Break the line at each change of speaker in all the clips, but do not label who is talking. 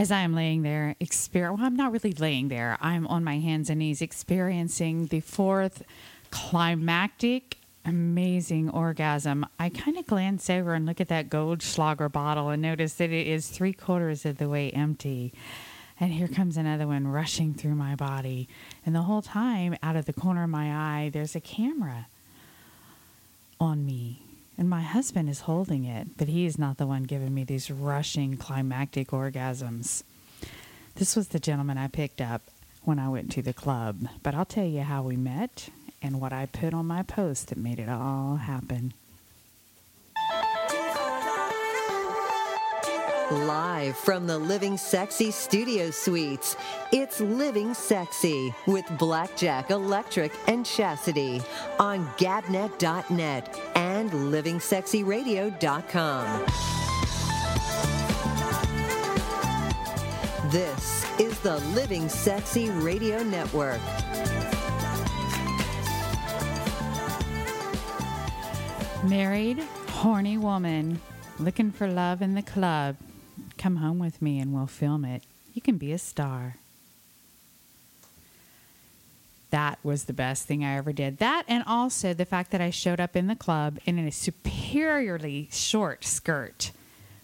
As I am laying there, exper- well, I'm not really laying there. I'm on my hands and knees experiencing the fourth climactic, amazing orgasm. I kind of glance over and look at that Goldschlager bottle and notice that it is three quarters of the way empty. And here comes another one rushing through my body. And the whole time, out of the corner of my eye, there's a camera on me. And my husband is holding it, but he is not the one giving me these rushing climactic orgasms. This was the gentleman I picked up when I went to the club, but I'll tell you how we met and what I put on my post that made it all happen.
Live from the Living Sexy Studio Suites, it's Living Sexy with Blackjack, Electric, and Chastity on Gabnet.net and LivingSexyRadio.com. This is the Living Sexy Radio Network.
Married, horny woman looking for love in the club. Come home with me and we'll film it. You can be a star. That was the best thing I ever did. That and also the fact that I showed up in the club in a superiorly short skirt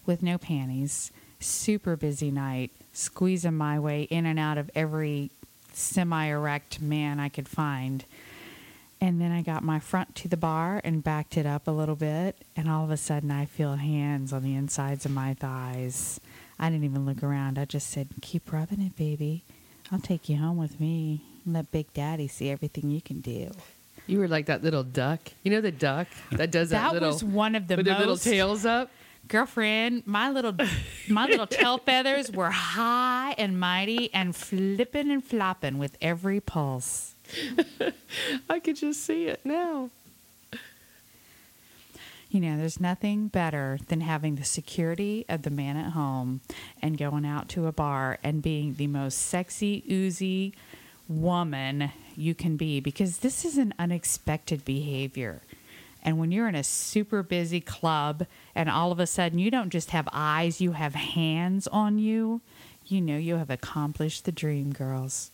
with no panties. Super busy night, squeezing my way in and out of every semi erect man I could find. And then I got my front to the bar and backed it up a little bit. And all of a sudden, I feel hands on the insides of my thighs. I didn't even look around. I just said, Keep rubbing it, baby. I'll take you home with me. Let Big Daddy see everything you can do.
You were like that little duck. You know the duck that does that,
That
little
was one of the
with their little tails up.
Girlfriend, my little my little tail feathers were high and mighty and flipping and flopping with every pulse.
I could just see it now.
You know, there's nothing better than having the security of the man at home and going out to a bar and being the most sexy, oozy woman you can be because this is an unexpected behavior. And when you're in a super busy club and all of a sudden you don't just have eyes, you have hands on you, you know you have accomplished the dream, girls.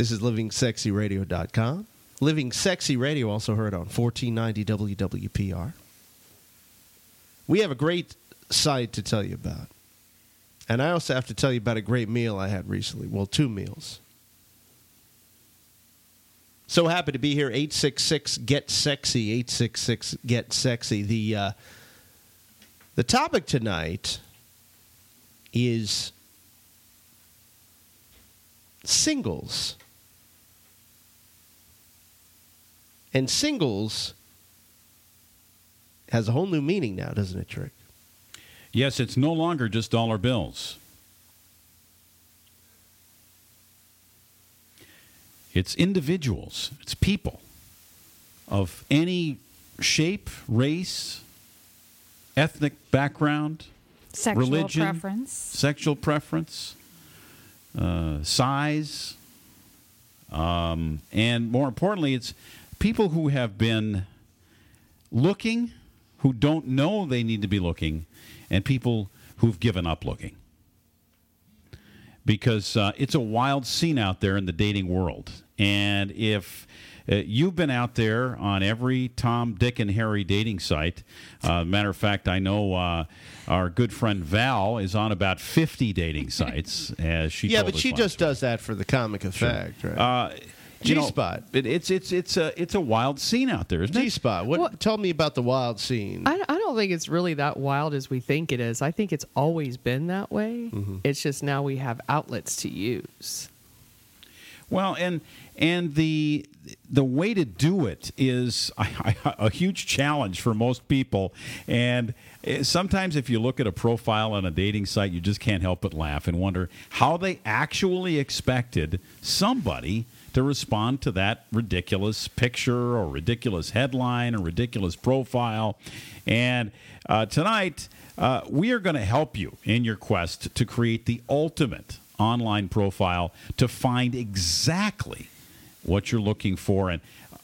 This is livingsexyradio.com. Living Sexy Radio, also heard on 1490 WWPR. We have a great site to tell you about. And I also have to tell you about a great meal I had recently. Well, two meals. So happy to be here. 866 Get Sexy. 866 Get Sexy. The, uh, the topic tonight is singles. And singles has a whole new meaning now, doesn't it, Trick?
Yes, it's no longer just dollar bills. It's individuals, it's people of any shape, race, ethnic background,
Sexual
religion,
preference.
sexual preference, uh, size, um, and more importantly, it's people who have been looking, who don't know they need to be looking, and people who've given up looking. Because uh, it's a wild scene out there in the dating world. And if uh, you've been out there on every Tom, Dick, and Harry dating site, uh, matter of fact, I know uh, our good friend Val is on about 50 dating sites. As she
yeah, but she just does that for the comic effect, right?
Uh,
G-spot.
It, it's it's it's a it's a wild scene out there, isn't it?
G spot. What?
Well-
tell me about the wild scene.
I, I don't think it's really that wild as we think it is. I think it's always been that way.
Mm-hmm.
It's just now we have outlets to use.
Well, and and the the way to do it is a, a huge challenge for most people. And eh, sometimes, if you look at a profile on a dating site, you just can't help but laugh and wonder how they actually expected somebody to respond to that ridiculous picture or ridiculous headline or ridiculous profile. And uh, tonight, uh, we are going to help you in your quest to create the ultimate online profile to find exactly what you're looking for. And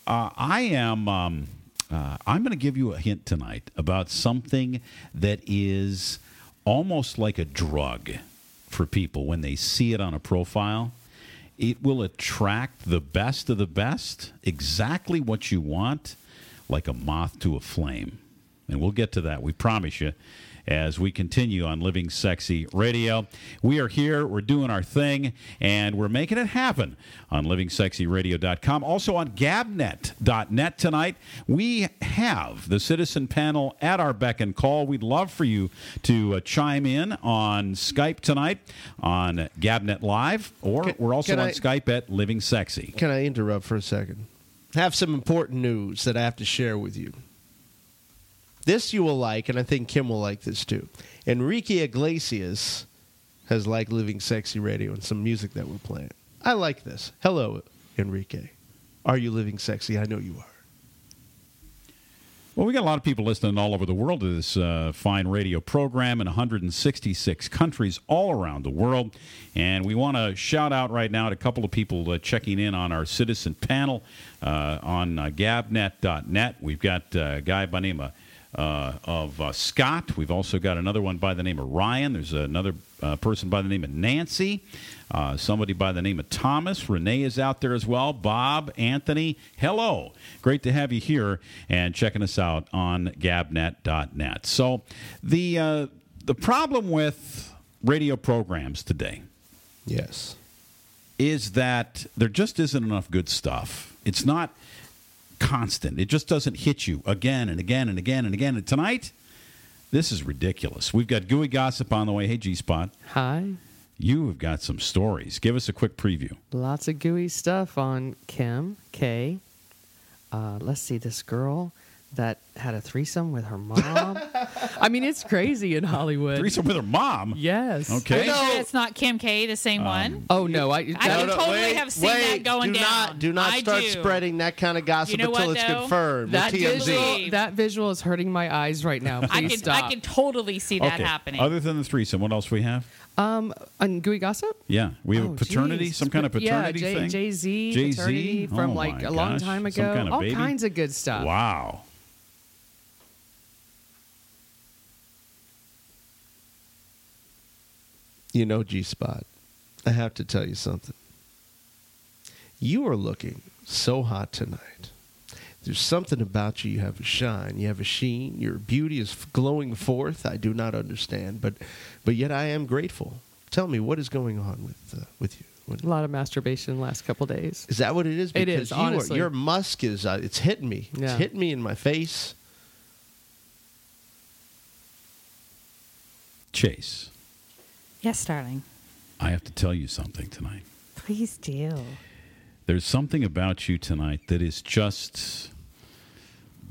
uh, I am um, uh, I'm going to give you a hint tonight about something that is almost like a drug for people when they see it on a profile. It will attract the best of the best, exactly what you want, like a moth to a flame. And we'll get to that, we promise you as we continue on Living Sexy Radio. We are here, we're doing our thing, and we're making it happen on livingsexyradio.com. Also on gabnet.net tonight, we have the citizen panel at our beck and call. We'd love for you to uh, chime in on Skype tonight on Gabnet Live, or
Can-
we're also on
I-
Skype at Living Sexy.
Can I interrupt for a second? Have some important news that I have to share with you. This you will like, and I think Kim will like this too. Enrique Iglesias has liked Living Sexy Radio and some music that we're playing. I like this. Hello, Enrique. Are you living sexy? I know you are.
Well, we got a lot of people listening all over the world to this uh, fine radio program in 166 countries all around the world. And we want to shout out right now to a couple of people uh, checking in on our citizen panel uh, on uh, gabnet.net. We've got uh, a guy by name of, uh, of uh, Scott. We've also got another one by the name of Ryan. There's another uh, person by the name of Nancy. Uh, somebody by the name of Thomas. Renee is out there as well. Bob, Anthony, hello. Great to have you here and checking us out on gabnet.net. So, the, uh, the problem with radio programs today
Yes.
is that there just isn't enough good stuff. It's not constant. It just doesn't hit you again and again and again and again. And tonight, this is ridiculous. We've got Gooey Gossip on the way. Hey, G Spot.
Hi.
You have got some stories. Give us a quick preview.
Lots of gooey stuff on Kim K. Uh, let's see, this girl that had a threesome with her mom. I mean, it's crazy in Hollywood.
Threesome with her mom.
Yes.
Okay.
Are you sure it's not Kim K, the same one?
Oh no, I.
I
that-
can totally have seen that going
do
down.
Not, do not
I
start
do.
spreading that kind of gossip
You know
until
what,
it's
though?
confirmed.
that
with TMZ.
visual, that visual is hurting my eyes right now. Please
I can
stop.
I can totally see that
okay.
happening.
Other than the threesome, what else we have?
um, on gooey gossip.
Yeah, we have
Oh,
a paternity,
geez.
some kind of paternity
yeah,
thing.
Jay Z,
Jay-Z?
paternity from
Oh,
like
my
a long
gosh.
time
Some
ago.
kind of
All
baby?
kinds of good stuff.
Wow.
You know, G Spot, I have to tell you something. You are looking so hot tonight. There's something about you. You have a shine. You have a sheen. Your beauty is glowing forth. I do not understand, but but yet I am grateful. Tell me what is going on with uh, with you. What-
A lot of masturbation the last couple days.
Is that what it is?
It
Because
is,
you are-
honestly.
your musk is uh, it's hitting me. It's
Yeah.
hitting me in my face.
Chase,
yes, darling.
I have to tell you something tonight.
Please do.
There's something about you tonight that is just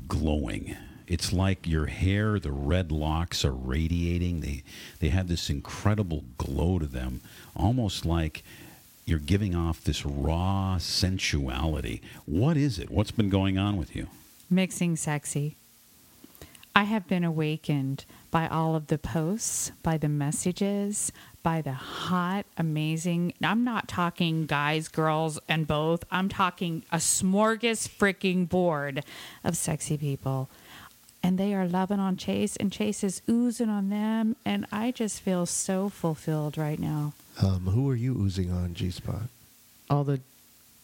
glowing. It's like your hair, the red locks are radiating. They they have this incredible glow to them, almost like you're giving off this raw sensuality. What is it? What's been going on with you?
Mixing sexy. I have been awakened by all of the posts, by the messages, by the hot, amazing. I'm not talking guys, girls, and both. I'm talking a smorgas freaking board of sexy people. And they are loving on Chase, and Chase is oozing on them. And I just feel so fulfilled right now.
Um, who are you oozing on, G Spot?
All the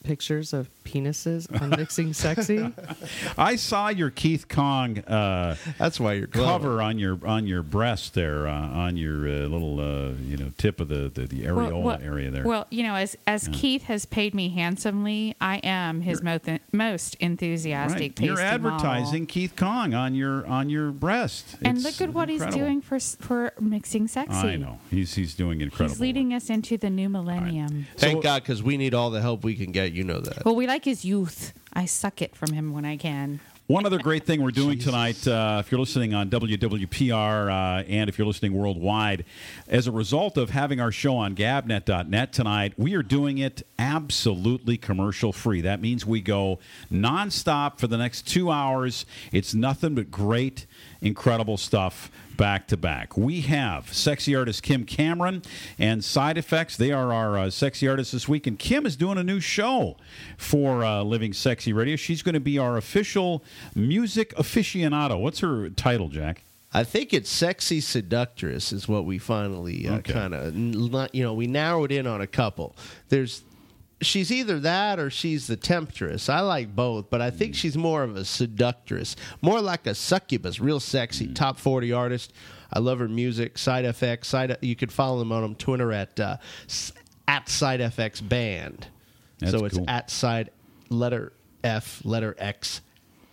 pictures of penises on mixing sexy.
I saw your Keith Kong uh,
That's why you're glowing.
cover on your on your breast there, uh, on your uh, little uh, you know tip of the the, the areola area there.
Well, you know, as as Keith has paid me handsomely, I am his most most enthusiastic.
Right.
pasty
You're advertising
model.
Keith Kong on your on your breast,
and
It's
look at what
incredible.
he's doing for for mixing sexy.
I know he's he's doing incredible.
He's leading us into the new millennium.
Thank
So-
God, because we need all the help we can get. You know that.
Well, we like his youth. I suck it from him when I can.
One other great thing we're doing tonight, uh, if you're listening on WWPR uh, and if you're listening worldwide, as a result of having our show on gabnet.net tonight, we are doing it absolutely commercial free. That means we go nonstop for the next two hours. It's nothing but great incredible stuff back to back. We have sexy artist Kim Cameron and Side Effects. They are our uh, sexy artists this week. And Kim is doing a new show for uh, Living Sexy Radio. She's going to be our official music aficionado. What's her title, Jack?
I think it's sexy seductress is what we finally uh,
Okay.
kind of you know we narrowed in on a couple. There's she's either that or she's the temptress. I like both, but I think she's more of a seductress, more like a succubus, real sexy,
Mm.
top forty artist. I love her music. Side FX. Side. You could follow them on Twitter at uh, at Side FX Band.
That's
so it's
cool.
at Side letter F letter X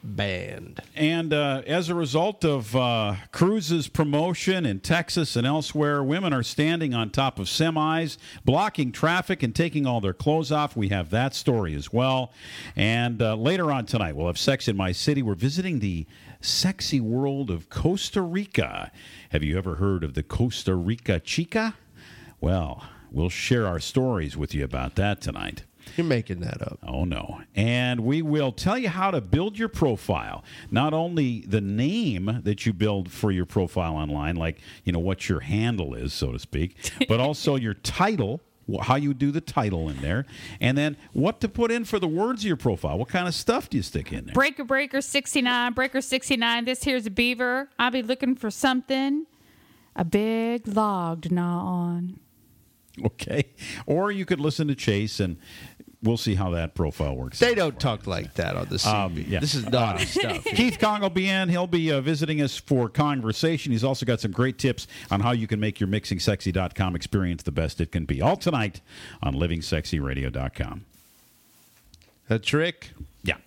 Band.
And uh, as a result of uh, Cruz's promotion in Texas and elsewhere, women are standing on top of semis, blocking traffic, and taking all their clothes off. We have that story as well. And uh, later on tonight, we'll have Sex in My City. We're visiting the sexy world of Costa Rica. Have you ever heard of the Costa Rica Chica? Well, we'll share our stories with you about that tonight.
You're making that up.
Oh, no. And we will tell you how to build your profile. Not only the name that you build for your profile online, like, you know, what your handle is, so to speak, but also your title, how you do the title in there, and then what to put in for the words of your profile. What kind of stuff do you stick in there?
Breaker Breaker 69, Breaker 69. This here's a beaver. I'll be looking for something. A big log to gnaw on.
Okay. Or you could listen to Chase, and we'll see how that profile works.
They don't talk like that on the CB.
Um, yeah.
This is naughty stuff.
Keith Kong will be in. He'll be uh, visiting us for conversation. He's also got some great tips on how you can make your mixingsexy.com experience the best it can be. All tonight on livingsexyradio.com.
A trick.
Yeah.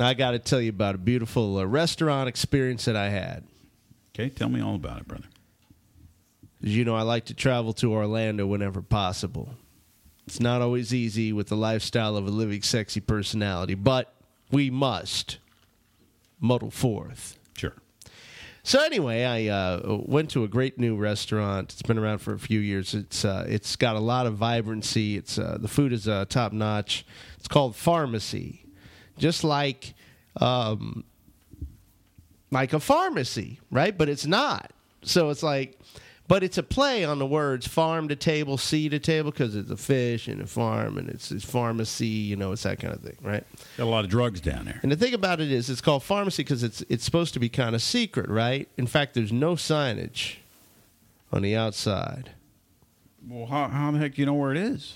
I got to tell you about a beautiful uh, restaurant experience that I had.
Okay, tell me all about it, brother.
As you know, I like to travel to Orlando whenever possible. It's not always easy with the lifestyle of a living sexy personality, but we must muddle forth.
Sure.
So anyway, I uh, went to a great new restaurant. It's been around for a few years. It's uh, it's got a lot of vibrancy. It's uh, the food is uh, top notch. It's called Pharmacy, just like um, like a pharmacy, right? But it's not. So it's like, but it's a play on the words farm to table, sea to table, because it's a fish and a farm, and it's, it's pharmacy. You know, it's that kind of thing, right?
Got a lot of drugs down there.
And the thing about it is, it's called pharmacy because it's it's supposed to be kind of secret, right? In fact, there's no signage on the outside.
Well, how, how the heck do you know where it is?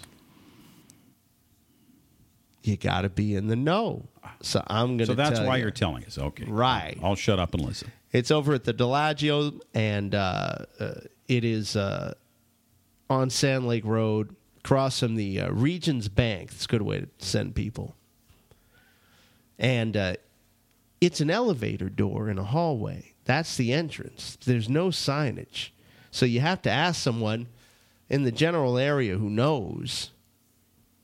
You got to be in the know. So I'm gonna.
So that's why
you.
you're telling us. Okay.
Right.
I'll shut up and listen.
It's over at the Dellagio, and uh, uh, it is uh, on Sand Lake Road, across from the uh, Regions Bank. It's a good way to send people. And uh, it's an elevator door in a hallway. That's the entrance. There's no signage, so you have to ask someone in the general area who knows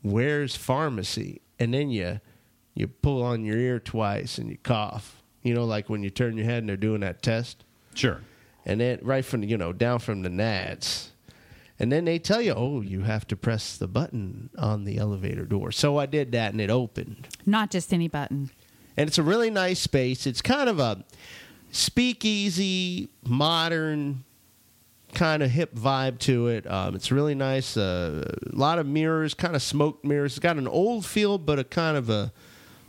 where's pharmacy, and then you you pull on your ear twice and you cough. You know, like when you turn your head and they're doing that test,
Sure.
And then right from you know down from the nads, and then they tell you, oh, you have to press the button on the elevator door. So I did that, and it opened.
Not just any button.
And it's a really nice space. It's kind of a speakeasy, modern, kind of hip vibe to it. Um, it's really nice. Uh, a lot of mirrors, kind of smoked mirrors. It's got an old feel, but a kind of a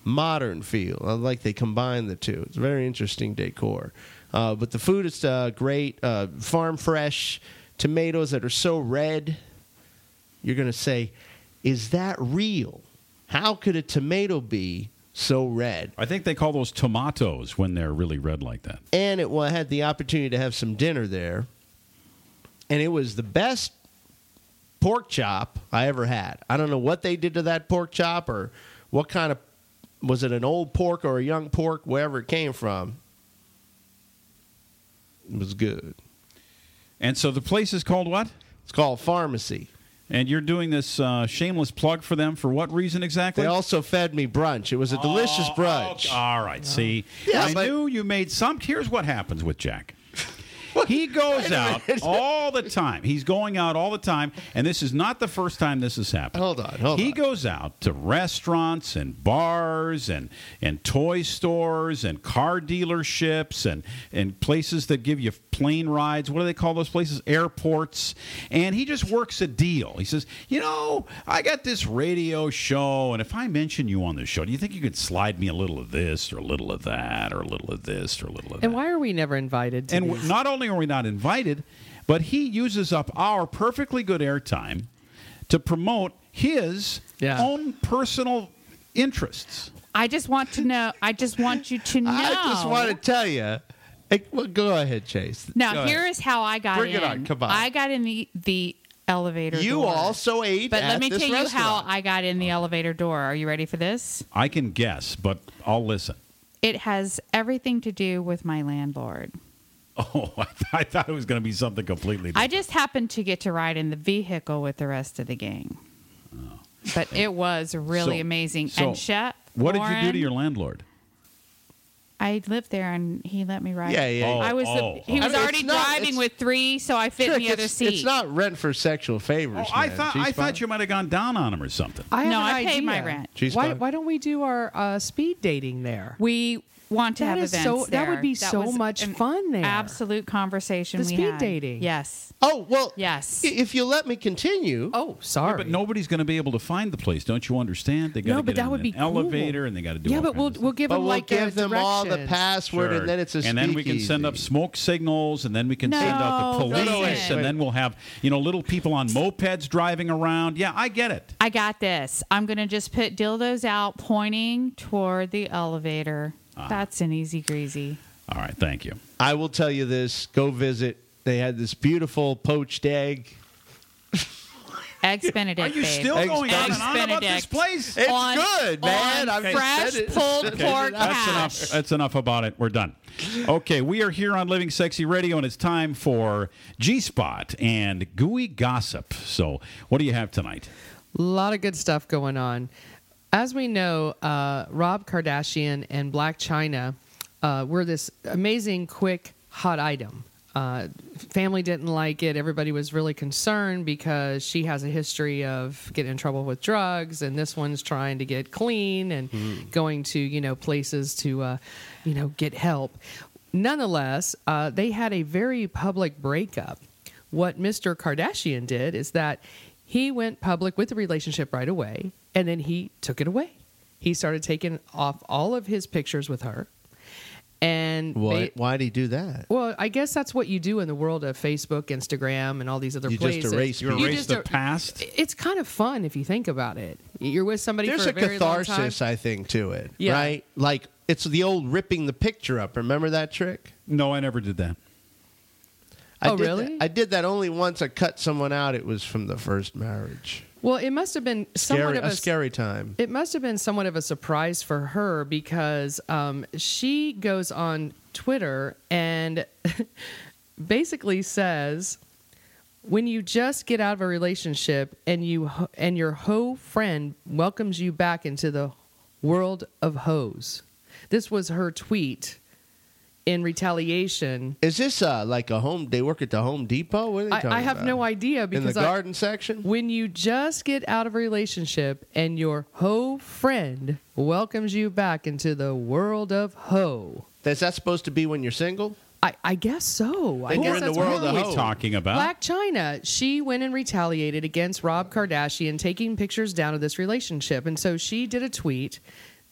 modern feel. I like they combine the two. It's very interesting decor. Uh, but the food is uh, great. Uh, farm fresh tomatoes that are so red. You're going to say, is that real? How could a tomato be so red?
I think they call those tomatoes when they're really red like that.
and it well, I had the opportunity to have some dinner there, and it was the best pork chop I ever had. I don't know what they did to that pork chop or what kind of was it an old pork or a young pork, wherever it came from. It was good.
And so the place is called what?
It's called Pharmacy.
And you're doing this uh, shameless plug for them for what reason exactly?
They also fed me brunch. It was a delicious
Oh,
brunch.
okay. All right. See,
Yeah,
I knew you made some. Here's what happens with Jack. He goes out all the time. He's going out all the time, and this is not the first time this has happened.
Hold on, hold
he
on.
goes out to restaurants and bars and and toy stores and car dealerships and and places that give you plane rides. What do they call those places? Airports. And he just works a deal. He says, "You know, I got this radio show, and if I mention you on the show, do you think you could slide me a little of this or a little of that or a little of this or a little of that?"
And why are we never invited to
And
these?
not only are we not invited, but he uses up our perfectly good airtime to promote his
Yeah.
own personal interests.
I just want to know. I just want you to know.
I just want to tell you. well, go ahead, Chase. Go
Now,
ahead.
here is how I got
Bring
in.
it on, come on.
I got in the the elevator.
You
door.
also ate
But
at
let me
this
tell you how. I got in the elevator door. Are you ready for this?
I can guess, but I'll listen.
It has everything to do with my landlord.
Oh, I, th- I thought it was going to be something completely different.
I just happened to get to ride in the vehicle with the rest of the gang. But it was really
So-
amazing.
so
and Chet,
what did you do to your landlord?
I lived there and he let me ride.
Yeah, yeah,
Oh,
I was
oh,
the, he
oh.
was
I mean,
already
it's not-
driving with three, so I fit in the other
it's,
seat.
it's not rent for sexual favors.
Oh, I thought I
G-spot?
thought you might have gone down on him or something.
I have
No,
an
I paid my
idea.
rent.
She's
Why, why don't we do our uh, speed dating there?
We want to
That
have events
so- that would be so much
an
fun there.
Absolute conversation.
The
we
speed
had.
dating.
Yes.
Oh well.
Yes.
If you let me continue.
Oh, sorry.
Yeah, but nobody's going to be able to find the place. Don't you understand? They got to
No,
get
but that
in
would
an
be cool.
elevator and they got to do.
yeah,
all
but we'll we'll
stuff.
give
but
them
we'll
like uh,
give them all the password,
Sure.
and then it's a speed dating.
and then we can send up smoke signals, and then we can
No,
send out the
no,
police,
no, wait,
and
wait.
then we'll have you know little people on mopeds driving around. Yeah, I get it.
I got this. I'm going to just put dildos out pointing toward the elevator.
Ah.
That's an easy greasy.
All right, thank you.
I will tell you this: go visit. They had this beautiful poached egg.
Eggs Benedict.
Are you
babe.
still
Eggs
going on and on about this place?
It's
On-
good, man.
on
I've
fresh
said it.
pulled
Okay,
pork
That's
hash.
enough. That's enough about it. We're done. Okay, we are here on Living Sexy Radio, and it's time for G Spot and Gooey Gossip. So, what do you have tonight?
A lot of good stuff going on. As we know, uh, Rob Kardashian and Blac Chyna uh, were this amazing, quick, hot item. Uh, family didn't like it. Everybody was really concerned because she has a history of getting in trouble with drugs, and this one's trying to get clean and going to you know places to uh, you know get help. Nonetheless, uh, they had a very public breakup. What Mr. Kardashian did is that he went public with the relationship right away, and then he took it away. He started taking off all of his pictures with her, and
What?
why
did he do that?
well, I guess that's what you do in the world of Facebook, Instagram, and all these other
You just
places.
erase
You
people.
erase
just
the
er-
past.
It's kind of fun if you think about it. You're with somebody
There's
for
a,
a, very long time.
catharsis, I think, to it.
Yeah.
Right? Like it's the old ripping the picture up. Remember that trick?
No, I never did that.
I
Oh,
did
really?
that- I did that only once. I cut someone out. It was from the first marriage.
Well, it must have been somewhat
Scary,
of
a
a,
scary time.
It must have been somewhat of a surprise for her because um, she goes on Twitter and basically says, "When you just get out of a relationship and you ho- and your hoe friend welcomes you back into the world of hoes." This was her tweet in retaliation.
Is this uh, like a home? They work at the Home Depot. What are they
I,
talking
I have
about?
no idea because
In
because
the
I-
garden section.
when you just get out of a relationship and your hoe friend welcomes you back into the world of hoe.
Is that supposed to be when you're single?
I, I guess so. I guess
in the world
what-
are we talking about?
Blac Chyna, she went and retaliated against Rob Kardashian taking pictures down of this relationship. And so she did a tweet.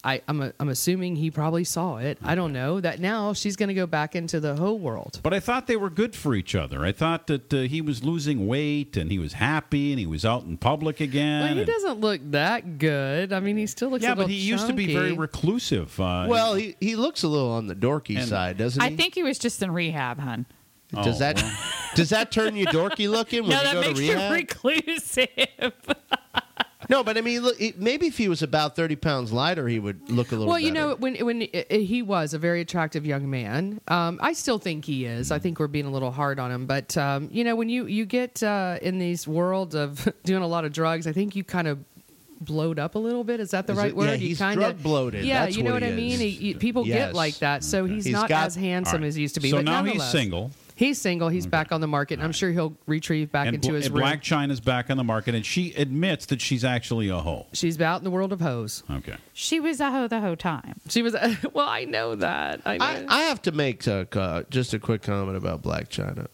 I, I'm, a, I'm assuming he probably saw it. I don't know. That now she's going to go back into the hoe world.
But I thought they were good for each other. I thought that uh, he was losing weight and he was happy and he was out in public again.
Well, he doesn't look that good. I mean, he still looks a
yeah,
little
but he used to be very reclusive. Uh,
Well, he, he looks a little on the dorky side, doesn't he?
I think he was just in rehab, hun.
Does
Oh,
that
well.
does that turn you dorky looking when
no,
you
that
go
makes
to
you reclusive.
No, but I mean, look, it, maybe if he was about thirty pounds lighter, he would look a little. Bit.
Well, you
better.
know, when when i- i- he was a very attractive young man, um, I still think he is. I think we're being a little hard on him, but um, you know, when you you get uh, in these world of doing a lot of drugs, I think you kind of blowed up a little bit. Is that the
Is
right
it-
word?
yeah,
you
he's
kinda,
drug bloated.
Yeah,
That's
you know
what
what,
he
I mean.
is.
He- he- people
Yes.
get like that, so he's,
He's
not
got-
as handsome
All right.
as he used to be.
So
but
now he's
nonetheless,
single.
He's single. He's back on the market, and I'm sure he'll retrieve back
and
into
Bla-
his
and
room.
Blac Chyna's back on the market, and she admits that she's actually a hoe.
She's out in the world of hoes.
Okay.
She was a hoe the whole time.
She was. well, I know that. I know.
I, I have to make a, uh, just a quick comment about Black China.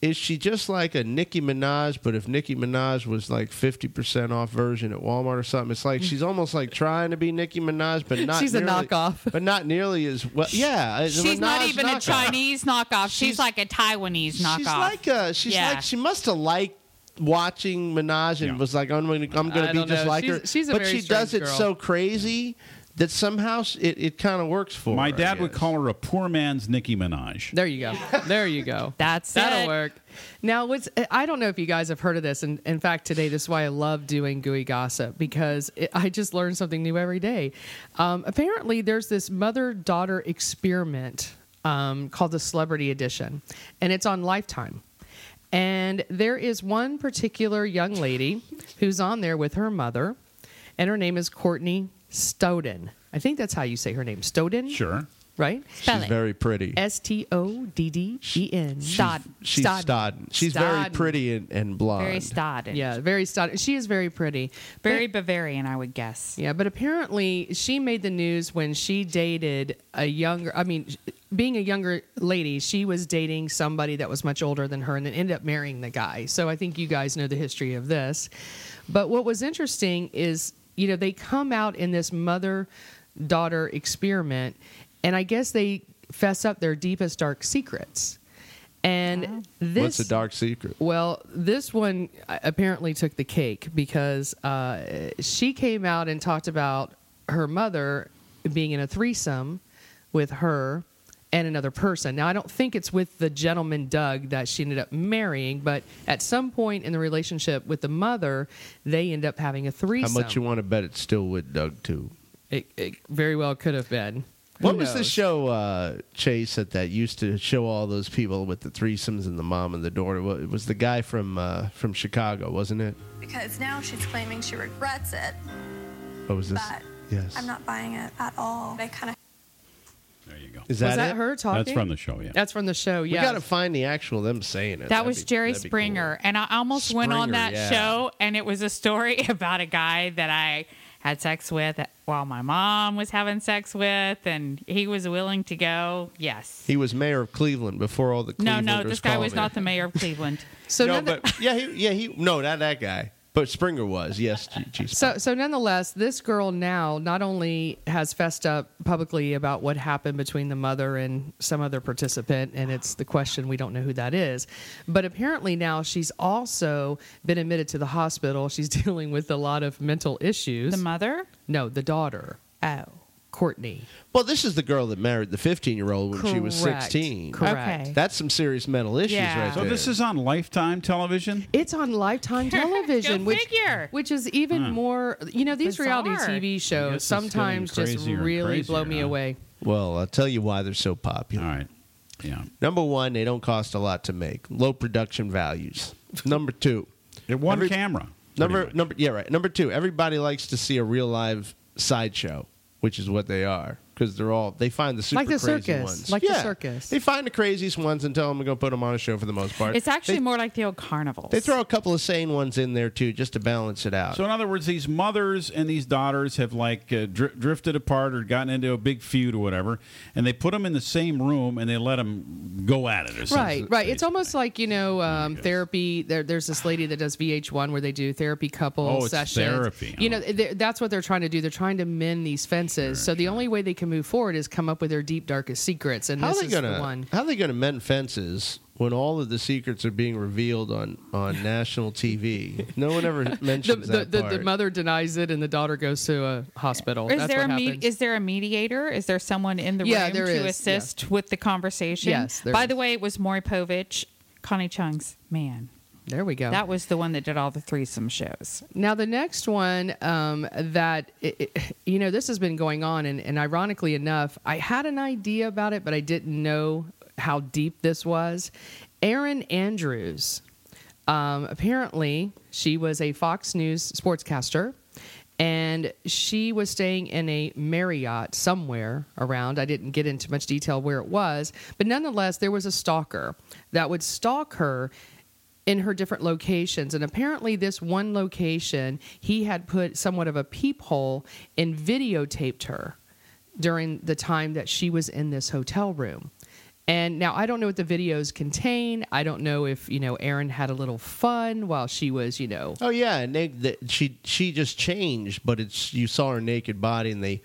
Is she just like a Nicki Minaj, but if Nicki Minaj was like 50% off version at Walmart or something? It's like she's almost like trying to be Nicki Minaj, but not
She's a
nearly-
knockoff.
But not nearly as well. Yeah. a
She's not
Minaj
even a. Chinese knockoff. She's,
She's-
like a Taiwanese knockoff.
She's like a, she's
Yeah.
like she must have liked watching Minaj and
Yeah.
was like I'm going to I'm going
I
to be
don't
just
know.
like
She's-
her.
she's a
but
very
she does it
girl.
so crazy that somehow it, it kind of works for
My
her,
dad would call her a poor man's Nicki Minaj.
There you go. There you go.
That's
That'll
it.
work. Now, what's I don't know if you guys have heard of this, and in fact, today this is why I love doing gooey gossip because it, I just learn something new every day. Um, apparently, there's this mother-daughter experiment um, called the Celebrity Edition, and it's on Lifetime. And there is one particular young lady who's on there with her mother, and her name is Courtney Stoughton. I think that's how you say her name, Stoughton.
Sure.
Right?
Spell
She's
it.
very pretty.
S T O D D E N.
Stod.
She's
Stodden.
Stodden. She's very
Stodden.
pretty and, and blonde.
Very stodden.
Yeah, very Stodden. She is very pretty.
Very
But-
Bavarian, I would guess.
yeah, but apparently she made the news when she dated a younger. I mean, being a younger lady, she was dating somebody that was much older than her, and then ended up marrying the guy. So I think you guys know the history of this. But what was interesting is, you know, they come out in this mother daughter experiment, and I guess they fess up their deepest dark secrets. And this
What's the dark secret?
well, this one uh, apparently took the cake because uh, she came out and talked about her mother being in a threesome with her and another person. Now, I don't think it's with the gentleman Doug that she ended up marrying, but at some point in the relationship with the mother, they end up having a threesome.
How much you want to bet it's still with Doug too?
It, it very well could have been. Who
What was the show uh, Chase that that used to show all those people with the threesomes and the mom and the daughter? It was the guy from uh, from Chicago, wasn't it?
because now she's claiming she regrets it,
What was this?
but
yes.
I'm not buying it at all. I kind of
There you go.
Is
Was
that,
that
it?
her talking?
That's from the show, yeah.
That's from the show.
We
Yeah.
got to find the actual them saying it.
That
That'd
was
be-
Jerry
that'd be
Springer.
cool.
And I almost went on
Springer,
that
yeah.
show, and it was a story about a guy that I had sex with while my mom was having sex with, and he was willing to go. Yes.
He was mayor of Cleveland before all the
No,
Clevelanders
no, this guy
called
was
him.
not the mayor of Cleveland.
so
no,
none-
but yeah, he, yeah, he no, not that guy, but Springer was. Yes, G- G-
So, so nonetheless, this girl now not only has fessed up publicly about what happened between the mother and some other participant, and it's the question we don't know who that is, but apparently now she's also been admitted to the hospital. She's dealing with a lot of mental issues.
The mother?
no, the daughter,
Oh.
Courtney.
well, this is the girl that married the 15 year old when she was
Correct.
16.
Correct.
Okay.
That's some serious mental issues
Yeah.
right
So
there.
this is on Lifetime television?
It's on Lifetime television,
Go
which
figure.
which is even more. You know, these reality
Bizarre.
TV
I guess
shows
it's getting
sometimes just
crazier and
really blow
crazier,
me
huh?
away.
well, I'll tell you why they're so popular.
All right. Yeah.
Number one, they don't cost a lot to make. Low production values. Number two,
It one
Every-
camera. pretty
number
much.
number yeah right. Number two, everybody likes to see a real live sideshow, which is what they are because they're all they find the super
Like the
crazy
circus.
ones.
Like the circus.
They find the craziest ones and tell them to go put them on a show for the most part.
It's actually
they,
more like the old carnivals.
They throw a couple of sane ones in there too, just to balance it out.
So in other words, these mothers and these daughters have like uh, dri- drifted apart or gotten into a big feud or whatever, and they put them in the same room and they let them go at it. Or something,
Right, right. It's almost like you know um, therapy. There, there's this lady that does VH1 where they do therapy couple
Oh, it's
sessions.
therapy,
You
huh?
know, they- that's what they're trying to do. They're trying to mend these fences. so the only way they can move forward is come up with their deep darkest secrets, and
how are
this
they
is
gonna
the one.
how are they gonna mend fences when all of the secrets are being revealed on on national TV? No one ever
The,
mentions
the,
that
the,
part.
the mother denies it, and the daughter goes to a hospital.
Is
That's
there
what
a me- is there a mediator? Is there someone in the
Yeah,
room
there
to
is, yeah.
assist with the conversation?
Yes, there
By
is.
the way, it was Maury Povich, Connie Chung's man.
There we go.
That was the one that did all the threesome shows.
Now, the next one um, that, it, it- you know, this has been going on, and, and ironically enough, I had an idea about it, but I didn't know how deep this was. Erin Andrews. Um, apparently, she was a Fox News sportscaster, and she was staying in a Marriott somewhere around. I didn't get into much detail where it was, but nonetheless, there was a stalker that would stalk her in her different locations. And apparently, this one location, he had put somewhat of a peephole and videotaped her during the time that she was in this hotel room. And now I don't know what the videos contain. I don't know if, you know, Erin had a little fun while she was, you know,
Oh yeah, and they, the, she she just changed, but it's you saw her naked body and they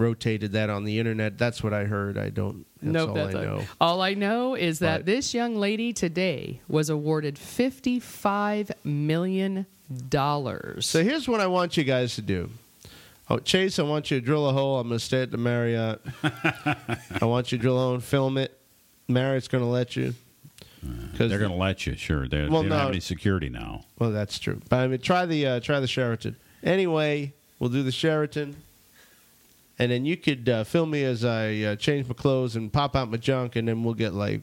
rotated that on the internet. That's what I heard. I don't. That's
Nope,
all
that's
I
it.
know.
All I know is that
But-
this young lady today was awarded $55 million.
So here's what I want you guys to do. Oh, Chase, I want you to drill a hole. I'm going to stay at the Marriott. I want you to drill a hole and film it. Marriott's going to let you. Because
They're going to let you, sure. They're,
Well,
they don't have any security now.
Well, that's true. But I mean, try the uh, try the Sheraton. Anyway, we'll do the Sheraton, and then you could uh, film me as I uh, change my clothes and pop out my junk, and then we'll get like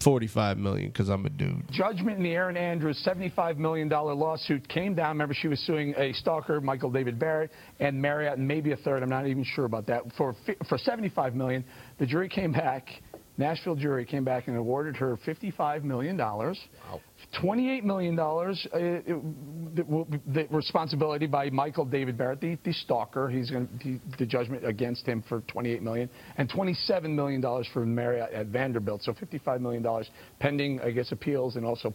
forty five million because I'm a dude.
Judgment in the Erin Andrews $75 million lawsuit came down. Remember, she was suing a stalker, Michael David Barrett, and Marriott, and maybe a third. I'm not even sure about that. For for 75 million, the jury came back. Nashville jury came back and awarded her $55 million. Wow. $28 million, uh, it- the, the responsibility by Michael David Barrett, the, the stalker. He's going to the judgment against him for $28 million, and $27 million for Marriott at Vanderbilt. So $55 million pending, I guess, appeals and also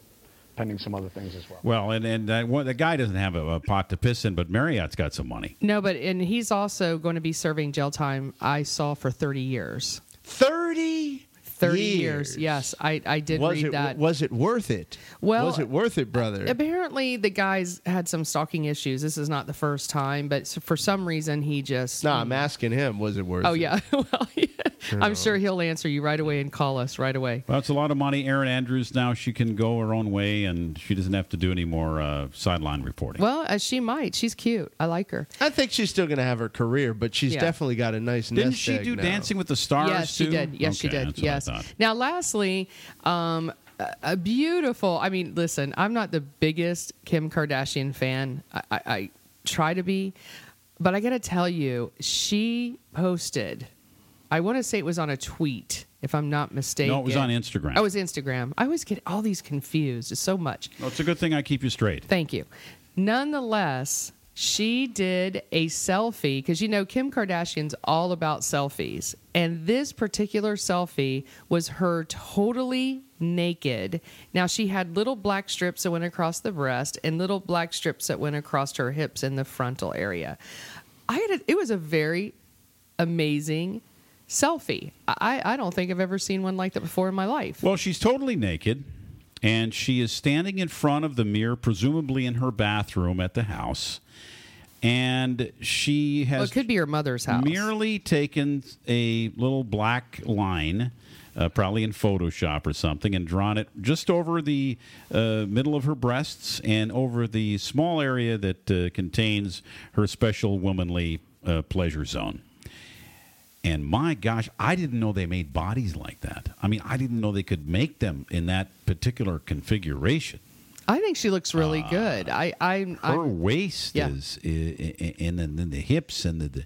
pending some other things as well.
Well, and, and that, one, the guy doesn't have a, a pot to piss in, but Marriott's got some money.
No, but and he's also going to be serving jail time. I saw for thirty years.
Thirty.
Thirty years. Yes, I I did
was
read
it
that.
was it worth it?
Well,
was it worth it, brother?
Apparently, the guy's had some stalking issues. This is not the first time, but for some reason, he just.
no, I'm asking him. Was it worth it?
Oh
it?
yeah, well, yeah. I'm sure he'll answer you right away and call us right away.
Well, it's a lot of money. Erin Andrews now she can go her own way, and she doesn't have to do any more uh, sideline reporting.
Well, as she might. She's cute. I like her.
I think she's still going to have her career, but she's
Yeah.
definitely got a nice
Didn't
nest
she
egg
do
now.
Dancing with the Stars?
yes, she did. Yes, she did.
that's what I
Yes.
Thought.
Now, lastly, um, a, a beautiful. I mean, listen, I'm not the biggest Kim Kardashian fan. I, I, I try to be, but I got to tell you, she posted. I want to say it was on a tweet, if I'm not mistaken.
No, it was on Instagram.
Oh, it was Instagram. I always get all these confused. It's so much.
Well, it's a good thing I keep you straight.
Thank you. Nonetheless, she did a selfie because you know Kim Kardashian's all about selfies. And this particular selfie was her totally naked. Now, she had little black strips that went across the breast and little black strips that went across her hips in the frontal area. I had a, it was a very amazing selfie. I, I don't think I've ever seen one like that before in my life.
Well, she's totally naked, and she is standing in front of the mirror, presumably in her bathroom at the house. And she
Well,
has
it could be her mother's house.
merely taken a little black line, uh, probably in Photoshop or something, and drawn it just over the uh, middle of her breasts and over the small area that uh, contains her special womanly uh, pleasure zone. And my gosh, I didn't know they made bodies like that. I mean, I didn't know they could make them in that particular configuration.
I think she looks really good. I, I,
Her
I'm,
waist
yeah.
is in the, the hips and the, the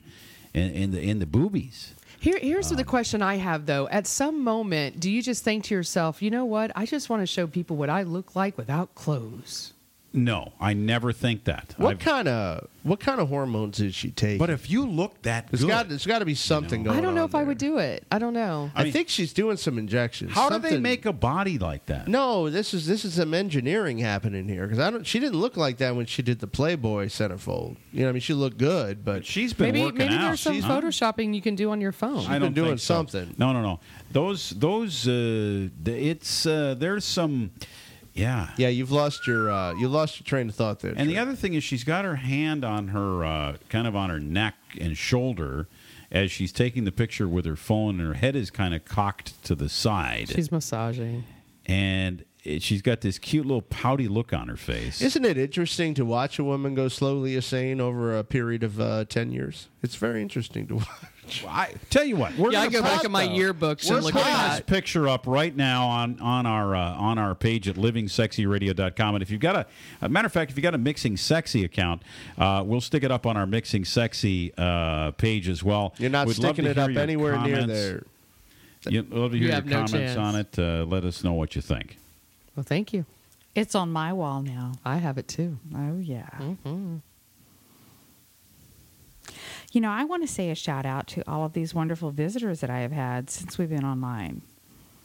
and, and the and the boobies.
Here, here's
Um,
the question I have though. At some moment, do you just think to yourself, you know what? I just want to show people what I look like without clothes.
No, I never think that.
What
I've-
kind of what kind of hormones did she take?
But if you look that
there's
good,
got there's got to be something going.
I don't know if I would do it. I don't know.
I,
mean-
think she's doing some injections.
how do they make a body like that?
No, this is this is some engineering happening here because I don't. She didn't look like that when she did the Playboy centerfold. You know, I mean, she looked good, but
She's been
Maybe,
working
maybe
out.
there's some
Huh?
photoshopping you can do on your phone.
I don't
been doing
so.
something.
No, no, no. Those those uh, it's uh, there's some yeah.
yeah, you've lost your uh, you lost your train of thought there.
And the other thing is she's got her hand on her uh, kind of on her neck and shoulder as she's taking the picture with her phone and her head is kind of cocked to the side.
She's massaging.
and it- she's got this cute little pouty look on her face.
Isn't it interesting to watch a woman go slowly insane over a period of uh, 10 years? It's very interesting to watch.
I tell you what, we're
Yeah, I
gonna
go back
put-
in my yearbooks
We're
and look at
this picture up right now on on our uh, on our page at livingsexyradio.com. And if you've got a, a matter of fact, if you have got a Mixing Sexy account, uh, we'll stick it up on our Mixing Sexy uh, page as well.
You're not
We'd
sticking it up
your
anywhere near
comments.
there.
You'd love to
You
hear your
have no
comments
chance.
on it. Uh, let us know what you think.
Well, thank you.
It's on my wall now.
I have it too.
Oh, yeah.
Mm-hmm.
You know, I want to say a shout out to all of these wonderful visitors that I have had since we've been online.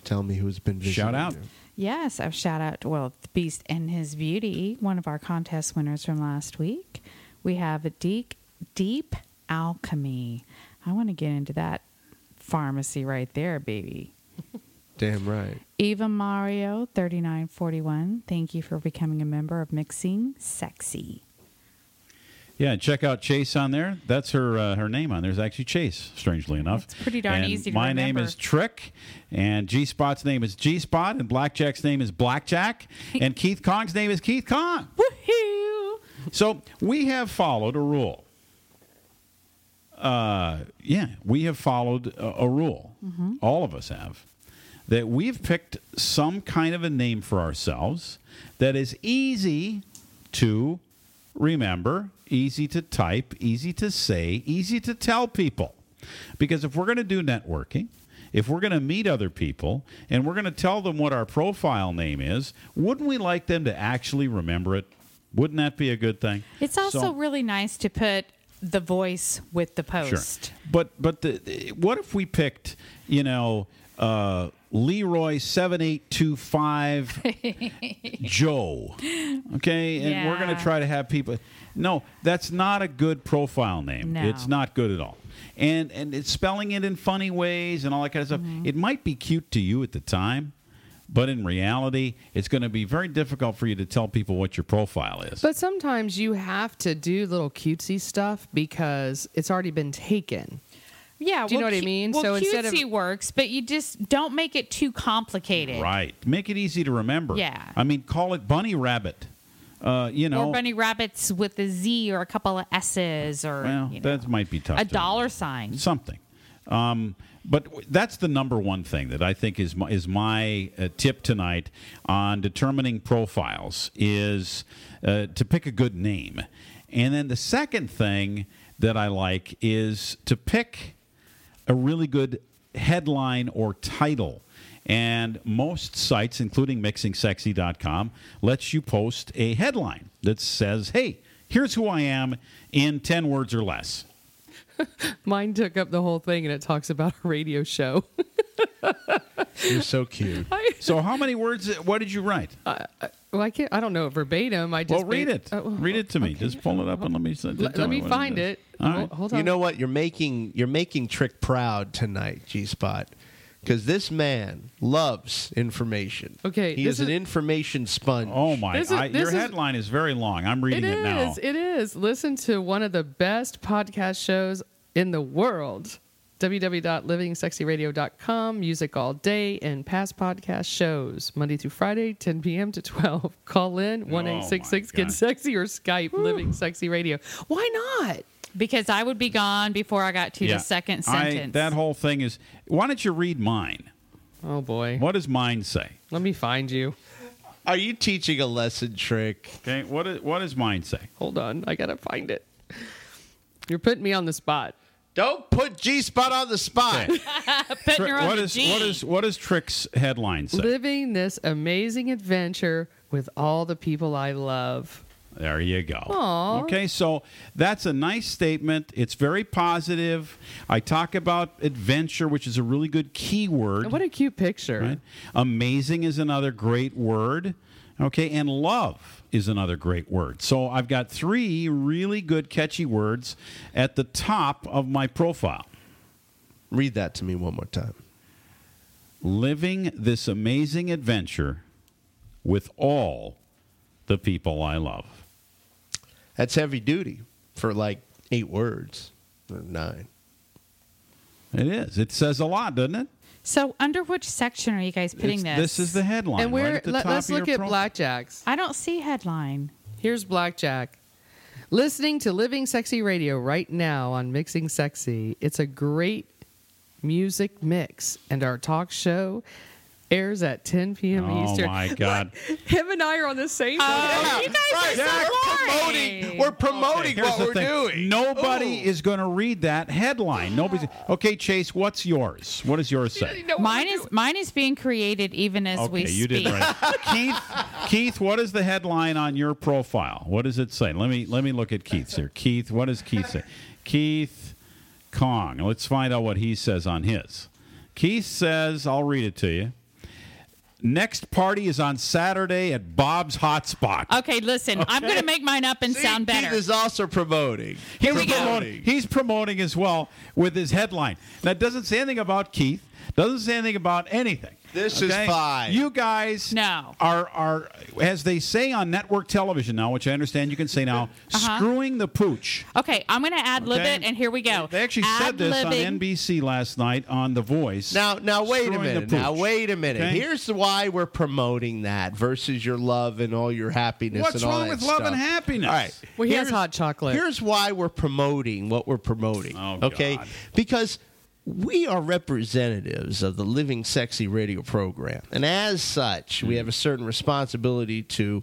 Tell me who's been visiting
Shout out.
you.
Yes, I've shout out to, well, the Beast and His Beauty, one of our contest winners from last week. We have a deep, deep alchemy. I want to get into that pharmacy right there, baby.
Damn right.
Eva Mario, 3941. Thank you for becoming a member of Mixing Sexy.
Yeah, check out Chase on there. That's her uh, her name on there is actually Chase. Strangely enough,
It's pretty darn
And
easy to
my name is Trick, and G Spot's name is G Spot, and Blackjack's name is Blackjack, and Keith Kong's name is Keith Kong.
Woohoo!
So we have followed a rule. Uh, yeah, we have followed a, a rule. All of us have. That we've picked some kind of a name for ourselves that is easy to remember, easy to type, easy to say, easy to tell people. Because if we're going to do networking, if we're going to meet other people and we're going to tell them what our profile name is, wouldn't we like them to actually remember it? Wouldn't that be a good thing?
It's also
So-
really nice to put the voice with the post.
Sure. But but the, what if we picked, you know, uh, Leroy seven eight two five Joe? Okay, and we're going to try to have people. No, that's not a good profile name.
No.
It's not good at all. And and it's spelling it in funny ways and all that kind of stuff.
Mm-hmm.
It might be cute to you at the time. But in reality, it's going to be very difficult for you to tell people what your profile is.
But sometimes you have to do little cutesy stuff because it's already been taken.
Yeah,
Do you know what I mean?
Well,
So instead of-
cutesy works, but you just don't make it too complicated.
Right. Make it easy to remember.
Yeah.
I mean, call it Bunny Rabbit. Uh, you know,
Or bunny rabbits with a Z or a couple of S's or
well,
you know,
that might be tough.
a
to-
dollar sign.
Something. Um, but that's the number one thing that I think is my, is my uh, tip tonight on determining profiles is uh, to pick a good name, and then the second thing that I like is to pick a really good headline or title. And most sites, including mixingsexy.com, lets you post a headline that says, hey, here's who I am in 10 words or less.
Mine took up the whole thing and it talks about a radio show.
You're so cute.
So, how many words? What did you write?
Well, I can't. I don't know verbatim. I just
well, read
made-
it.
Oh,
read it to me.
okay.
Just pull it up and let me. s-
Let, let me
what
find
is.
it.
All
Hold- Hold on.
You know what? You're making you're making Trick proud tonight, G Spot, because this man loves information.
Okay,
he
this
is an information sponge.
Oh my!
This is-
I,
this
your
is-
headline is very long. I'm reading
It
it, now.
is. It is. Listen to one of the best podcast shows in the world. www.livingsexyradio.com. Music all day and past podcast shows. Monday through Friday, 10 p.m. to 12. Call in 1 866
Oh, my
Get Sexy or Skype Living Sexy Radio. Why not?
Because I would be gone before I got to the second
I-
sentence.
that whole thing is. Why don't you read mine?
Oh, boy.
What does mine say?
Let me find you.
Are you teaching a lesson, Trick?
Okay. What is, what does mine say?
Hold on. I got to find it. You're putting me on the spot.
Don't put G Spot on the spot.
Okay.
Putting
Tri-
her on
what
the
is
G.
what is what Trick's headline say?
Living this amazing adventure with all the people I love.
There you go.
Aw.
Okay, so that's a nice statement. It's very positive. I talk about adventure, which is a really good keyword.
What a cute picture.
right? Amazing is another great word. Okay, and love is another great word. So I've got three really good, catchy words at the top of my profile.
Read that to me one more time.
Living this amazing adventure with all the people I love.
That's heavy duty for like eight words or nine.
It is. It says a lot, doesn't it?
So, under which section are you guys putting
It's-
this?
this is the headline.
and we're
at the
let,
top
us
of
look at
pro-
Blackjack's.
I don't see headline.
Here's Blackjack. Listening to Living Sexy Radio right now on Mixing Sexy. It's a great music mix, and our talk show airs at 10 p.m.
Oh,
Eastern.
Oh my God.
What? Him and I are on the same.
Oh, you guys
Right,
are so
we're promoting. We're promoting
Here's
what we're
thing.
doing.
Nobody
Ooh.
is going to read that headline. Nobody's. Okay, Chase, what's yours? What does yours say?
Mine is mine is being created even as
Okay,
we
you
speak.
did right. Keith, Keith, what is the headline on your profile? What does it say? Let me let me look at Keith's here. Keith, what does Keith say? Keith Kong. Let's find out what he says on his. Keith says, I'll read it to you. Next party is on Saturday at Bob's Hot Spot.
Okay, listen, I'm going to make mine up and
See,
sound better.
Keith is also promoting.
Here we
He's
go.
promoting- He's promoting as well with his headline. That doesn't say anything about Keith. Doesn't say anything about anything.
This is fine.
You guys
No.
are are as they say on network television now, which I understand you can say now,
Uh-huh.
screwing the pooch.
Okay, I'm going to ad lib
Okay?
it, and here we go.
They actually said this on NBC last night on The Voice.
Now, now, wait a minute. Now, wait a minute.
Okay?
Here's why we're promoting that versus your love and all your happiness.
What's
and all
wrong
that
with love and happiness?
All right.
Well, he has hot chocolate.
Here's why we're promoting what we're promoting.
Oh,
okay,
God.
because we are representatives of the Living Sexy radio program, and as such, we have a certain responsibility to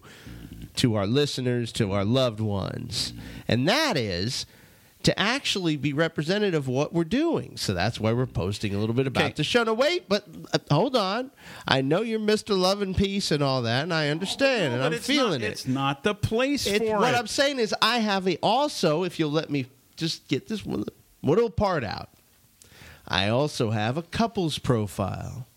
to our listeners, to our loved ones, and that is. To actually be representative of what we're doing. So that's why we're posting a little bit about
Okay.
the show. Now, wait, but uh, hold on. I know you're Mr. Love and Peace and all that, and I understand, and I'm feeling
not,
it.
It's not the place
It's,
for
what
it.
I'm saying is, I have a also. If you'll let me just get this one little part out, I also have a couples profile,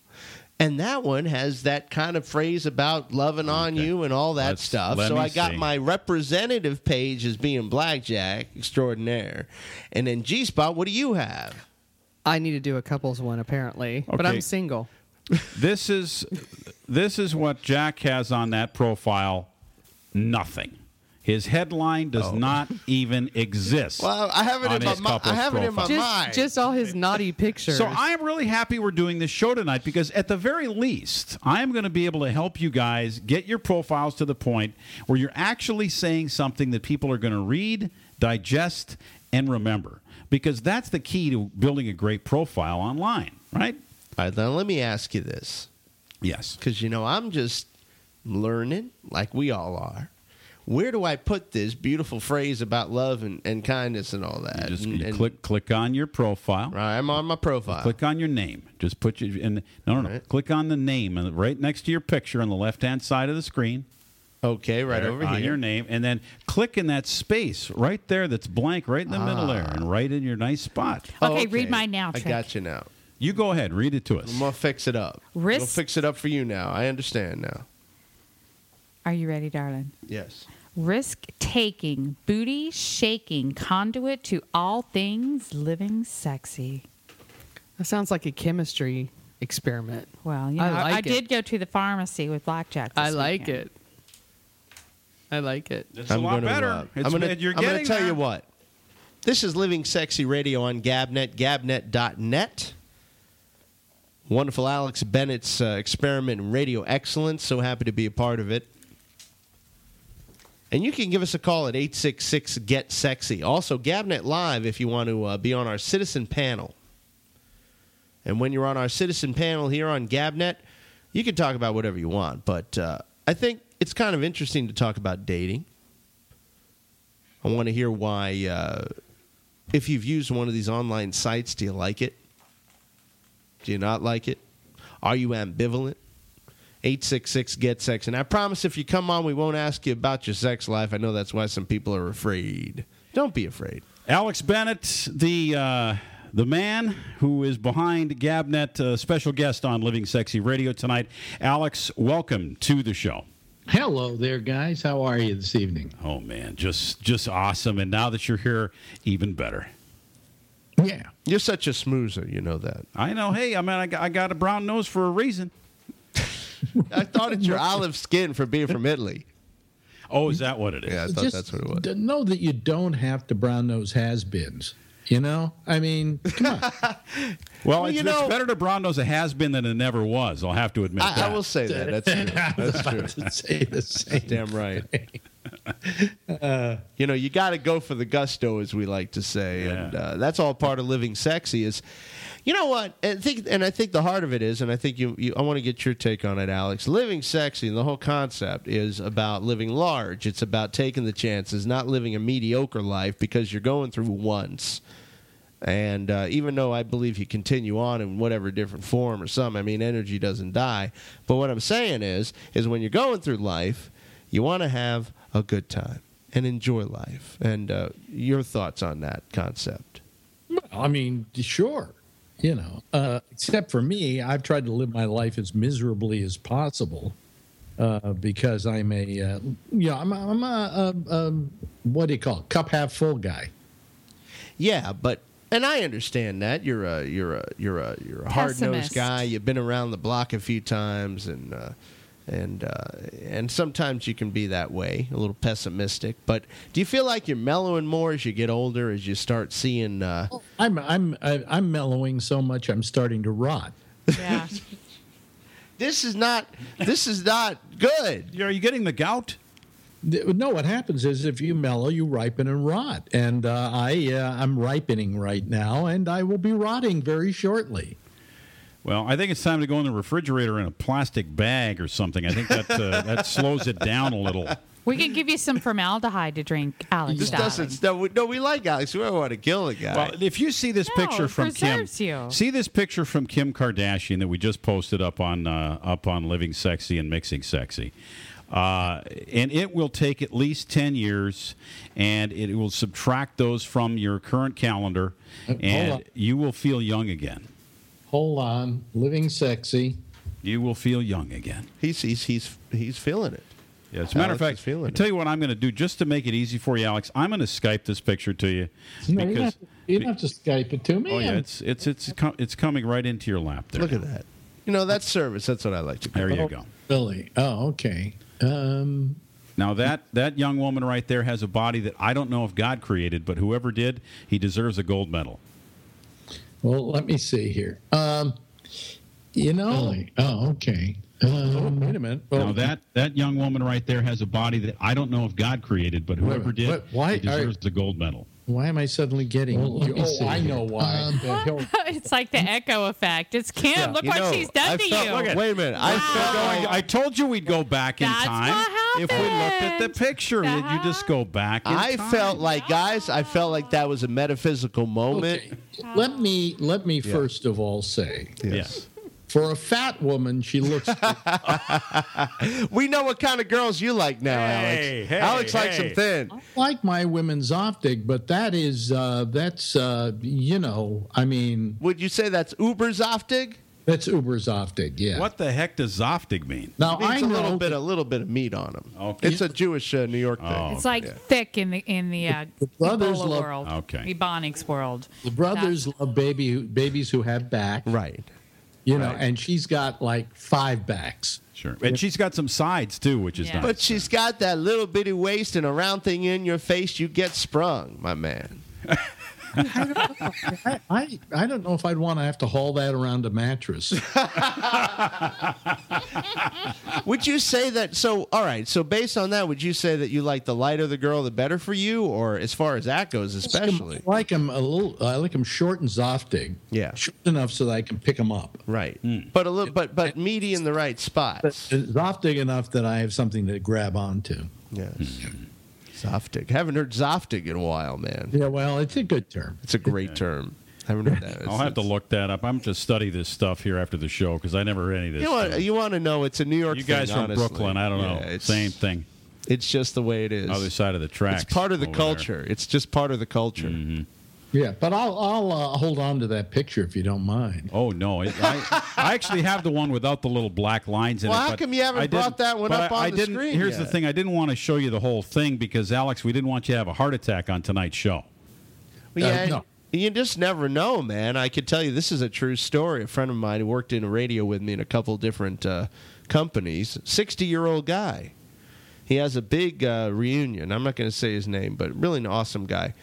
and that one has that kind of phrase about loving on
Okay.
you and all that
Let's-
stuff. So I got
see.
my representative page as being blackjack extraordinaire, and then G spot. What do you have?
I need to do a couples one apparently, but I'm single.
This is this is what Jack has on that profile. Nothing. His headline does oh. not even exist.
Oh. Well, I have it in my
his
mi- I have it in my.
Just,
mind.
just all his naughty pictures.
So I'm really happy we're doing this show tonight because at the very least, I am going to be able to help you guys get your profiles to the point where you're actually saying something that people are going to read, digest, and remember. Because that's the key to building a great profile online, right?
All right, now let me ask you this.
Yes.
because you know I'm just learning like we all are. Where do I put this beautiful phrase about love and, and kindness and all that?
You just
And-
you
and-
click click on your profile.
Right, I'm on my profile.
Click on your name. Just put your in. No, no, no.
Right.
Click on the name and right next to your picture on the left hand side of the screen.
Okay, right
there,
over
on
here.
your name, and then click in that space right there that's blank, right in the middle ah. there, and right in your nice spot.
Oh,
Okay, read mine now,
I got you now.
You go ahead, read it to us.
I'm gonna fix it up. We'll fix it up for you now. I understand now.
Are you ready, darling?
Yes.
Risk taking, booty shaking, conduit to all things living sexy.
that sounds like a chemistry experiment.
Well, you know,
I
I,
like
I
it.
did go to the pharmacy with blackjack. This
I like
weekend.
it. I like it.
It's a lot
gonna,
better.
uh,
It's-
I'm gonna,
you're
I'm gonna tell
there.
you what. This is Living Sexy Radio on Gabnet, gabnet.net. Wonderful Alex Bennett's uh, experiment in radio excellence. So happy to be a part of it. And you can give us a call at 866 Get Sexy. Also, Gabnet Live if you want to uh, be on our citizen panel. And when you're on our citizen panel here on Gabnet, you can talk about whatever you want. But uh, I think it's kind of interesting to talk about dating. I want to hear why, uh, if you've used one of these online sites, do you like it? Do you not like it? Are you ambivalent? 866 get sex. And I promise if you come on, we won't ask you about your sex life. I know that's why some people are afraid. Don't be afraid.
Alex Bennett, the uh, the man who is behind Gabnet, uh, special guest on Living Sexy Radio tonight. Alex, welcome to the show.
Hello there, guys. How are you this evening?
Oh man, just just awesome. And now that you're here, even better.
Yeah.
You're such a smoozer, you know that.
I know. Hey, I mean, I got, I got a brown nose for a reason.
I thought it's your olive skin for being from Italy.
Oh, is that what it is?
Yeah, I thought
Just
that's what it was.
d- know that you don't have to brown nose has-beens. You know, I mean, come on.
Well,
Well,
it's,
you
it's
know-
better to brown Brondo's a has been than a never was. I'll have to admit
I,
that.
I will say that. That's true.
Was
That's
about
true.
to say the same.
Damn right. you know, you got to go for the gusto, as we like to say,
Yeah.
and uh, that's all part of living sexy. Is you know what? And I think, and I think the heart of it is, and I think you, you I want to get your take on it, Alex. Living sexy, and the whole concept is about living large. It's about taking the chances, not living a mediocre life because you're going through once. And uh, even though I believe you continue on in whatever different form or some, I mean, energy doesn't die. But what I'm saying is, is when you're going through life, you want to have a good time and enjoy life. And uh, your thoughts on that concept?
I mean, sure. You know, uh, except for me, I've tried to live my life as miserably as possible uh, because I'm a, uh, you know, I'm a, I'm a, a, a what do you call it, cup half full guy.
Yeah, but and I understand that you're a you're a you're a you're a hard nosed guy. You've been around the block a few times, and uh, and uh, and sometimes you can be that way, a little pessimistic. But do you feel like you're mellowing more as you get older, as you start seeing? Uh,
I'm I'm I- I'm mellowing so much I'm starting to rot.
Yeah.
this is not this is not good.
Are you getting the gout?
No, what happens is if you mellow, you ripen and rot, and uh, I uh, I'm ripening right now, and I will be rotting very shortly.
Well, I think it's time to go in the refrigerator in a plastic bag or something. I think that uh, that slows it down a little.
We can give you some formaldehyde to drink, Alex.
This
darling.
doesn't. No, we, no, we like Alex. We don't want to kill the guy.
Well, if you see this
No,
picture
it
from Kim,
preserves you.
see this picture from Kim Kardashian that we just posted up on uh, up on Living Sexy and Mixing Sexy. Uh, and it will take at least 10 years and it will subtract those from your current calendar and you will feel young again.
Hold on, living sexy.
You will feel young again.
he's he's he's he's feeling it.
Yeah, as a matter of
Alex is
fact,
feeling
I'll
it.
tell you what I'm going to do just to make it easy for you, Alex. I'm going to Skype this picture to you
No, you, don't
because
have to, you don't have to Skype it to me.
oh yeah, it's it's it's com- it's coming right into your lap there.
Look at that. You know that's service. That's what I like to.
There
call it.
you go.
Billy. Oh, okay. Um,
Now that that young woman right there has a body that I don't know if God created, but whoever did, he deserves a gold medal.
Well, let me see here. Um, you know. Oh, okay. Um, wait a minute. Well,
now that that young woman right there has a body that I don't know if God created, but whoever
minute.
did,
What- why
he
are-
deserves the gold medal.
Why am I suddenly getting?
let me
oh,
see
I know why.
Um,
it's like the echo effect. It's Kim. Look
You
what
know,
she's done
I
to
felt-
you.
look at- Wait a minute. I felt
Going- I told you we'd go back in
That's
time.
what
If we looked at the picture,
That
you just go back. In
I
time.
felt like, guys, I felt like that was a metaphysical moment.
okay. Let me let me first of all say,
yes.
For a fat woman, she looks.
We know what kind of girls you like now,
Hey,
Alex.
hey,
Alex likes them thin.
I like my women's optic, but that is uh, that's uh, you know, I mean,
Would you say that's Uber Zoftig?
that's Uber optic. Yeah.
What the heck does Zoftig mean?
Now
Means
I
a
know
little bit, a little bit of meat on them.
Okay.
It's a Jewish uh, New York thing.
Oh.
It's like
Yeah.
thick in the in the uh,
The brothers love-
world,
Okay.
Ebonics world.
the brothers love baby babies who have back,
Right.
You know,
Right.
and she's got like five backs.
Sure. And she's got some sides too, which is
Yeah.
nice.
But she's got that little bitty waist and a round thing in your face. You get sprung, my man.
I, I I don't know if I'd want to have to haul that around a mattress.
Would you say that? So, all right. So, based on that, would you say that you like the lighter the girl, the better for you, or as far as that goes, especially?
I like them a little. I like them short and zoftig.
Yeah.
short enough so that I can pick them up.
Right. Hmm. But a little, but but meaty in the right spots.
Zoftig enough that I have something to grab onto.
Yes. Hmm. Zoftig. Haven't heard Zoftig in a while, man.
Yeah, well, it's a good term.
It's a great term. Haven't heard that.
I'll have to look that up. I'm going to study this stuff here after the show because I never heard any of this.
You want, you want to know? It's a New York.
You guys
thing,
from
honestly.
Brooklyn, I don't know.
Yeah, it's,
Same thing.
It's just the way it is.
Other side of the tracks.
It's part of the
over
culture. It's just part of the culture. Mm-hmm.
Yeah, but I'll I'll uh, hold on to that picture if you don't mind.
Oh no! It, I, I actually have the one without the little black lines in
Well,
it.
how come you haven't
I didn't-
brought that one up
I,
on
I
the
didn't,
screen
Here's the thing: I didn't want to show you the whole thing because Alex, we didn't want you to have a heart attack on tonight's show.
Well,
Uh,
yeah,
no.
you just never know, man. I could tell you this is a true story. A friend of mine who worked in a radio with me in a couple different uh, companies, sixty-year-old guy. He has a big uh, reunion. I'm not going to say his name, but really an awesome guy.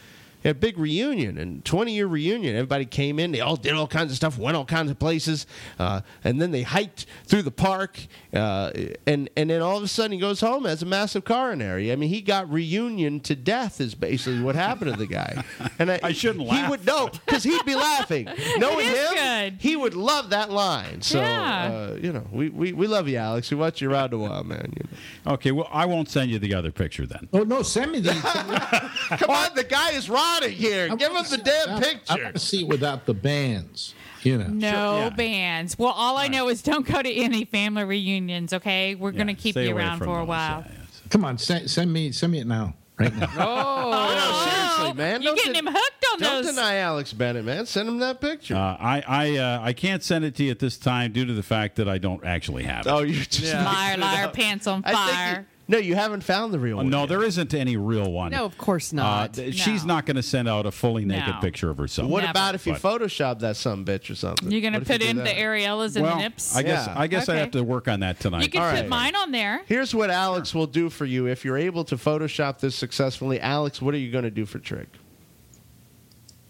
He had a big reunion and 20 year reunion. Everybody came in. They all did all kinds of stuff, went all kinds of places, uh, and then they hiked through the park. Uh, and and then all of a sudden he goes home has a massive coronary. I mean, he got reunion to death is basically what happened to the guy. And I,
I shouldn't
He
laugh.
would know because he'd be laughing. Knowing
is
him,
good.
he would love that line. So
Yeah.
uh, you know, we, we, we love you, Alex. We watch you around a while, man. You know.
Okay, well, I won't send you the other picture then.
Oh no, send me the.
Come on, the guy is rotting here. Give him the damn
I
picture.
want to see it without the bands. You know.
No
yeah.
bands. Well, all I know is don't go to any family reunions. Okay, we're gonna keep you around for a
those,
while.
yeah, yes.
Come on, send, send me send me it now, right now.
No, seriously, man.
You're
Don't
getting
de-
him hooked on
Don't
those.
deny Alex Bennett, man. Send him that picture.
Uh, I I uh, I can't send it to you at this time due to the fact that I don't actually have it.
oh, you're just
liar, liar, pants on
I think
fire.
You- no, you haven't found the real
Uh,
one.
no,
yet.
there isn't any real one.
No, of course
Uh,
not.
th- She's not going to send out a fully naked
No.
picture of herself.
What
Never.
about if you
But-
Photoshop that some bitch or something?
You're gonna
What if you
put
do
in the areolas and
well,
the nips.
I guess
Yeah.
I guess I have to work on that tonight.
you can
All
put
right.
mine on there.
Here's what Alex will do for you if you're able to Photoshop this successfully. Alex, what are you going to do for trick?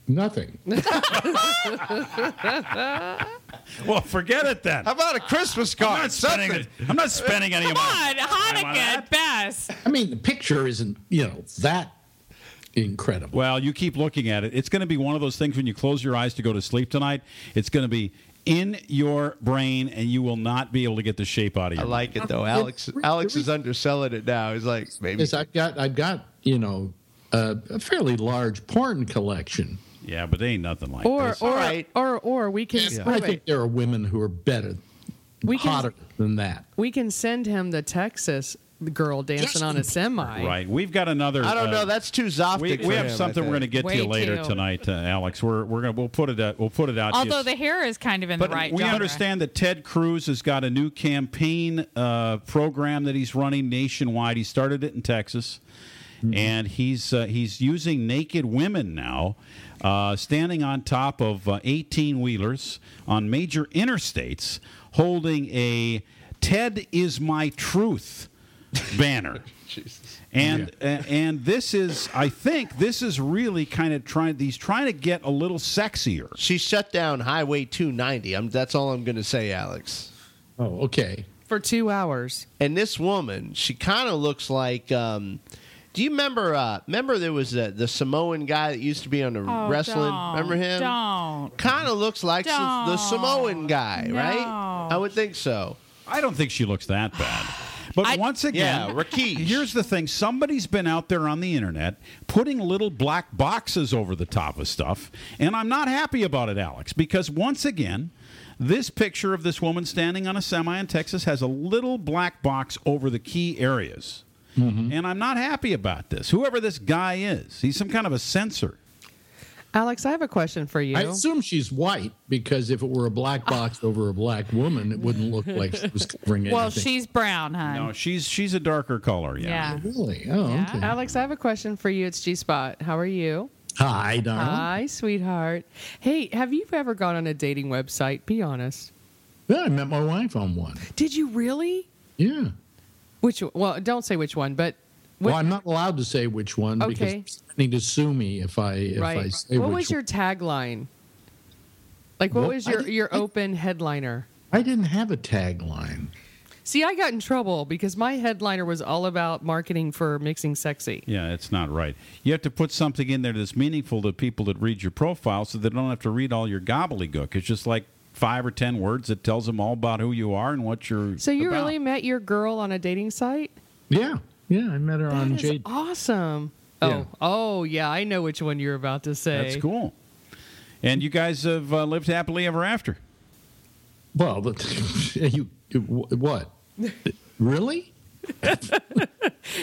Nothing.
well, forget it then.
How about a Christmas
I'm
card?
not spending. It- I'm not spending any of
Come
my
on,
time
Hanukkah at best.
I mean, the picture isn't you know that incredible.
Well, you keep looking at it. It's going to be one of those things when you close your eyes to go to sleep tonight. It's going to be in your brain, and you will not be able to get the shape out of
it.
I
like it though. Alex Alex is underselling it now. He's like, maybe.
is I've got I've got you know a, a fairly large porn collection.
Yeah, but they ain't nothing like
or
this.
or,
All right.
or or we can
I
wait,
think there are women who are better,
we can
hotter than that.
we can send him the Texas girl dancing on a semi.
Right. We've got another.
I don't
uh,
know. That's too Zoftig.
we,
for
we have
him,
something we're going to
think.
get to you later
too.
tonight, uh, Alex. We're we're gonna we'll put it out, we'll put it out. to.
Although the hair is kind of in
But
the right
we
genre.
understand that Ted Cruz has got a new campaign uh, program that he's running nationwide. He started it in Texas, and he's uh, he's using naked women now, uh, standing on top of eighteen wheelers on major interstates, holding a "Ted is my truth" banner. And uh, and this is, I think, this is really kind of trying. He's trying to get a little sexier.
She shut down Highway 290. I'm, that's all I'm going to say, Alex.
Oh, okay.
For two hours.
And this woman, she kind of looks like. Um, do you remember? Uh, remember there was uh, the Samoan guy that used to be on the
Oh,
wrestling.
don't,
remember him?
Don't.
Kind of looks like the, the
Don't.
Samoan guy, right? I would think so.
I don't think she looks that bad. But
I-
once again,
Yeah, Rakesh.
here's the thing: somebody's been out there on the internet putting little black boxes over the top of stuff, and I'm not happy about it, Alex, because once again. This picture of this woman standing on a semi in Texas has a little black box over the key areas. Mm-hmm. And I'm not happy about this. Whoever this guy is, he's some kind of a censor.
Alex, I have a question for you.
I assume she's white because if it were a black box over a black woman, it wouldn't look like she was covering anything.
Well,
anything.
she's brown, hun.
No, she's she's a darker color. Yeah.
yeah.
Oh, really. Oh,
Yeah.
okay.
Alex, I have a question for you. It's G Spot. How are you?
Hi, darling.
Hi, sweetheart. Hey, have you ever gone on a dating website? Be honest.
yeah, I met my wife on one.
Did you really?
Yeah.
Which? Well, don't say which one, but what,
well, I'm not allowed to say which one
Okay.
because they need to sue me if I if I
right.
say
What
which
was your tagline? Like, what
Well,
was
I
your
didn't-
your
I-
open headliner?
I didn't have a tagline.
See, I got in trouble because my headliner was all about marketing for mixing sexy.
Yeah, it's not right. You have to put something in there that's meaningful to people that read your profile so they don't have to read all your gobbledygook. It's just like five or ten words that tells them all about who you are and what you're
So you
about.
really met your girl on a dating site?
Yeah. Yeah, I met her on
That is
Jade.
awesome.
Yeah.
Oh, oh yeah, I know which one you're about to say.
That's cool. And you guys have uh, lived happily ever after.
Well, the, you what? really?
That's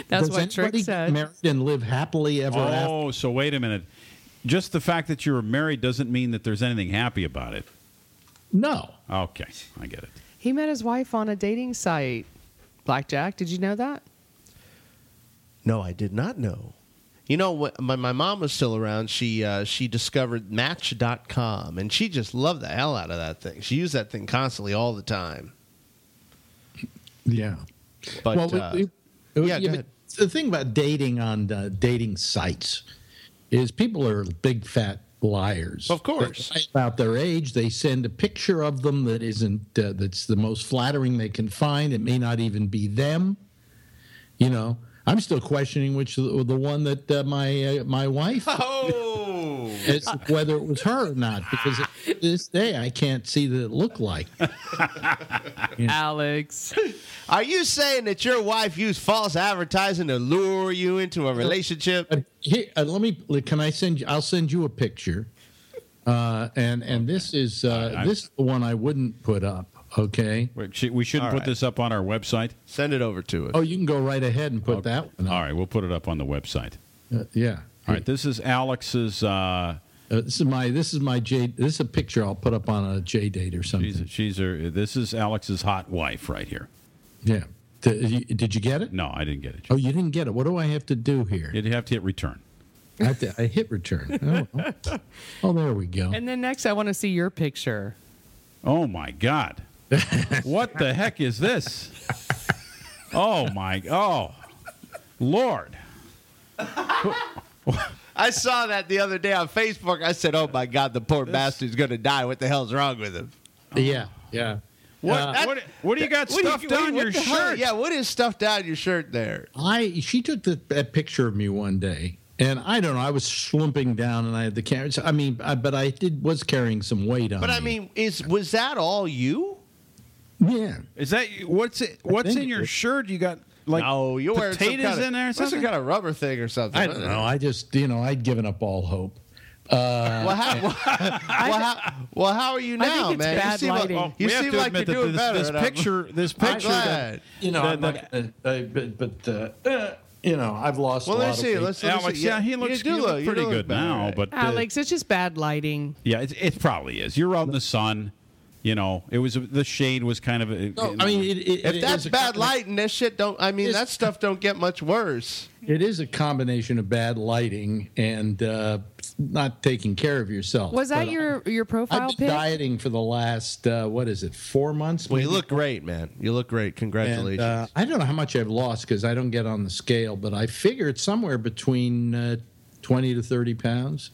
Does
what Trick
anybody get
said.
Married and live happily ever after?
Oh, so wait a minute. Just the fact that you were married doesn't mean that there's anything happy about it.
No.
Okay, I get it.
He met his wife on a dating site. Blackjack, did you know that?
No, I did not know. You know, when my, my mom was still around, she uh, she discovered Match.com, and she just loved the hell out of that thing. She used that thing constantly all the time.
Yeah.
But
well, we-
uh,
we-
yeah, go
but the thing about dating on uh, dating sites is people are big fat liars.
Of course.
About their age, they send a picture of them that isn't uh, that's the most flattering they can find. It may not even be them. You know, I'm still questioning which the, the one that uh, my uh, my wife
Oh.
Is whether it was her or not because to this day I can't see that it looked like.
Alex.
Are you saying that your wife used false advertising to lure you into a relationship?
But here, uh, let me. Can I send you? I'll send you a picture. Uh, and and this is uh,
I-
this is the one I wouldn't put up. Okay.
We shouldn't
All
put this up on our website.
Send it over to us.
Oh, you can go right ahead and put that one. Up.
right, we'll put it up on the website.
Uh, yeah.
All right, this is Alex's. Uh,
Uh, this is my this is my J. This is a picture I'll put up on a JDate or something.
she's she's her. This is Alex's hot wife right here.
Yeah. Did you, did you get it?
No, I didn't get it.
Oh, you didn't get it. What do I have to do here?
You'd have to hit return.
I, have to, I hit return. Oh, well. oh, there we go.
And then next, I want to see your picture.
Oh my God! what the heck is this? Oh my! Oh, Lord!
I saw that the other day on Facebook. I said, "Oh my God, the poor bastard's going to die. What the hell's wrong with him?"
Yeah. Yeah.
What?
Uh,
what, what do you got
What you-
stuffed
what-
down
what
your
the hell-
shirt?
Yeah, what is stuffed down your shirt there?
I she took the, that picture of me one day, and I don't know. I was slumping down, and I had the camera. I mean, I, but I did was carrying some weight on.
But I
me.
mean, is was that all you?
yeah.
Is that what's it? What's in your
it-
shirt? You got like
no, you're wearing some
potatoes
kind of,
in there or
what's some
something?
kind of rubber thing or something.
I don't know. I just you know I'd given up all hope.
well, how, well, how, well, how are you
I think
now,
it's
man?
bad
you seem
lighting.
like,
Well,
you seem like you're doing
this,
better.
this
and I'm-
picture, this
I'm
picture,
glad.
You know,
That-
I'm not gonna, uh, but but uh, uh, you know I've lost.
Well,
a lot
let's
of
see. Let's, let's
Alex,
see.
yeah, he looks,
you do
you look
look,
pretty
look
good now,
right?
but uh,
Alex, it's just bad lighting.
yeah, it, it probably is. You're out in the sun. You know, it was the shade was kind of. A,
No, I mean, it, it,
if
it
that's bad lighting, this shit don't. I mean, that stuff don't get much worse.
It is a combination of bad lighting and uh, not taking care of yourself.
Was that
But
your your profile
I've been
pic?
dieting for the last uh, what is it, four months?
Well, you look great, man. You look great.
And,
Congratulations.
uh, I don't know how much I've lost because I don't get on the scale, but I figure it's somewhere between uh, twenty to thirty pounds.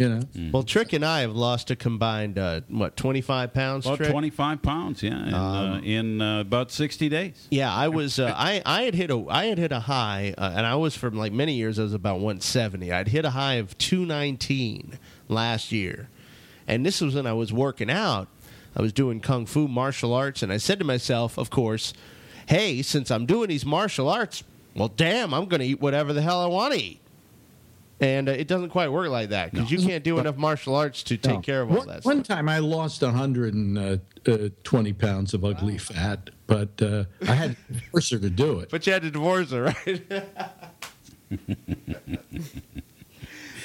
You know,
well, Trick and I have lost a combined uh, what twenty five pounds.
about 25 pounds, yeah, in, uh, in uh, about 60 days.
Yeah, I was. Uh, I I had hit a I had hit a high, uh, and I was from like many years. I was about 170. I'd hit a high of 219 last year, and this was when I was working out. I was doing kung fu martial arts, and I said to myself, of course, hey, since I'm doing these martial arts, well, damn, I'm going to eat whatever the hell I want to eat. And uh, it doesn't quite work like that because you can't do enough martial arts to take
No.
care of all
one,
that.
One time I lost 120 pounds of ugly fat, but uh, I had to force her to do it.
But you had to divorce her, right?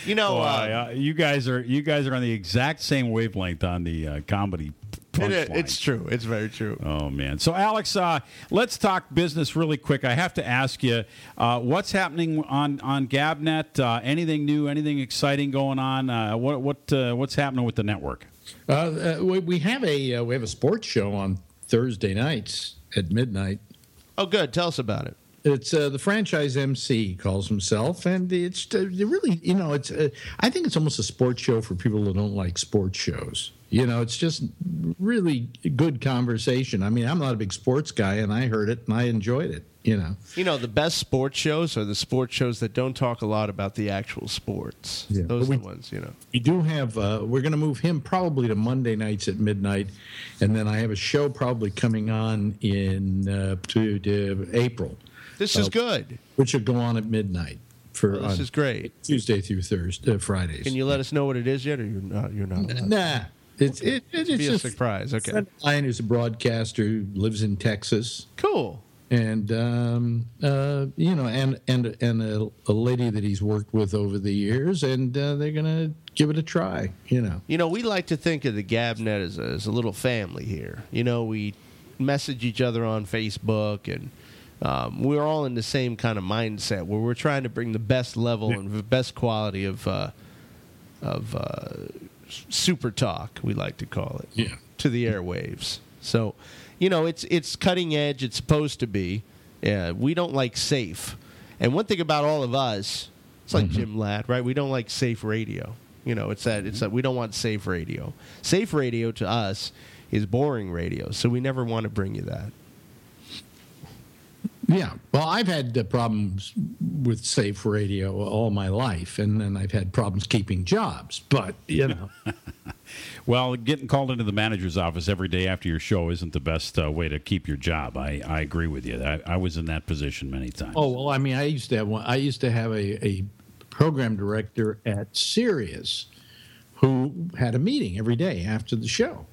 you know,
Boy,
uh,
uh, you guys are you guys are on the exact same wavelength on the uh, comedy
It is-
punchline.
it's true. It's very true.
Oh man! So Alex, uh, let's talk business really quick. I have to ask you, uh, what's happening on on Gabnet? Uh, anything new? Anything exciting going on? Uh, what what uh, what's happening with the network?
Uh, uh, we, we have a uh, we have a sports show on Thursday nights at midnight.
Oh, good. Tell us about it.
It's uh, the franchise MC he calls himself, and it's uh, really you know it's uh, I think it's almost a sports show for people who don't like sports shows. You know, it's just really good conversation. I mean, I'm not a big sports guy, and I heard it and I enjoyed it. You know,
You know, the best sports shows are the sports shows that don't talk a lot about the actual sports.
Yeah.
Those are the ones, you know.
we do have uh, we're going to move him probably to Monday nights at midnight, and then I have a show probably coming on in uh, to, to April,
This is
Uh,
good.
which will go on at midnight for
this
on
is great.
Tuesday through Thursday, uh, Fridays.
Can you let us know what it is yet, or you're not? You're not. allowed?
Nah, it's it, it, it's
Be a surprise. Okay.
of mine who's a broadcaster who lives in Texas,
Cool.
and um, uh, you know, and and and a, a lady that he's worked with over the years, and uh, they're gonna give it a try. You know,
You know, we like to think of the GabNet as a, as a little family here. You know, we message each other on Facebook, and um, we're all in the same kind of mindset where we're trying to bring the best level and the best quality of uh, of uh, super talk. We like to call it.
Yeah.
To the airwaves. So, you know, it's it's cutting edge. It's supposed to be. Yeah, we don't like safe. And one thing about all of us, It's like Jim Ladd, right? We don't like safe radio. You know, it's that it's that we don't want safe radio. Safe radio to us is boring radio, so we never want to bring you that.
Yeah. Well, I've had uh, problems with safe radio all my life, and then I've had problems keeping jobs. But, you know,
Well, getting called into the manager's office every day after your show isn't the best uh, way to keep your job. I, I agree with you. I, I was in that position many times.
oh, well, I mean, I used to have one, I used to have a, a program director at Sirius who had a meeting every day after the show.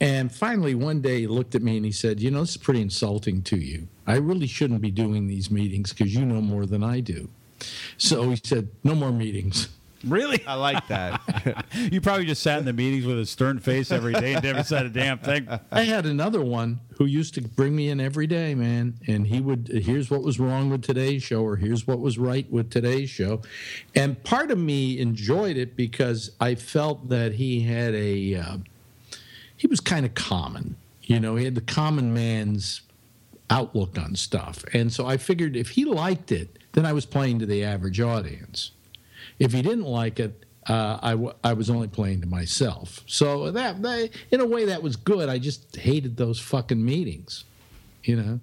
And finally, one day he looked at me and he said, You know, this is pretty insulting to you. I really shouldn't be doing these meetings because you know more than I do. So he said, No more meetings.
Really?
I like that.
you probably just sat in the meetings with a stern face every day and never said a damn thing.
I had another one who used to bring me in every day, man, and he would here's what was wrong with today's show or here's what was right with today's show. And part of me enjoyed it because I felt that he had a uh, he was kind of common. You know, he had the common man's outlook on stuff. And so I figured if he liked it, then I was playing to the average audience. If he didn't like it, uh, I, w- I was only playing to myself. So that, that, in a way, that was good. I just hated those fucking meetings, you know.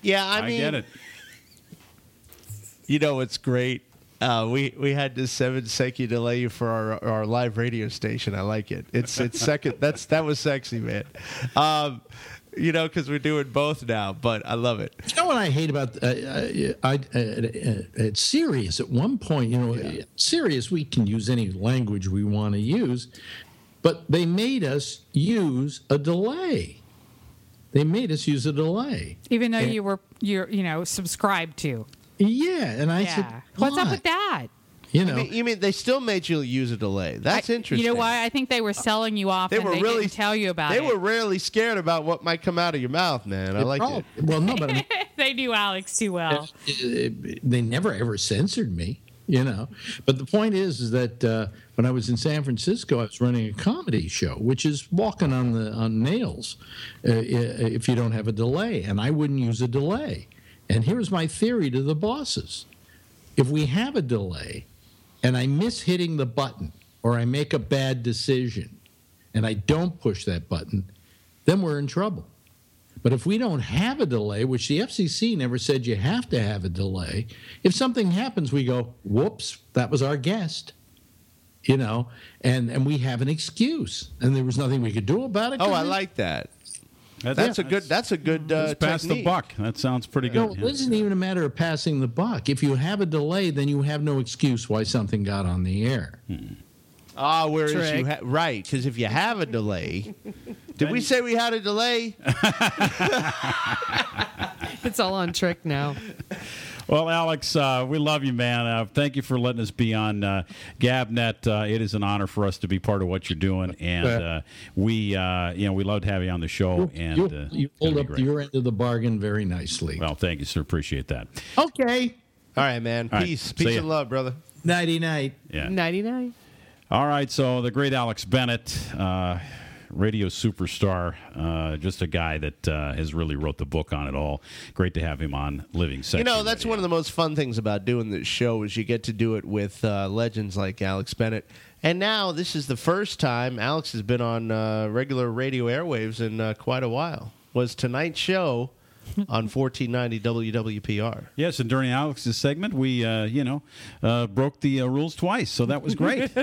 yeah, I
I,
mean,
get it.
You know it's great? Uh, we we had this seven second delay for our our live radio station. I like it. It's it's second. That's that was sexy, man. Um, you know, because we're doing both now, but I love it.
You know what I hate about uh, uh, I, uh, uh, at Sirius? At one point, you know, at Sirius, we can use any language we want to use, but they made us use a delay. They made us use a delay.
Even though
And-
you were you're you know subscribed to.
Yeah, and I
yeah.
said,
What's up with that?
You
I
know,
mean, you mean they still made you use a delay? That's
I-
interesting.
You know why? I think they were selling you off
They
and
were
they
really
didn't tell you about it.
They
it.
were really scared about what might come out of your mouth, man. I like it.
Well, no, but I mean,
they knew Alex too well.
they never ever censored me, you know. But the point is, is that uh, when I was in San Francisco, I was running a comedy show, which is walking on the on nails uh, if you don't have a delay, and I wouldn't use a delay. And here's my theory to the bosses: if we have a delay, and I miss hitting the button, or I make a bad decision, and I don't push that button, then we're in trouble. But if we don't have a delay, which the FCC never said you have to have a delay, if something happens, we go, whoops, that was our guest. You know, and, and we have an excuse, and there was nothing we could do about it.
Oh, I like that. That's a good. That's a good uh,
Let's pass the buck. That sounds pretty good.
No,
good.
it isn't even a matter of passing the buck. If you have a delay, then you have no excuse why something got on the air.
Ah, whereas
Trick.
you ha- right? Because if you have a delay, did we say we had a delay?
It's all on trick now.
Well, Alex, uh, we love you, man. Uh, thank you for letting us be on uh, GabNet. Uh, it is an honor for us to be part of what you're doing, and uh, we, uh, you know, we love to have you on the show. and
you,
uh,
you
it's gonna
up
be great.
your end of the bargain very nicely.
Well, thank you, sir. Appreciate that.
okay.
All right, man.
All right.
Peace,
See
peace
ya.
and love, brother.
Nighty night.
Yeah.
99.
All right, so the great Alex Bennett, uh, radio superstar, uh, just a guy that uh, has really wrote the book on it all. Great to have him on Living Sexy.
You know, that's one of the most fun things about doing this show is you get to do it with uh, legends like Alex Bennett. And now this is the first time Alex has been on uh, regular radio airwaves in uh, quite a while. Was tonight's show on 1490 WWPR.
Yes, and during Alex's segment, we, uh, you know, uh, broke the uh, rules twice, so that was great.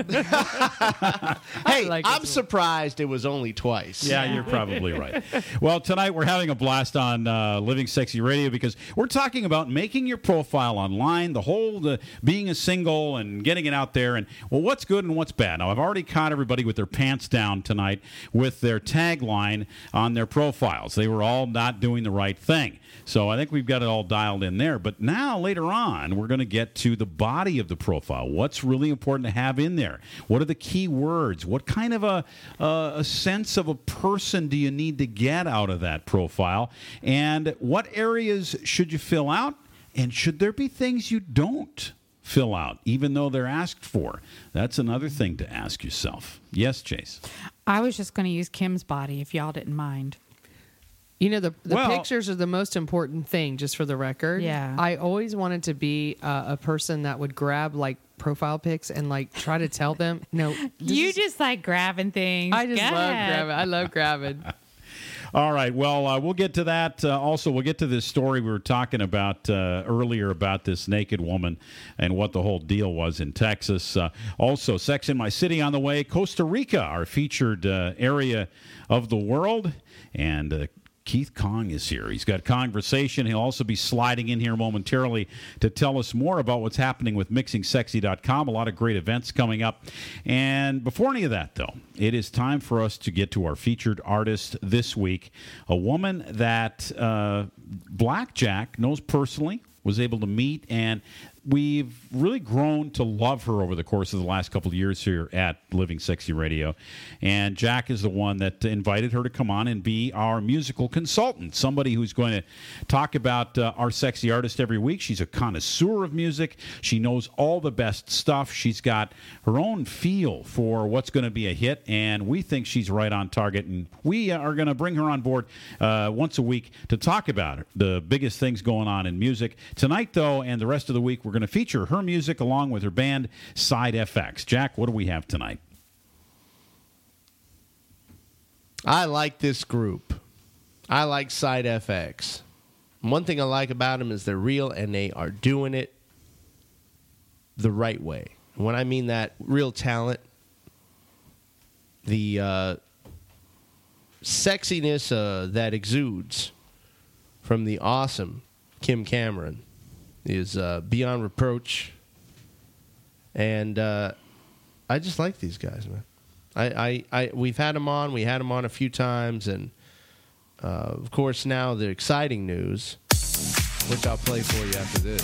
Hey,
like
I'm
it.
surprised it was only twice.
Yeah, you're probably right. Well, tonight we're having a blast on uh, Living Sexy Radio because we're talking about making your profile online, the whole the, being a single and getting it out there, and well, what's good and what's bad. Now, I've already caught everybody with their pants down tonight with their tagline on their profiles. They were all not doing the right thing. So I think we've got it all dialed in there. But now, later on, we're going to get to the body of the profile. What's really important to have in there? What are the key words? What kind of a, a sense of a person do you need to get out of that profile? And what areas should you fill out? And should there be things you don't fill out, even though they're asked for? That's another thing to ask yourself. Yes, Chase.
I was just going to use Kim's body if y'all didn't mind.
You know, the, the
Well-
pictures are the most important thing, just for the record.
Yeah.
I always wanted to be uh, a person that would grab like profile pics and like try to tell them, no,
You
is-
just like grabbing things.
I just
Go
love
ahead.
grabbing. I love grabbing.
All right. Well, uh, we'll get to that. Uh, also, we'll get to this story we were talking about uh, earlier about this naked woman and what the whole deal was in Texas. Uh, also, Sex in My City on the way. Costa Rica, our featured uh, area of the world. And uh, Keith Kong is here. He's got conversation. He'll also be sliding in here momentarily to tell us more about what's happening with mixingsexy.com. A lot of great events coming up. And before any of that, though, it is time for us to get to our featured artist this week, a woman that uh, Blackjack knows personally, was able to meet, and we've really grown to love her over the course of the last couple of years here at Living Sexy Radio. And Jack is the one that invited her to come on and be our musical consultant, somebody who's going to talk about uh, our sexy artist every week. She's a connoisseur of music. She knows all the best stuff. She's got her own feel for what's going to be a hit, and we think she's right on target. And we are going to bring her on board uh, once a week to talk about the biggest things going on in music. Tonight, though, and the rest of the week, we're going to feature her music along with her band Side FX. Jack, what do we have tonight?
I like this group. I like Side FX. One thing I like about them is they're real and they are doing it the right way. When I mean that, real talent, the uh, sexiness uh, that exudes from the awesome Kim Cameron is uh, beyond reproach. And uh, I just like these guys, man. I, I, I, we've had them on. We had them on a few times, and uh, of course now the exciting news, which I'll play for you after this.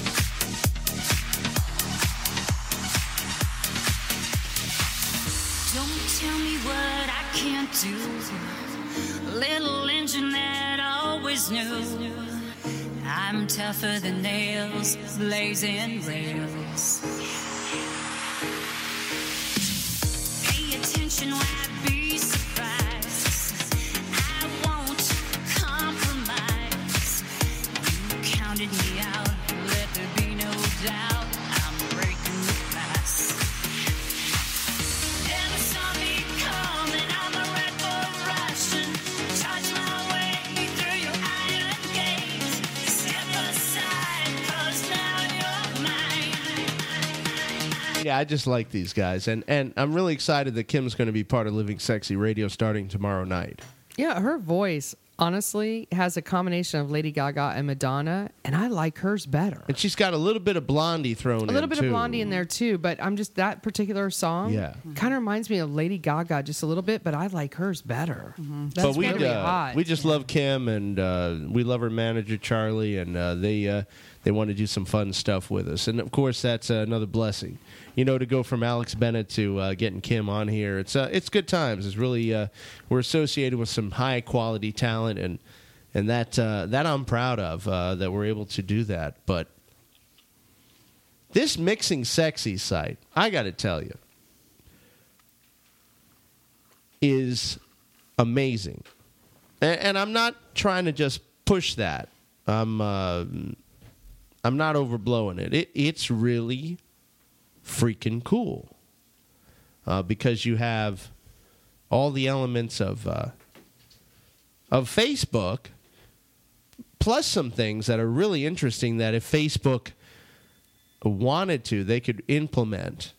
Don't tell me what I can't do. Little engine that always knew. I'm tougher than nails, blazing rails. Pay attention I be surprised. I won't compromise. You counted me
Yeah, I just like these guys, and and I'm really excited that Kim's going to be part of Living Sexy Radio starting tomorrow night.
Yeah, her voice honestly has a combination of Lady Gaga and Madonna, and I like hers better.
And she's got a little bit of Blondie thrown in
A little bit
too.
of Blondie in there too, but I'm just that particular song.
Yeah.
kind of reminds me of Lady Gaga just a little bit, but I like hers better. That's
but we
really
uh,
hot.
we just love Kim, and uh, we love her manager Charlie, and uh, they uh, they want to do some fun stuff with us, and of course that's uh, another blessing. You know, to go from Alex Bennett to uh, getting Kim on here, it's uh, it's good times. It's really uh, we're associated with some high quality talent, and and that uh, that I'm proud of uh, that we're able to do that. But this mixing sexy site, I got to tell you, is amazing. And, and I'm not trying to just push that. I'm uh, I'm not overblowing it. it it's really freaking cool uh, because you have all the elements of uh, of Facebook, plus some things that are really interesting. That if Facebook wanted to, they could implement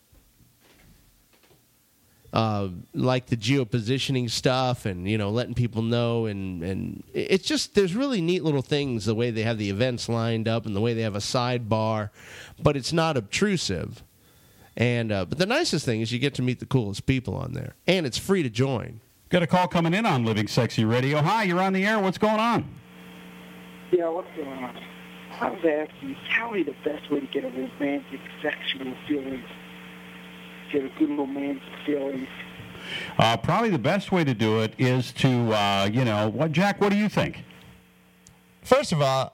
uh, like the geopositioning stuff and you know letting people know and and it's just there's really neat little things the way they have the events lined up and the way they have a sidebar but it's not obtrusive and uh, but the nicest thing is you get to meet the coolest people on there and it's free to join
Got a call coming in on Living Sexy Radio. Hi, you're on the air. What's going on?
Yeah, what's going on? I was asking, tell me the best way to get a romantic sexual feeling. Get a good romantic feeling.
Uh, probably the best way to do it is to, uh, you know, what, Jack? What do you think?
first of all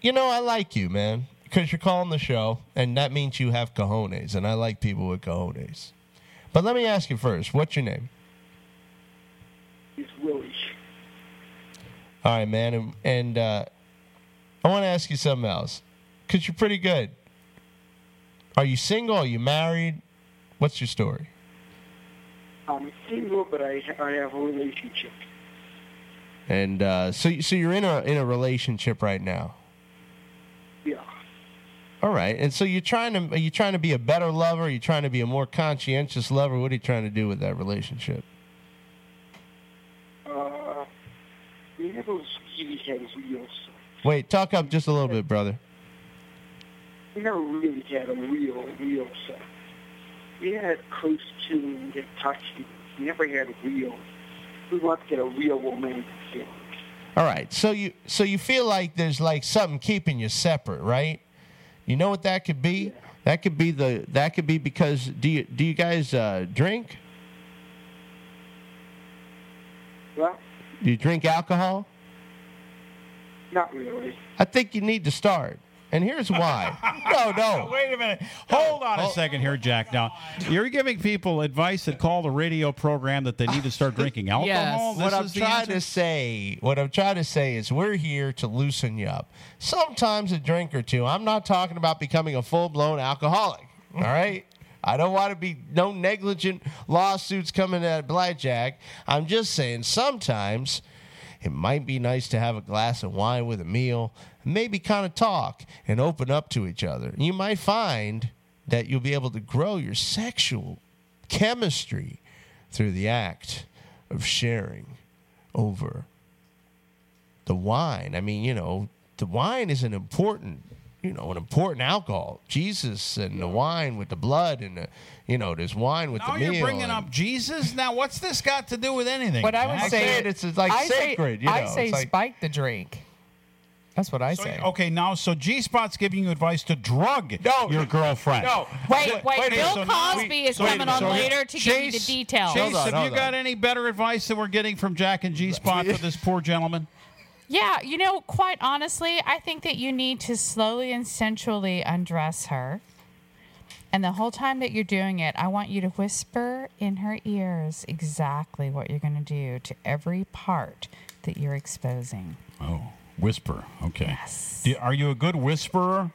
you know i like you man because you're calling the show and that means you have cojones and i like people with cojones but let me ask you first what's your name
It's Willie.
All right, man, and, and uh, I want to ask you something else because you're pretty good. Are you single? Are you married? What's your story?
I'm single, but I I have a relationship.
And uh, so, so you're in a in a relationship right now. All right, and so you're trying to are you trying to be a better lover? Are you trying to be a more conscientious lover? What are you trying to do with that relationship?
Uh, we never really had real sex.
Wait, talk up just a little bit, brother.
We never really had a real, real sex. We had close to and get touchy. We never had a real. We want to get a real romantic feeling.
All right, so you so you feel like there's like something keeping you separate, right? You know what that could be? That could be the that could be because do you do you guys uh, drink?
Well,
Do you drink alcohol?
not really.
I think you need to start, and here's why. no, no.
Wait a minute. Hold on a second here, Jack. Now, you're giving people advice that call the radio program that they need to start drinking alcohol.
What
This
I'm trying to say, what I'm trying to say is, we're here to loosen you up. Sometimes a drink or two. I'm not talking about becoming a full blown alcoholic. All right. I don't want to be no negligent lawsuits coming at Blackjack. I'm just saying sometimes it might be nice to have a glass of wine with a meal, maybe kind of talk and open up to each other. You might find that you'll be able to grow your sexual chemistry through the act of sharing over the wine. I mean, you know, the wine is an important, you know, an important alcohol. Jesus and the wine with the blood and the, you know, there's wine with
Now
the meal.
you're bringing up Jesus. Now, what's this got to do with anything?
But I would
Jack?
say,
it's, it's like
I say-
sacred, you know,
I say
it's like-
spike the drink. That's what I
So,
say.
okay, now so G Spot's giving you advice to drug your girlfriend.
No. Wait, wait,
a minute,
Bill
so now-
Cosby is
wait a
coming
minute,
on
so
later to give you the details.
Chase,
Hold on,
have
hold
you
on.
got any better advice that we're getting from Jack and G Spot for this poor gentleman?
Yeah, you know, quite honestly, I think that you need to slowly and sensually undress her. And the whole time that you're doing it, I want you to whisper in her ears exactly what you're going to do to every part that you're exposing.
Oh, whisper. Okay. Do, are you a good whisperer?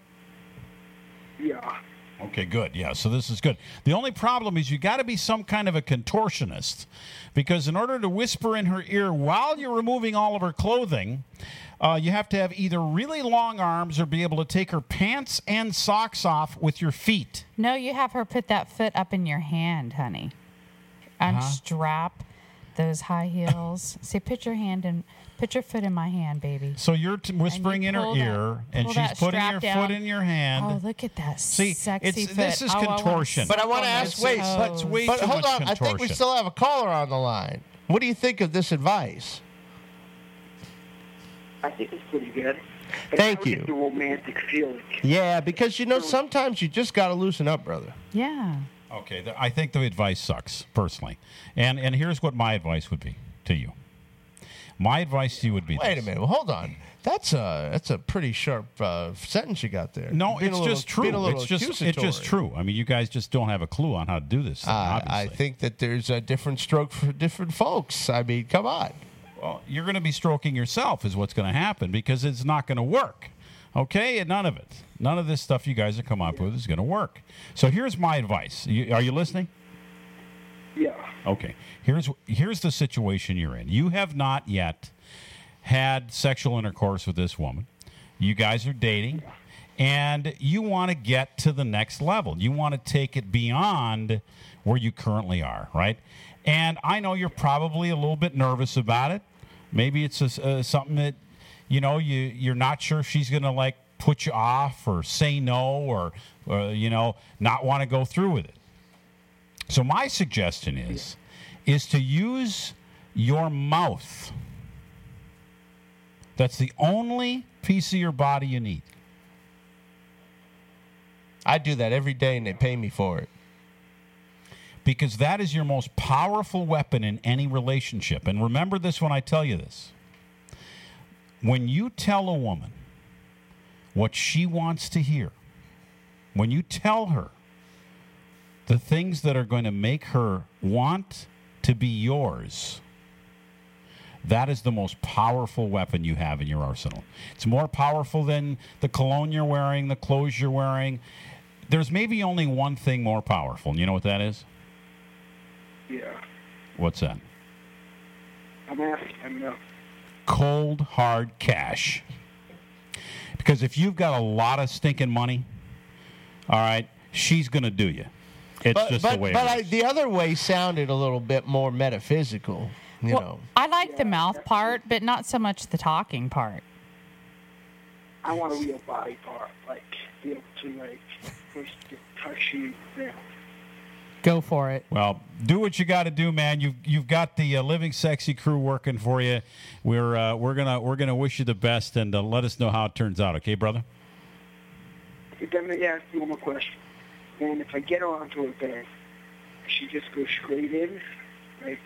Yeah.
Okay, good. Yeah, so this is good. The only problem is you got to be some kind of a contortionist because in order to whisper in her ear while you're removing all of her clothing, uh, you have to have either really long arms or be able to take her pants and socks off with your feet.
No, you have her put that foot up in your hand, honey.
Uh-huh.
Unstrap those high heels. Say, put your hand in, put your foot in my hand, baby.
So you're t- whispering in her
pull that-
ear, and she's putting
strap
your
down.
foot in your hand.
Oh, look at that
See,
sexy
it's-
foot.
this is
Oh,
contortion.
suck
But I want to ask, wait,
toes.
That's way
but hold
much
on. I think we still have a caller on the line. What do you think of this advice?
I think it's pretty good. And
Thank you.
The romantic feeling.
Yeah, because you know sometimes you just got to loosen up, brother.
Yeah.
Okay, th- I think the advice sucks personally, and and here's what my advice would be to you. My advice to you would be:
Wait a minute. Well, hold on. That's a that's a pretty sharp uh, sentence you got there.
No,
Being a
it's
little-
just true.
being a little
It's just it's just
accusatory.
true. I mean, you guys just don't have a clue on how to do this. Thing,
Uh, I
obviously.
think that there's a different stroke for different folks. I mean, come on.
Well, you're going to be stroking yourself, is what's going to happen because it's not going to work. Okay, and none of it, none of this stuff you guys have come up with is going to work. So here's my advice. You, are you listening?
Yeah.
Okay. Here's here's the situation you're in. You have not yet had sexual intercourse with this woman. You guys are dating and you want to get to the next level. You want to take it beyond where you currently are, right? And I know you're probably a little bit nervous about it. Maybe it's a, uh, something that you know you you're not sure if she's going to like put you off or say no or, or you know not want to go through with it. So my suggestion is is to use your mouth. That's the only piece of your body you need.
I do that every day, and they pay me for it.
Because that is your most powerful weapon in any relationship. And remember this when I tell you this. When you tell a woman what she wants to hear, when you tell her the things that are going to make her want to be yours, that is the most powerful weapon you have in your arsenal. It's more powerful than the cologne you're wearing, the clothes you're wearing. There's maybe only one thing more powerful. And you know what that is?
Yeah.
What's that?
I'm asking. I'm not.
Uh, Cold, hard cash. Because if you've got a lot of stinking money, all right, she's going to do you. It's
but
just
but,
the way
but
it
I, the other way sounded a little bit more metaphysical. You
Well,
know.
I like the mouth part, but not so much the talking part.
I want a real body part, like be able to like first get touch you. Yeah.
Go for it.
Well, do what you got to do, man. You've you've got the uh, Living Sexy crew working for you. We're uh, we're gonna we're gonna wish you the best and uh, let us know how it turns out. Okay, brother.
Let me ask you one more question. And if I get her onto her bed, she just goes straight in, like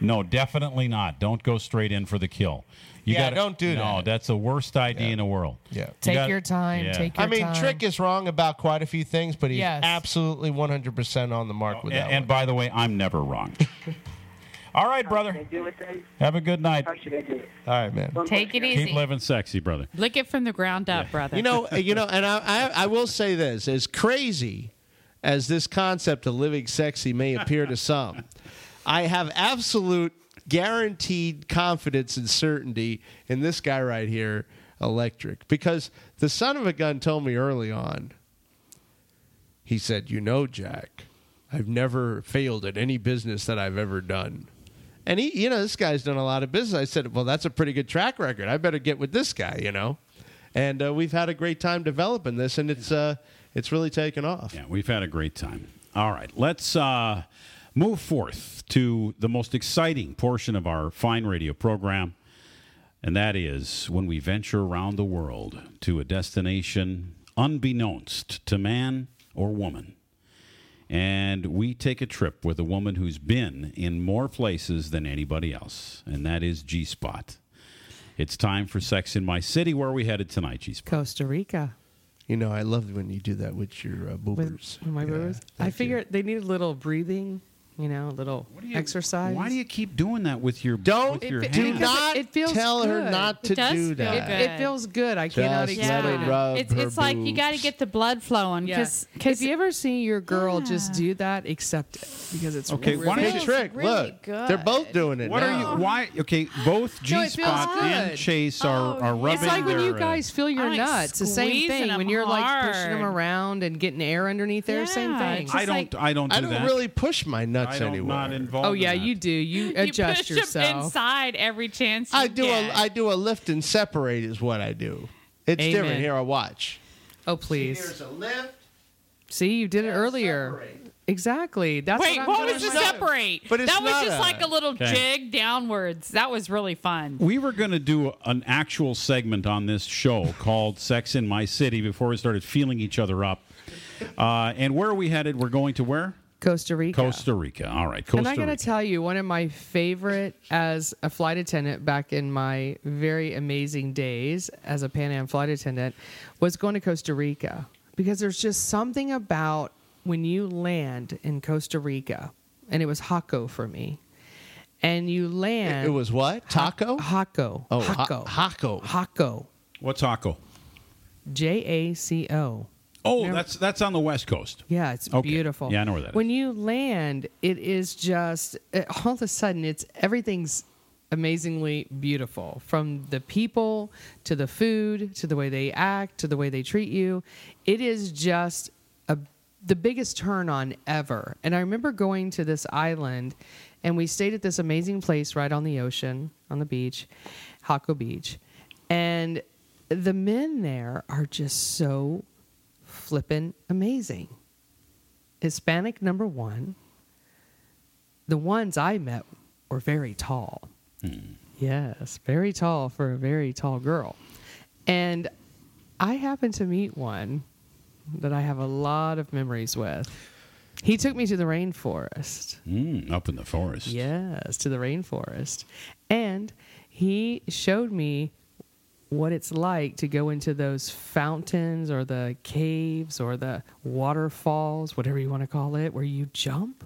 No, definitely not. Don't go straight in for the kill. You
Yeah,
gotta,
don't do
no,
that.
that's the worst idea in the world.
Yeah.
You
Take
gotta-
your time.
yeah.
Take your
I mean,
time.
Trick is wrong about quite a few things, but he's
Yes.
absolutely 100% on the mark with
And,
that
and
one.
by the way, I'm never wrong. All right, brother.
should I do it then?
Have a good night.
How should I do it?
All right, man.
Take it easy.
Keep living sexy, brother.
Lick it from the ground up, brother.
You know, you know, and I, I, I will say this: as crazy as this concept of living sexy may appear to some, I have absolute, guaranteed confidence and certainty in this guy right here, Electric, because the son of a gun told me early on. He said, "You know, Jack, I've never failed at any business that I've ever done." And he, you know, this guy's done a lot of business. I said, well, that's a pretty good track record. I better get with this guy, you know. And uh, we've had a great time developing this, and it's uh, it's really taken off.
Yeah, we've had a great time. All right, let's uh, move forth to the most exciting portion of our fine radio program, and that is when we venture around the world to a destination unbeknownst to man or woman. And we take a trip with a woman who's been in more places than anybody else, and that is G Spot. It's time for Sex in My City. Where are we headed tonight, G Spot?
Costa Rica.
You know, I love when you do that with your uh, boobers.
with my
Yeah,
boobers. I
figure you.
they need a little breathing, you know, a little you, exercise.
Why do you keep doing that with your
Don't
with your
It-
do
hands?
because
not
it feels
tell her
good.
not to
does
do
feel
that.
good.
It feels good. I cannot
Just
explain
let it
it.
rub
it's
her
it's like you got to get the blood flowing
Yeah.
because
If you ever see your girl just do that, accept it because it's
Okay,
really
why don't
Hey,
you-
Trick,
really
look,
good.
they're both doing it
What
now.
are you? Why? Okay, both G
it feels
Spot and. Chase are,
Oh,
are
yeah.
rubbing
It's like when you
uh,
guys feel your
I like
nuts. The same thing when you're like pushing them around and getting air underneath there. Same thing.
I don't. I don't
I don't
that.
really push my
I
nuts
don't
anywhere.
not involved.
Oh yeah,
that.
you do. You
you
adjust yourself.
inside every chance you
I do
get.
a I do a lift and separate is what I do. It's
Amen.
different. Here, I watch.
Oh please.
Here's a lift.
See, you did it earlier. Exactly. That's
Wait,
what,
what, was the separate?
But it's
that was just
a-
like a little
Okay.
jig downwards. That was really fun.
We were going to do an actual segment on this show called "Sex in My City" before we started feeling each other up. Uh, and where are we headed? We're going to where?
Costa Rica.
Costa Rica. All right, Costa
and I gotta tell you, one of my favorite as a flight attendant back in my very amazing days as a Pan Am flight attendant was going to Costa Rica because there's just something about when you land in Costa Rica, and it was Jaco for me, and you land.
It was what? Taco?
Jaco.
Oh,
Jaco.
Jaco.
Jaco.
What's Taco?
J A C O.
Oh,
Never-
that's that's on the West Coast.
Yeah, it's
Okay.
beautiful.
Yeah, I know where that is.
When you land, it is just all of a sudden it's everything's amazingly beautiful from the people to the food to the way they act to the way they treat you. It is just a the biggest turn on ever. And I remember going to this island and we stayed at this amazing place right on the ocean, on the beach, Jaco Beach. And the men there are just so flippin' amazing. Hispanic number one. The ones I met were very tall. Yes, very tall for a very tall girl. And I happened to meet one that I have a lot of memories with. He took me to the rainforest.
Mm, up in the forest.
Yes, to the rainforest. And he showed me what it's like to go into those fountains or the caves or the waterfalls, whatever you want to call it, where you jump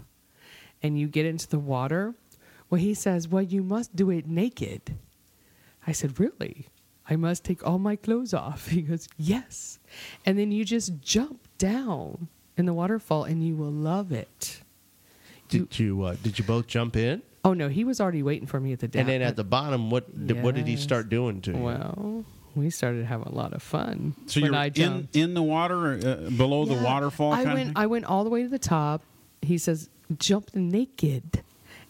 and you get into the water Well, he says, Well, you must do it naked. I said, Really? I must take all my clothes off. He goes, Yes. And then you just jump down in the waterfall and you will love it.
Did you uh, did you both jump in?
Oh, no, he was already waiting for me at the down.
And then at the bottom, what did, what did he start doing to you?
Well, we started having a lot of fun.
So
when
you're
I
in, in the water, uh, below the waterfall
I
kind
went.
of
I went all the way to the top. He says, "Jump naked,"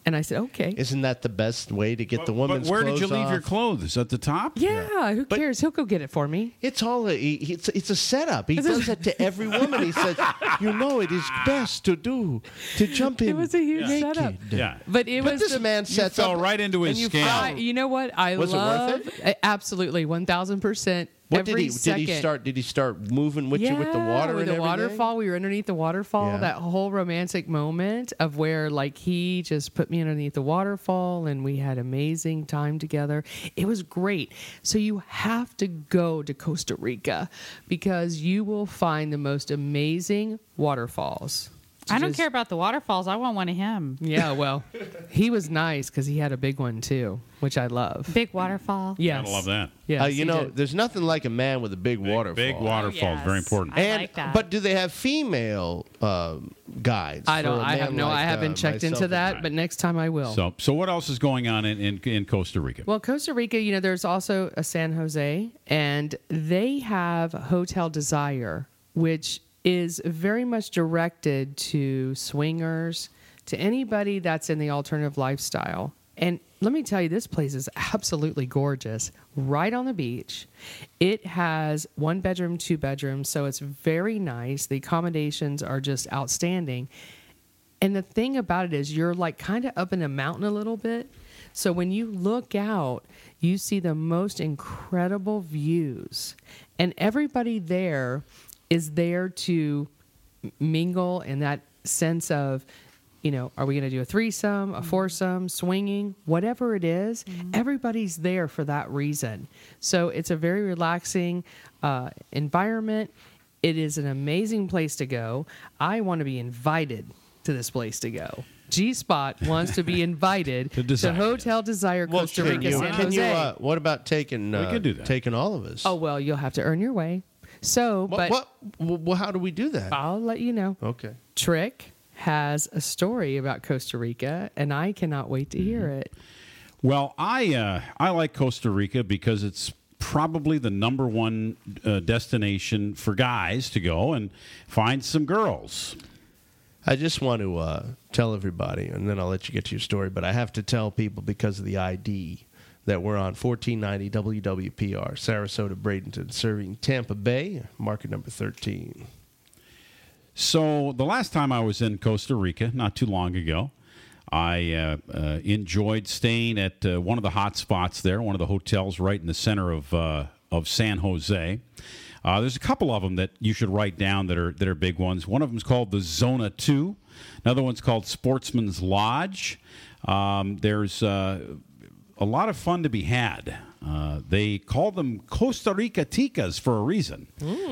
and I said, "Okay."
Isn't that the best way to get the
But
woman's
where did you
clothes
leave your clothes? At the top?
Yeah, who cares? He'll go get it for me.
It's all a, it's, it's a setup. He does that to every woman. He says, "You know, it is best to do to jump in."
It was a huge
naked.
setup.
Yeah.
But it
But
was
this
the-
man sets
fell
up
right into his
and you
scam.
I, you know what? I
Was it
love
worth
uh, absolutely one thousand percent.
What did he
second.
did he start? Did he start moving with
yeah,
you with the water
with the
everything?
waterfall. We were underneath the waterfall.
Yeah.
That whole romantic moment of where like he just put me underneath the waterfall and we had amazing time together. It was great. So you have to go to Costa Rica because you will find the most amazing waterfalls.
I don't
Just-
care about the waterfalls. I want one of him.
Yeah, well, he was nice because he had a big one too, which I love.
Big waterfall.
Yeah,
Gotta love that.
Yeah,
Uh, you know,
did.
there's nothing like a man with a big, waterfall.
Big waterfall is very
yes.
important.
I
And
like that.
but do they have female uh, guides?
I don't.
a
I have
man
no.
like,
I haven't
uh,
checked into
myself?
that, but next time I will.
So, so what else is going on in, in, in Costa Rica?
Well, Costa Rica, you know, there's also a San Jose, and they have Hotel Desire, which is very much directed to swingers, to anybody that's in the alternative lifestyle. And let me tell you, this place is absolutely gorgeous, right on the beach. It has one bedroom, two bedrooms, so it's very nice. The accommodations are just outstanding. And the thing about it is, you're like kind of up in a mountain a little bit. So when you look out, you see the most incredible views. And everybody there is there to mingle in that sense of, you know, are we going to do a threesome, a foursome, swinging, whatever it is, everybody's there for that reason. So it's a very relaxing uh, environment. It is an amazing place to go. I want to be invited to this place to go. G Spot wants to be invited
To
to, Hotel Desire
Well,
Costa
can
Rica
you,
San
can
Jose.
you, uh, what about taking? Uh,
could do that.
Taking all of us.
oh well, you'll have to earn your way. So,
what?
but
what? Well, how do we do that?
I'll let you know.
Okay.
Trick has a story about Costa Rica, and I cannot wait to hear
Mm-hmm.
it.
Well, I uh, I like Costa Rica because it's probably the number one uh, destination for guys to go and find some girls.
I just want to uh, tell everybody, and then I'll let you get to your story. But I have to tell people because of the ID that we're on 1490 WWPR, Sarasota, Bradenton, serving Tampa Bay, market number 13.
So the last time I was in Costa Rica, not too long ago, I uh, uh, enjoyed staying at uh, one of the hot spots there, one of the hotels right in the center of uh, of San Jose. Uh, there's a couple of them that you should write down that are that are big ones. One of them is called the Zona Two. Another one's called Sportsman's Lodge. Um, there's uh, a lot of fun to be had. Uh, they call them Costa Rica ticas for a reason.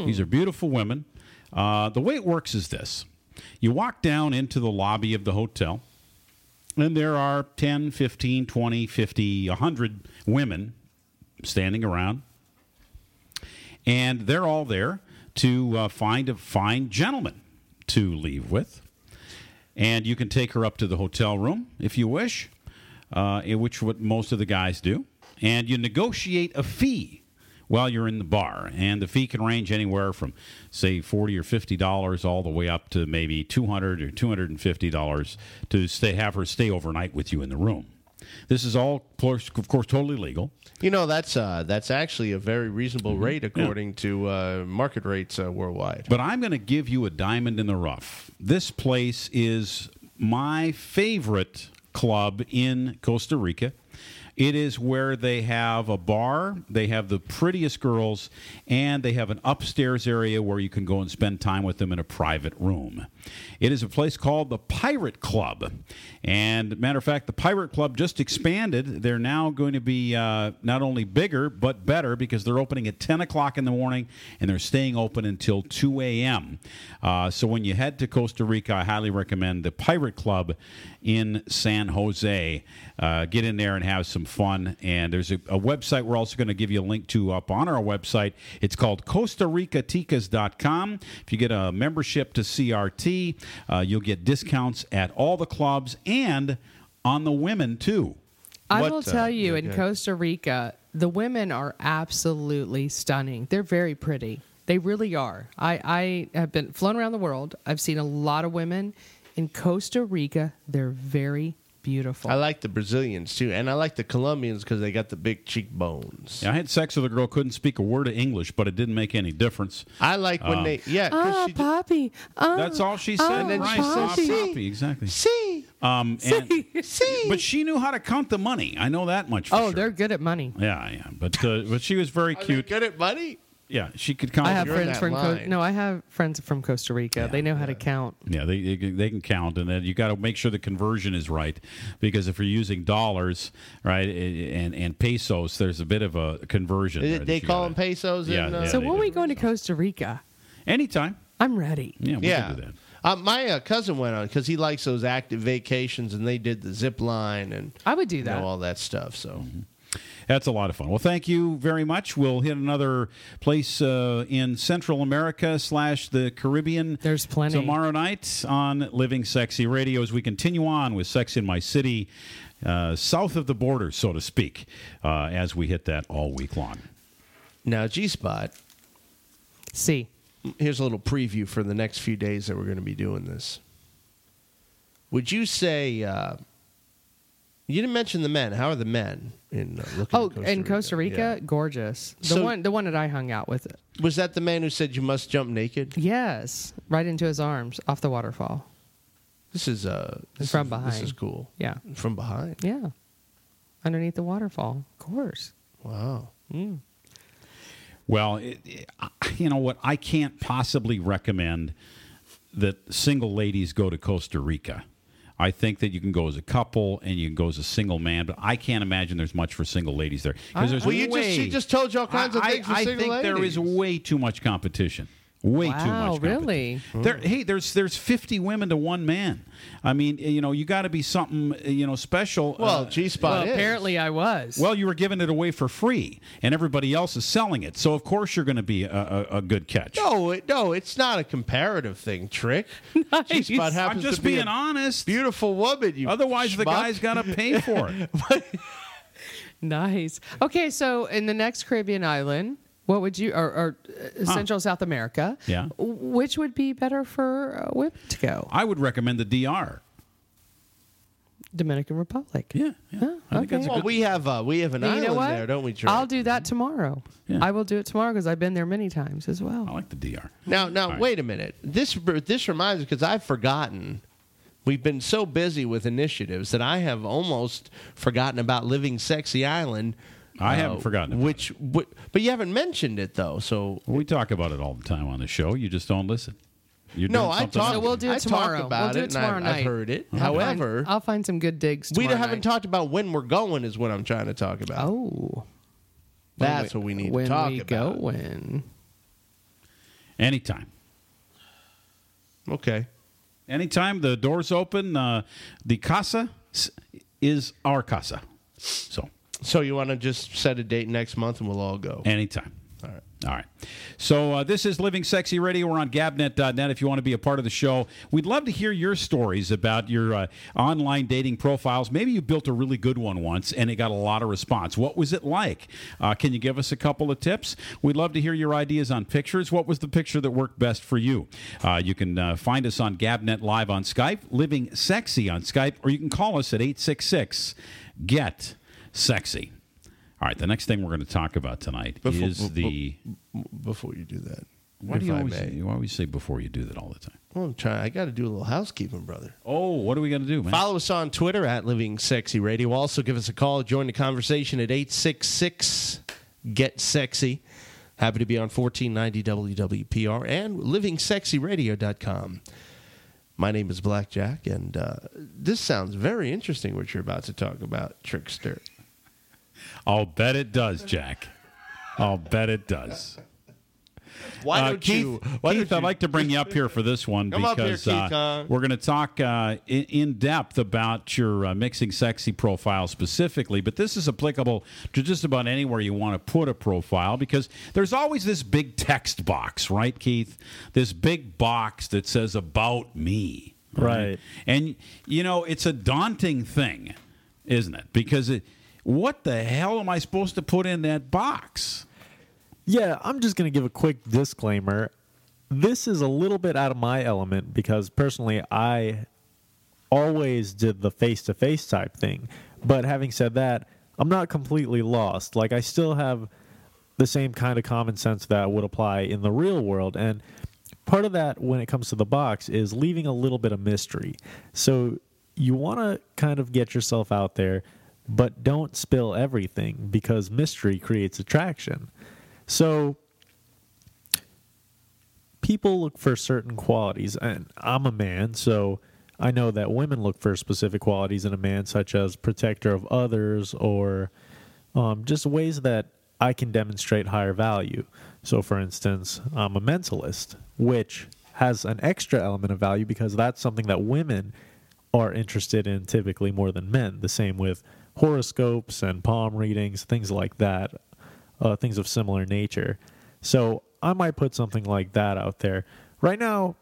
These are beautiful women. Uh, the way it works is this you walk down into the lobby of the hotel, and there are 10, 15, 20, 50, 100 women standing around, and they're all there to uh, find a fine gentleman to leave with. And you can take her up to the hotel room if you wish, uh, which what most of the guys do. And you negotiate a fee while you're in the bar. And the fee can range anywhere from, say, 40 or $50 all the way up to maybe 200 or $250 to stay, have her stay overnight with you in the room. This is all, of course, totally legal.
You know, that's uh, that's actually a very reasonable
Mm-hmm.
rate according to uh, market rates uh, worldwide.
But I'm going to give you a diamond in the rough. This place is my favorite club in Costa Rica. It is where they have a bar, they have the prettiest girls, and they have an upstairs area where you can go and spend time with them in a private room. It is a place called the Pirate Club. And matter of fact, the Pirate Club just expanded. They're now going to be uh, not only bigger, but better because they're opening at 10 o'clock in the morning and they're staying open until 2 a.m. Uh, so when you head to Costa Rica, I highly recommend the Pirate Club in San Jose. Uh, get in there and have some fun. And there's a, a website we're also going to give you a link to up on our website. It's called costa CostaRicaTicas.com. If you get a membership to CRT, uh, you'll get discounts at all the clubs and on the women too.
I
What,
will
uh,
tell you, in
okay.
Costa Rica, the women are absolutely stunning. They're very pretty. They really are. I, I have been flown around the world. I've seen a lot of women in Costa Rica. They're very beautiful.
I like the Brazilians too, and I like the Colombians because they got the big cheekbones.
Yeah, I had sex with a girl couldn't speak a word of English, but it didn't make any difference.
I like when
Uh,
they yeah. 'cause
Ah,
she did-
Poppy. Ah,
That's all she said.
then she
right,
said,
Bob Poppy, exactly.
see,
Um, and,
see.
but she knew how to count the money. I know that much. For
Oh,
sure.
they're good at money.
yeah, yeah. But uh, but she was very
Are they
cute.
good at money.
Yeah, she could count.
I have
you're in
friends
that
from Co-
line.
no, I have friends from Costa Rica. they know how to count.
Yeah, they, they can- they can count, and then you got to make sure the conversion is right, because if you're using dollars, right, and and pesos, there's a bit of a conversion.
Is
there that
they
you
call
gotta-
them pesos.
Yeah,
in, uh,
yeah.
so
they
when
do.
we going to Costa Rica,
anytime.
I'm ready.
Yeah, we
yeah.
can do that.
Uh, my uh, cousin went on because he likes those active vacations, and they did the zip line and
I would do
you know,
that.
all that stuff. So
That's a lot of fun. Well, thank you very much. We'll hit another place uh, in Central America slash the Caribbean.
There's plenty.
tomorrow night on Living Sexy Radio as we continue on with Sex in My City, uh, south of the border, so to speak, uh, as we hit that all week long.
now G Spot.
See,
Here's a little preview for the next few days that we're going to be doing this. Would you say uh, you didn't mention the men? How are the men in uh, looking?
oh,
at Costa
in Costa Rica,
Yeah.
gorgeous. The
So-
one, the one that I hung out with.
Was that the man who said you must jump naked?
Yes, right into his arms off the waterfall.
This is uh this
From
is,
behind.
This is cool.
Yeah,
From behind.
yeah, underneath the waterfall, of course.
Wow.
Well, it, it- you know what? I can't possibly recommend that single ladies go to Costa Rica. I think that you can go as a couple and you can go as a single man, but I can't imagine there's much for single ladies there. Because there's
Well, you just
way,
she just told you all kinds of
I,
things for
I, I
single
think there is way too much competition. Way too
Wow,
much.
really?
There, hey, there's there's 50 women to one man. I mean, you know, you got to be something, you know, special.
Well,
uh,
G Spot
Well,
is.
apparently I was.
well, you were giving it away for free, and everybody else is selling it. So of course you're going to be a, a, a good catch.
No, it, no, it's not a comparative thing, Trick. G Spot happens
I'm just
to be
being
a
honest.
beautiful woman. You
Otherwise, the
schmuck.
guy's got to pay for it.
nice. Okay, so in the next Caribbean island, what would you, or, or uh, Central South America?
Yeah.
Which would be better for uh, women to go?
I would recommend the DR.
Dominican Republic.
Yeah, yeah.
Oh,
I think
okay.
that's a
Well,
good.
we have uh, we have an
And
island
know what?
there, don't we, Trick?
I'll do that tomorrow.
Yeah.
I will do it tomorrow because I've been there many times as well.
I like the DR.
Now, now,
All right.
wait a minute. This this reminds me because I've forgotten. We've been so busy with initiatives that I have almost forgotten about living sexy island. Uh,
I haven't forgotten about
which, whi- but you haven't mentioned it though. So
We talk about it all the time on the show. You just don't listen. You're
no,
doing
I
something
talk.
else.
So we'll do it
I
tomorrow.
Talk about
We'll do
it,
it
and I've-
tomorrow
I've,
night.
heard it.
I'll find-
However,
I'll find some good digs.
we
tomorrow
haven't
night.
talked about when we're going. Is what I'm trying to talk about.
Oh,
That's what we need
when
to talk about.
When we
about.
go when.
Anytime.
Okay.
Anytime the door's open, uh, the casa s- is our casa. So
So you want to just set a date next month and we'll all go.
anytime.
All right.
All right. So uh, this is Living Sexy Radio. We're on gabnet.net if you want to be a part of the show. We'd love to hear your stories about your uh, online dating profiles. Maybe you built a really good one once and it got a lot of response. What was it like? Uh, can you give us a couple of tips? We'd love to hear your ideas on pictures. What was the picture that worked best for you? Uh, you can uh, find us on Gabnet Live on Skype, Living Sexy on Skype, or you can call us at 866 GET SEXY. All right, the next thing we're going to talk about tonight
Before-
is the.
before you do that,
Why do you
I
always you always say before you do that all the time?
Well, I'm trying. I got to do a little housekeeping, brother.
Oh, what are we going to do, man?
Follow us on Twitter at Living Sexy Radio. Also, give us a call. Join the conversation at 866 Get Sexy. Happy to be on 1490 WWPR and livingsexyradio.com. My name is Blackjack, and uh, this sounds very interesting what you're about to talk about, Trickster.
I'll bet it does, Jack. I'll bet it does.
Why
Uh,
don't
Keith,
you? Why
Keith,
don't
I'd like to bring you up here for this one
Come up here,
because
Keith,
uh, we're going to talk uh, in, in depth about your uh, mixing sexy profile specifically, but this is applicable to just about anywhere you want to put a profile because there's always this big text box, right, Keith? This big box that says about me.
Right.
And, you know, it's a daunting thing, isn't it? Because it, what the hell am I supposed to put in that box?
Yeah, I'm just going to give a quick disclaimer. This is a little bit out of my element because personally, I always did the face to face type thing. But having said that, I'm not completely lost. Like, I still have the same kind of common sense that would apply in the real world. And part of that, when it comes to the box, is leaving a little bit of mystery. So you want to kind of get yourself out there, but don't spill everything because mystery creates attraction. So people look for certain qualities, and I'm a man, so I know that women look for specific qualities in a man, such as protector of others or um, just ways that I can demonstrate higher value. So, for instance, I'm a mentalist, which has an extra element of value because that's something that women are interested in typically more than men. The same with horoscopes and palm readings, things like that, uh, things of similar nature. So I might put something like that out there. Right now,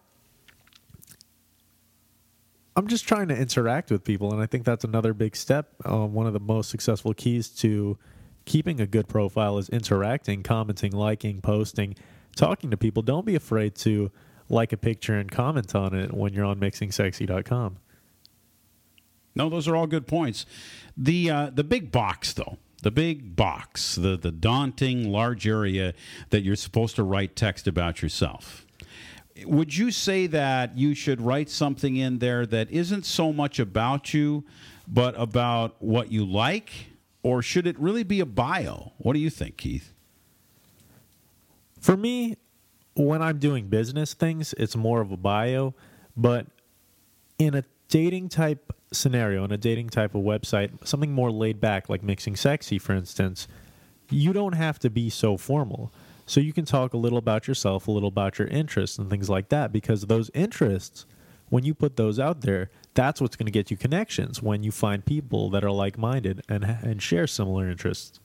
I'm just trying to interact with people, and I think that's another big step. Um, one of the most successful keys to keeping a good profile is interacting, commenting, liking, posting, talking to people. Don't be afraid to like a picture and comment on it when you're on mixingsexy.com.
No, those are all good points. The uh, the big box though, the big box, the the daunting large area that you're supposed to write text about yourself. Would you say that you should write something in there that isn't so much about you, but about what you like, or should it really be a bio? What do you think, Keith?
For me, when I'm doing business things, it's more of a bio, but in a dating type scenario, in a dating type of website, something more laid back, like Mixing Sexy, for instance, you don't have to be so formal. So you can talk a little about yourself, a little about your interests, and things like that, because those interests, when you put those out there, that's what's going to get you connections when you find people that are like minded and, and share similar interests.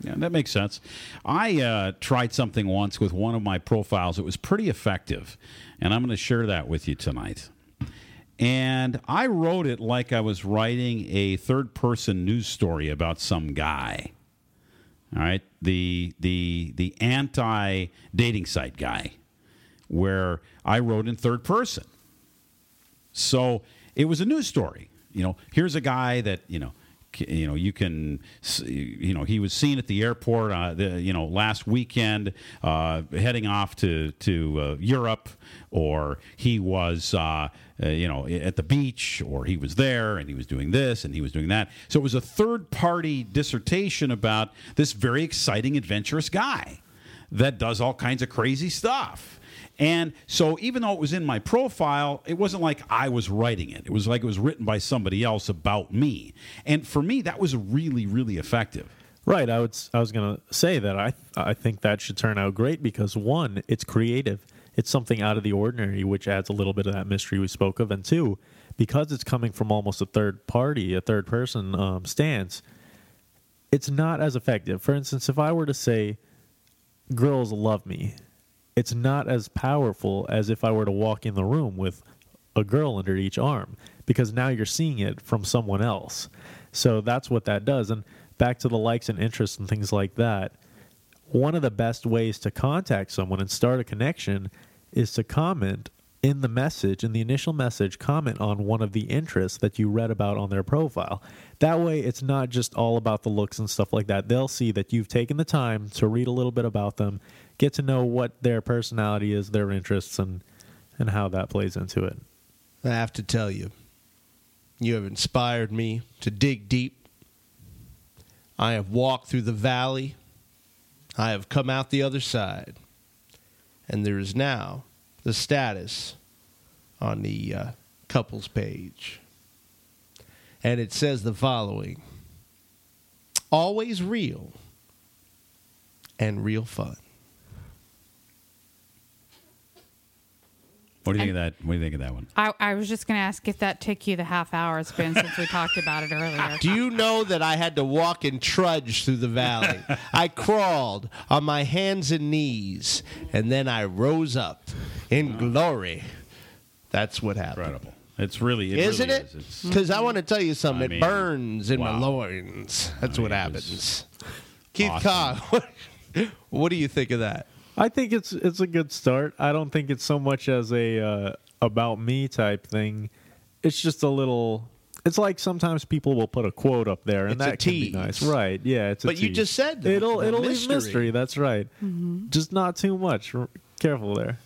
Yeah, that makes sense. I uh, tried something once with one of my profiles. It was pretty effective, and I'm going to share that with you tonight. And I wrote it like I was writing a third person news story about some guy. All right, the the the anti dating site guy, where I wrote in third person. So it was a news story. You know, here's a guy that you know you know you can you know he was seen at the airport uh, the, you know last weekend uh, heading off to to uh, Europe or he was uh, you know at the beach or he was there and he was doing this and he was doing that so it was a third party dissertation about this very exciting adventurous guy that does all kinds of crazy stuff and so, even though it was in my profile, it wasn't like I was writing it. It was like it was written by somebody else about me. And for me, that was really, really effective.
Right. I would. s- I was going to say that I. I think that should turn out great because one, it's creative. It's something out of the ordinary, which adds a little bit of that mystery we spoke of, and two, because it's coming from almost a third party, a third person um, stance, it's not as effective. For instance, if I were to say, "Girls love me," it's not as powerful as if I were to walk in the room with a girl under each arm because now you're seeing it from someone else. So that's what that does. And back to the likes and interests and things like that. One of the best ways to contact someone and start a connection is to comment in the message, in the initial message, comment on one of the interests that you read about on their profile. That way, it's not just all about the looks and stuff like that. They'll see that you've taken the time to read a little bit about them, get to know what their personality is, their interests, and and how that plays into it.
I have to tell you, you have inspired me to dig deep. I have walked through the valley. I have come out the other side. And there is now the status on the uh, couples page. And it says the following Always real and real fun.
What do you think of that? What do you think of that one?
I, I was just going to ask if that took you the half hour it's been since we talked about it earlier.
Do you know that I had to walk and trudge through the valley? I crawled on my hands and knees, and then I rose up in glory. That's what happened.
Incredible. It's really, it
Isn't
really
it?
is. It's-
Because I want to tell you something.
I
it
mean,
burns in my loins. That's what happens. Keith
awesome.
Cobb, what, what do you think of that?
I think it's it's a good start. I don't think it's so much as a uh, about me type thing. It's just a little. It's like sometimes people will put a quote up there, and
It's a
that can be nice, right? Yeah, it's. A
But you just said
it'll
the
it'll leave
mystery.
mystery. That's right. Just not too much. R- Careful there.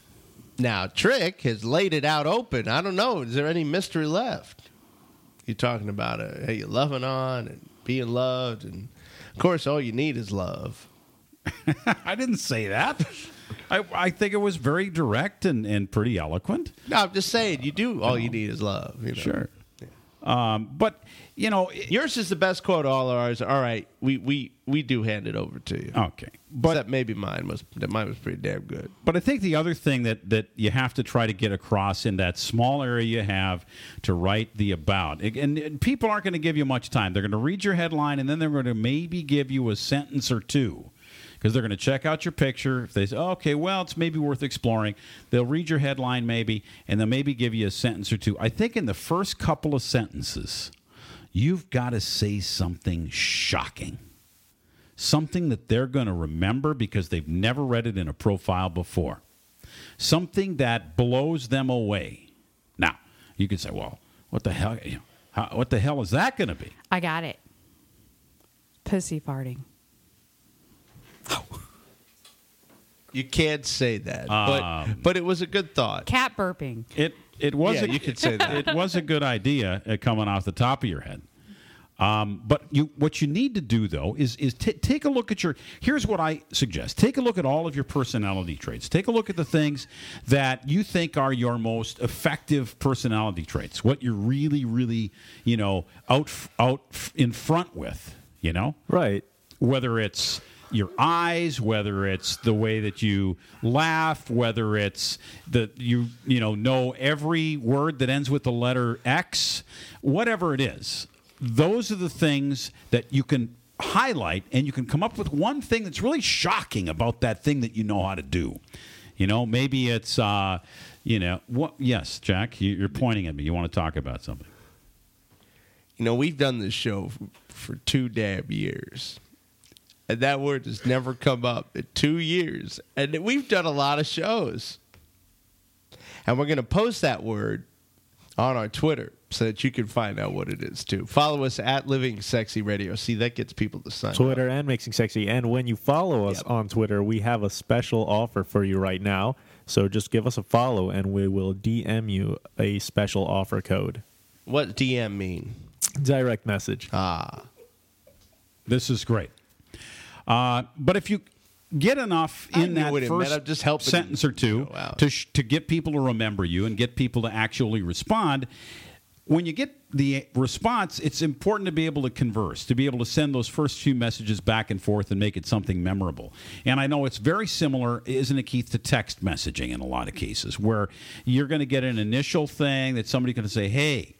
Now, Trick has laid it out open. I don't know. Is there any mystery left? You're talking about uh, hey, you're loving on and being loved, and of course, all you need is love.
I didn't say that. I, I think it was very direct and, and pretty eloquent.
No, I'm just saying, you do. All you need is love. You know?
Sure. Um, but you know,
yours is the best quote. of All ours. All right, we we we do hand it over to you.
Okay,
but Except maybe mine was that mine was pretty damn good.
But I think the other thing that, that you have to try to get across in that small area you have to write the about, and, and people aren't going to give you much time. They're going to read your headline and then they're going to maybe give you a sentence or two because they're going to check out your picture. If they say, oh, okay, well, it's maybe worth exploring, they'll read your headline maybe and they'll maybe give you a sentence or two. I think in the first couple of sentences, you've got to say something shocking something that they're going to remember because they've never read it in a profile before, something that blows them away. Now, you could say, well, what the hell? You know, how, what the hell is that going to be?
I got it. Pussy farting.
You can't say that,
Um,
but but it was a good thought.
Cat burping.
It it was
Yeah,
a,
you could say that.
it was a good idea uh, coming off the top of your head. Um, but you, what you need to do though is is t- take a look at your. Here's what I suggest: take a look at all of your personality traits. Take a look at the things that you think are your most effective personality traits. What you're really, really, you know, out out f- in front with. You know,
right?
Whether it's your eyes, whether it's the way that you laugh, whether it's that you you know know every word that ends with the letter X, whatever it is. Those are the things that you can highlight and you can come up with one thing that's really shocking about that thing that you know how to do. You know, maybe it's uh, you know, what yes, Jack, you- you're pointing at me. You want to talk about something.
You know, we've done this show for two damn years. And that word has never come up in two years. And we've done a lot of shows. And we're going to post that word on our Twitter so that you can find out what it is too. Follow us at Living Sexy Radio. See, that gets people to sign up.
Twitter and Mixing Sexy. And when you follow us on Twitter, we have a special offer for you right now. So just give us a follow and we will DM you a special offer code.
What DM mean?
Direct message.
Ah.
This is great. Uh, but if you get enough in that first
just helping
sentence or two to sh- to get people to remember you and get people to actually respond, when you get the response, it's important to be able to converse, to be able to send those first few messages back and forth and make it something memorable. And I know it's very similar, isn't it, Keith, to text messaging in a lot of cases, where you're going to get an initial thing that somebody's going to say, "Hey,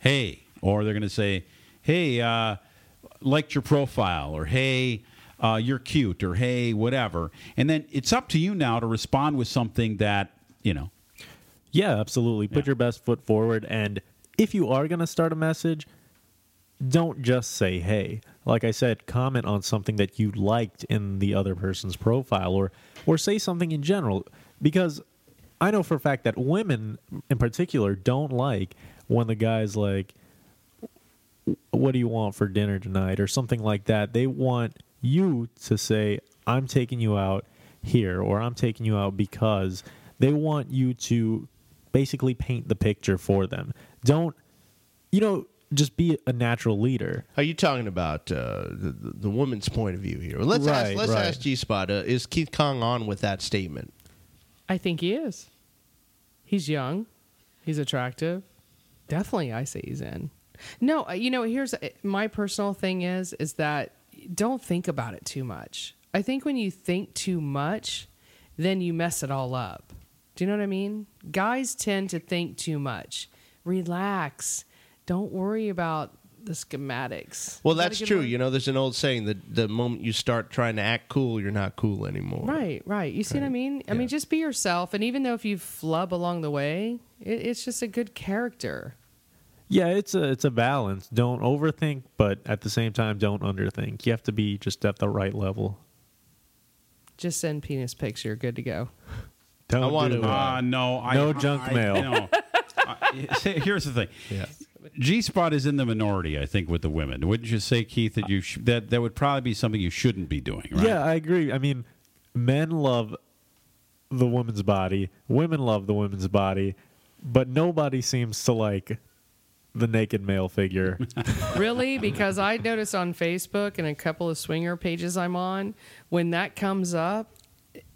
hey," or they're going to say, "Hey, uh, liked your profile," or "Hey." Uh, you're cute, or hey, whatever, and then it's up to you now to respond with something that you know
Yeah, absolutely. Put your best foot forward. And if you are going to start a message, don't just say, hey. Like I said, comment on something that you liked in the other person's profile or, or say something in general. Because I know for a fact that women in particular don't like when the guy's like, what do you want for dinner tonight or something like that. They want you to say, I'm taking you out. here or I'm taking you out because they want you to basically paint the picture for them. Don't you know just be a natural leader.
Are you talking about uh, the, the the woman's point of view here? Let's ask, let's
right.
ask G Spot. Uh, is Keith Kong on with that statement?
I think he is. He's young. He's attractive. Definitely, I say he's in. No, uh, you know, here's uh, my personal thing is is that don't think about it too much. I think when you think too much, then you mess it all up. Do you know what I mean? Guys tend to think too much. Relax. Don't worry about the schematics.
Well,
Is that a
that's true. You know, there's an old saying that the moment you start trying to act cool, you're not cool anymore.
Right, right. You see what I mean? I mean, just be yourself, and even though if you flub along the way, it, it's just a good character.
Yeah, it's a it's a balance. Don't overthink, but at the same time don't underthink. You have to be just at the right level.
Just send penis pics. You're good to go.
Don't
I want
do
to.
that.
Uh, no, I,
No junk
I-
mail.
No. Here's the thing.
Yeah.
G Spot is in the minority, I think, with the women. Wouldn't you say, Keith, that you sh- that that would probably be something you shouldn't be doing, right?
Yeah, I agree. I mean, men love the woman's body, women love the women's body, but nobody seems to like the naked male figure.
really? Because I noticed on Facebook and a couple of swinger pages I'm on, when that comes up,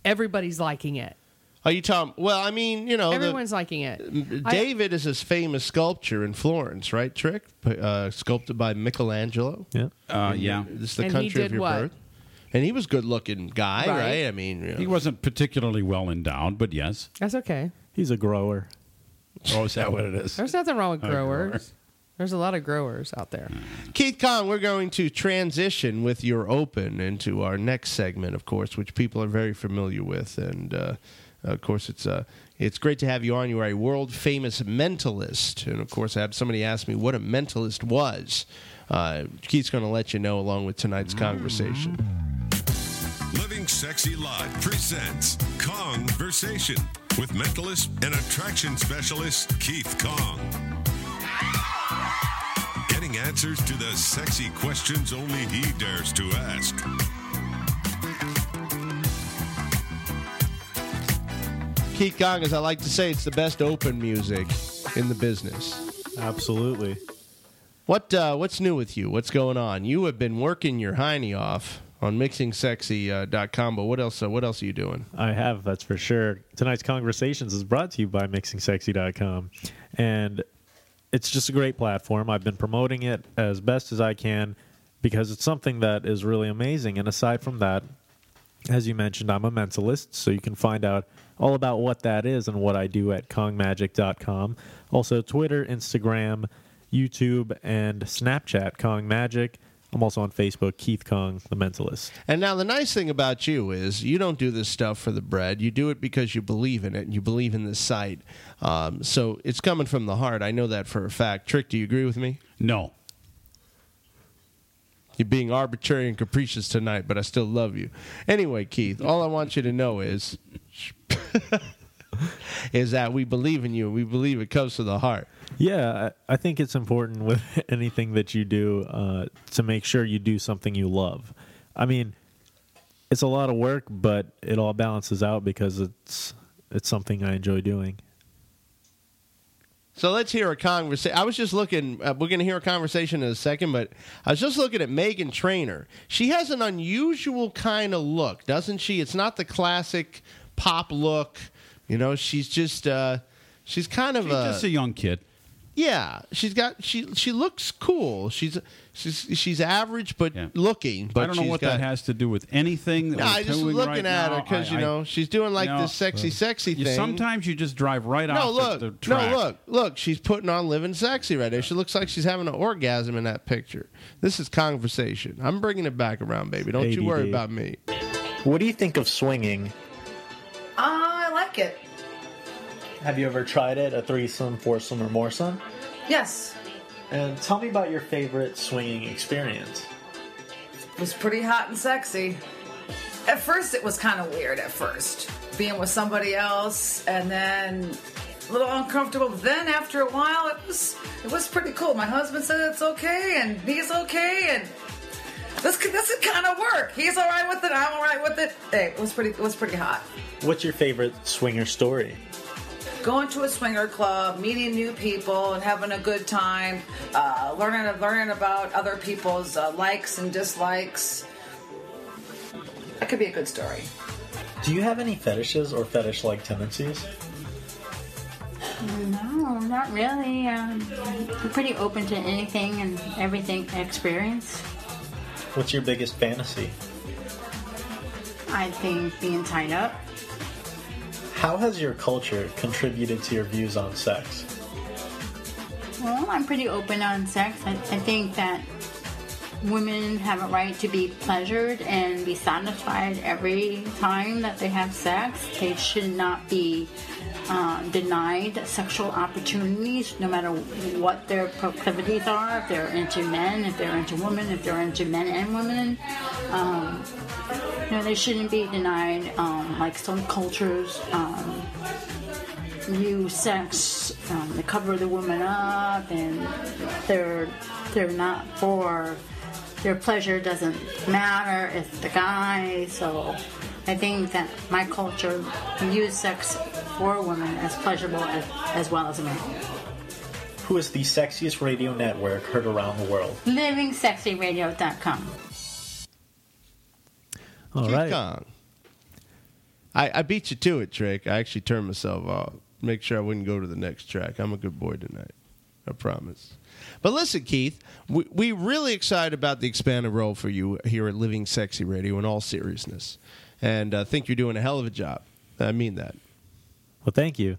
everybody's liking it.
Are you talking? Well, I mean, you know, the-
Everyone's liking it. I-
David is his famous sculpture in Florence, right? Trick, uh, sculpted by Michelangelo.
yeah.
Uh, yeah.
This is the
And
country of your
what?
birth. And he was a good looking guy, right?
Right.
I mean, you know.
He wasn't particularly well endowed, but yes.
That's okay.
He's a grower.
Oh, is that what it is?
There's nothing wrong with
A grower.
growers. There's a lot of growers out there.
Keith Kong, we're going to transition with your open into our next segment, of course, which people are very familiar with, and uh, of course, it's uh, it's great to have you on. You are a world famous mentalist, and of course, I had somebody ask me what a mentalist was. Uh, Keith's going to let you know along with tonight's conversation.
Living Sexy Live presents Conversation with mentalist and attraction specialist Keith Kong. Getting answers to the sexy questions only he dares to ask.
Keith Kong, as I like to say, it's the best open music in the business.
Absolutely.
What uh, what's new with you? What's going on? You have been working your hiney off on mixingsexy.com, but what else? Uh, what else are you doing?
I have, that's for sure. Tonight's Conversations is brought to you by MixingSexy.com. And it's just a great platform. I've been promoting it as best as I can because it's something that is really amazing. And aside from that, as you mentioned, I'm a mentalist, so you can find out all about what that is and what I do at KongMagic.com. Also, Twitter, Instagram, YouTube, and Snapchat, Kong Magic. I'm also on Facebook, Keith Kong, the mentalist.
And now the nice thing about you is you don't do this stuff for the bread. You do it because you believe in it and you believe in this site. Um, so it's coming from the heart. I know that for a fact. Trick, do you agree with me?
No.
You're being arbitrary and capricious tonight, but I still love you. Anyway, Keith, all I want you to know is is that we believe in you and we believe it comes to the heart.
Yeah, I think it's important with anything that you do uh, to make sure you do something you love. I mean, it's a lot of work, but it all balances out because it's it's something I enjoy doing.
So let's hear a conversation. I was just looking. Uh, we're going to hear a conversation in a second, but I was just looking at Meghan Trainor. She has an unusual kind of look, doesn't she? It's not the classic pop look. You know, she's just uh, she's kind of
She's
a
just a young kid.
yeah. She's got she she looks cool. She's she's she's average, but looking. But
I don't know what
got,
that has to do with anything. That
No,
we're
I just
doing
looking
right
at her because
I-
you
I-
know she's doing like
No.
this sexy, sexy
You-
thing.
Sometimes you just drive right
no,
off
look,
the, the track.
no, look, look. She's putting on living sexy right there. She looks like she's having an orgasm in that picture. This is conversation. I'm bringing it back around, baby. Don't you worry about me.
What do you think of swinging?
Like it.
Have you ever tried it? A threesome, foursome, or moresome?
Yes.
And tell me about your favorite swinging experience.
It was pretty hot and sexy. At first, it was kind of weird at first, being with somebody else, and then a little uncomfortable. But then after a while, it was it was pretty cool. My husband said it's okay, and he's okay, and this could, this could kind of work. He's all right with it. I'm all right with it. Hey, it was pretty it was pretty hot.
What's your favorite swinger story?
Going to a swinger club, meeting new people, and having a good time, uh, learning learning about other people's uh, likes and dislikes. That could be a good story.
Do you have any fetishes or fetish like tendencies?
No, not really. Um, I'm pretty open to anything and everything experience.
What's your biggest fantasy?
I think being tied up.
How has your culture contributed to your views on sex?
Well, I'm pretty open on sex. I, I think that women have a right to be pleasured and be satisfied every time that they have sex. They should not be uh, denied sexual opportunities, no matter what their proclivities are. If they're into men, if they're into women, if they're into men and women, um, you know, they shouldn't be denied. Um, like some cultures um, view sex, um, they cover the woman up, and they're they're not for their pleasure doesn't matter it's the guy. So I think that my culture views sex for women as pleasurable as, as well as men.
Who is the sexiest radio network heard around the world?
LivingSexyRadio.com.
All
Keith
right.
I, I beat you to it, Trick. I actually turned myself off. Make sure I wouldn't go to the next track. I'm a good boy tonight. I promise. But listen, Keith, we, we really excited about the expanded role for you here at Living Sexy Radio in all seriousness. And uh, think you're doing a hell of a job. I mean that.
Well, thank you.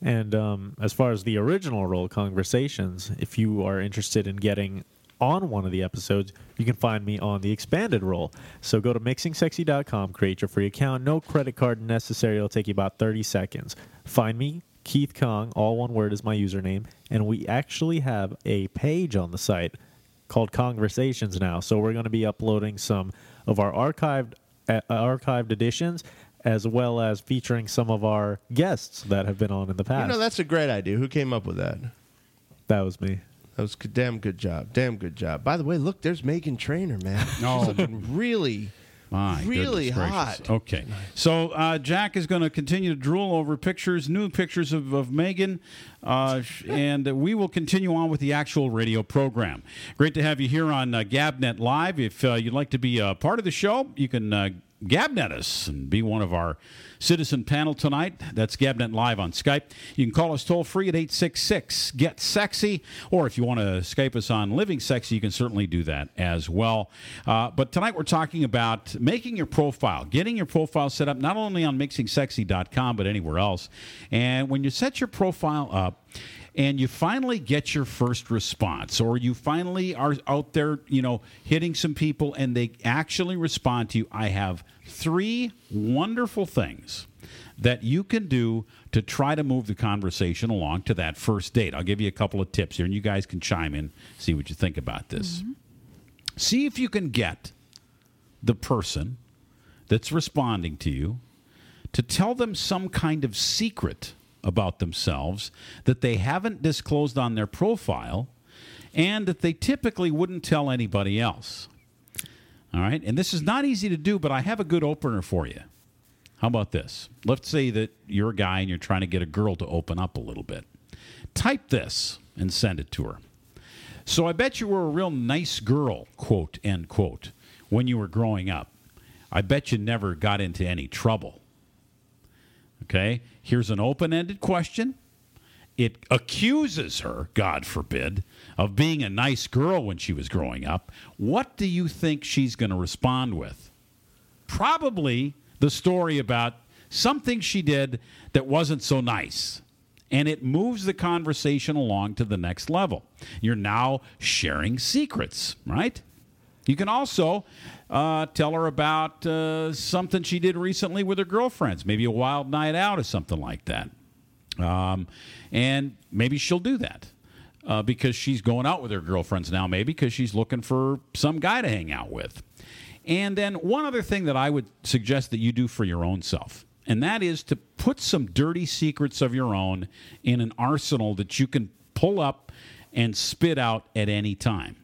And um, as far as the original role, Conversations, if you are interested in getting on one of the episodes, you can find me on the expanded role. So go to mixingsexy.com, create your free account. No credit card necessary. It'll take you about 30 seconds. Find me, Keith Kong, all one word is my username. And we actually have a page on the site called Conversations now. So we're going to be uploading some of our archived archived editions as well as featuring some of our guests that have been on in the past.
You know, that's a great idea. Who came up with that?
That was me.
That was a damn good job. Damn good job. By the way, look, there's Meghan Trainor, man.
No.
She's looking really,
My
really hot.
Okay. So uh, Jack is going to continue to drool over pictures, new pictures of, of Meghan, uh, and we will continue on with the actual radio program. Great to have you here on uh, GabNet Live. If uh, you'd like to be a part of the show, you can uh, GabNet us and be one of our citizen panel tonight. That's GabNet Live on Skype. You can call us toll free at 866 Get Sexy, or if you want to Skype us on Living Sexy, you can certainly do that as well. Uh, but tonight we're talking about making your profile, getting your profile set up not only on mixingsexy.com, but anywhere else. And when you set your profile up, and you finally get your first response or you finally are out there you know hitting some people and they actually respond to you. I have three wonderful things that you can do to try to move the conversation along to that first date. I'll give you a couple of tips here and you guys can chime in see what you think about this. Mm-hmm. See if you can get the person that's responding to you to tell them some kind of secret about themselves that they haven't disclosed on their profile and that they typically wouldn't tell anybody else. All right. And this is not easy to do, but I have a good opener for you. How about this? Let's say that you're a guy and you're trying to get a girl to open up a little bit. Type this and send it to her. So I bet you were a real nice girl, quote, end quote, when you were growing up. I bet you never got into any trouble. Okay? Here's an open ended question. It accuses her, God forbid, of being a nice girl when she was growing up. What do you think she's going to respond with? Probably the story about something she did that wasn't so nice. And it moves the conversation along to the next level. You're now sharing secrets, right? You can also uh, tell her about uh, something she did recently with her girlfriends, maybe a wild night out or something like that. Um, and maybe she'll do that uh, because she's going out with her girlfriends now, maybe because she's looking for some guy to hang out with. And then one other thing that I would suggest that you do for your own self, and that is to put some dirty secrets of your own in an arsenal that you can pull up and spit out at any time.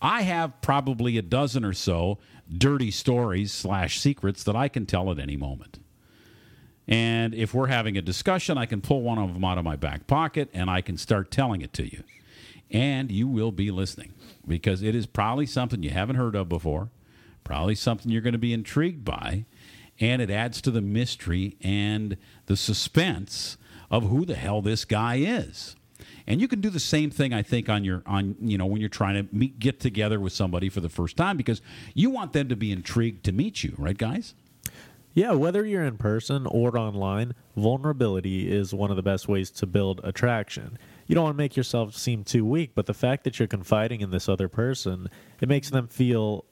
I have probably a dozen or so dirty stories slash secrets that I can tell at any moment. And if we're having a discussion, I can pull one of them out of my back pocket and I can start telling it to you. And you will be listening because it is probably something you haven't heard of before, probably something you're going to be intrigued by, and it adds to the mystery and the suspense of who the hell this guy is. And you can do the same thing, I think, on your on you know when you're trying to meet, get together with somebody for the first time because you want them to be intrigued to meet you, right, guys?
Yeah, whether you're in person or online, vulnerability is one of the best ways to build attraction. You don't want to make yourself seem too weak, but the fact that you're confiding in this other person, it makes them feel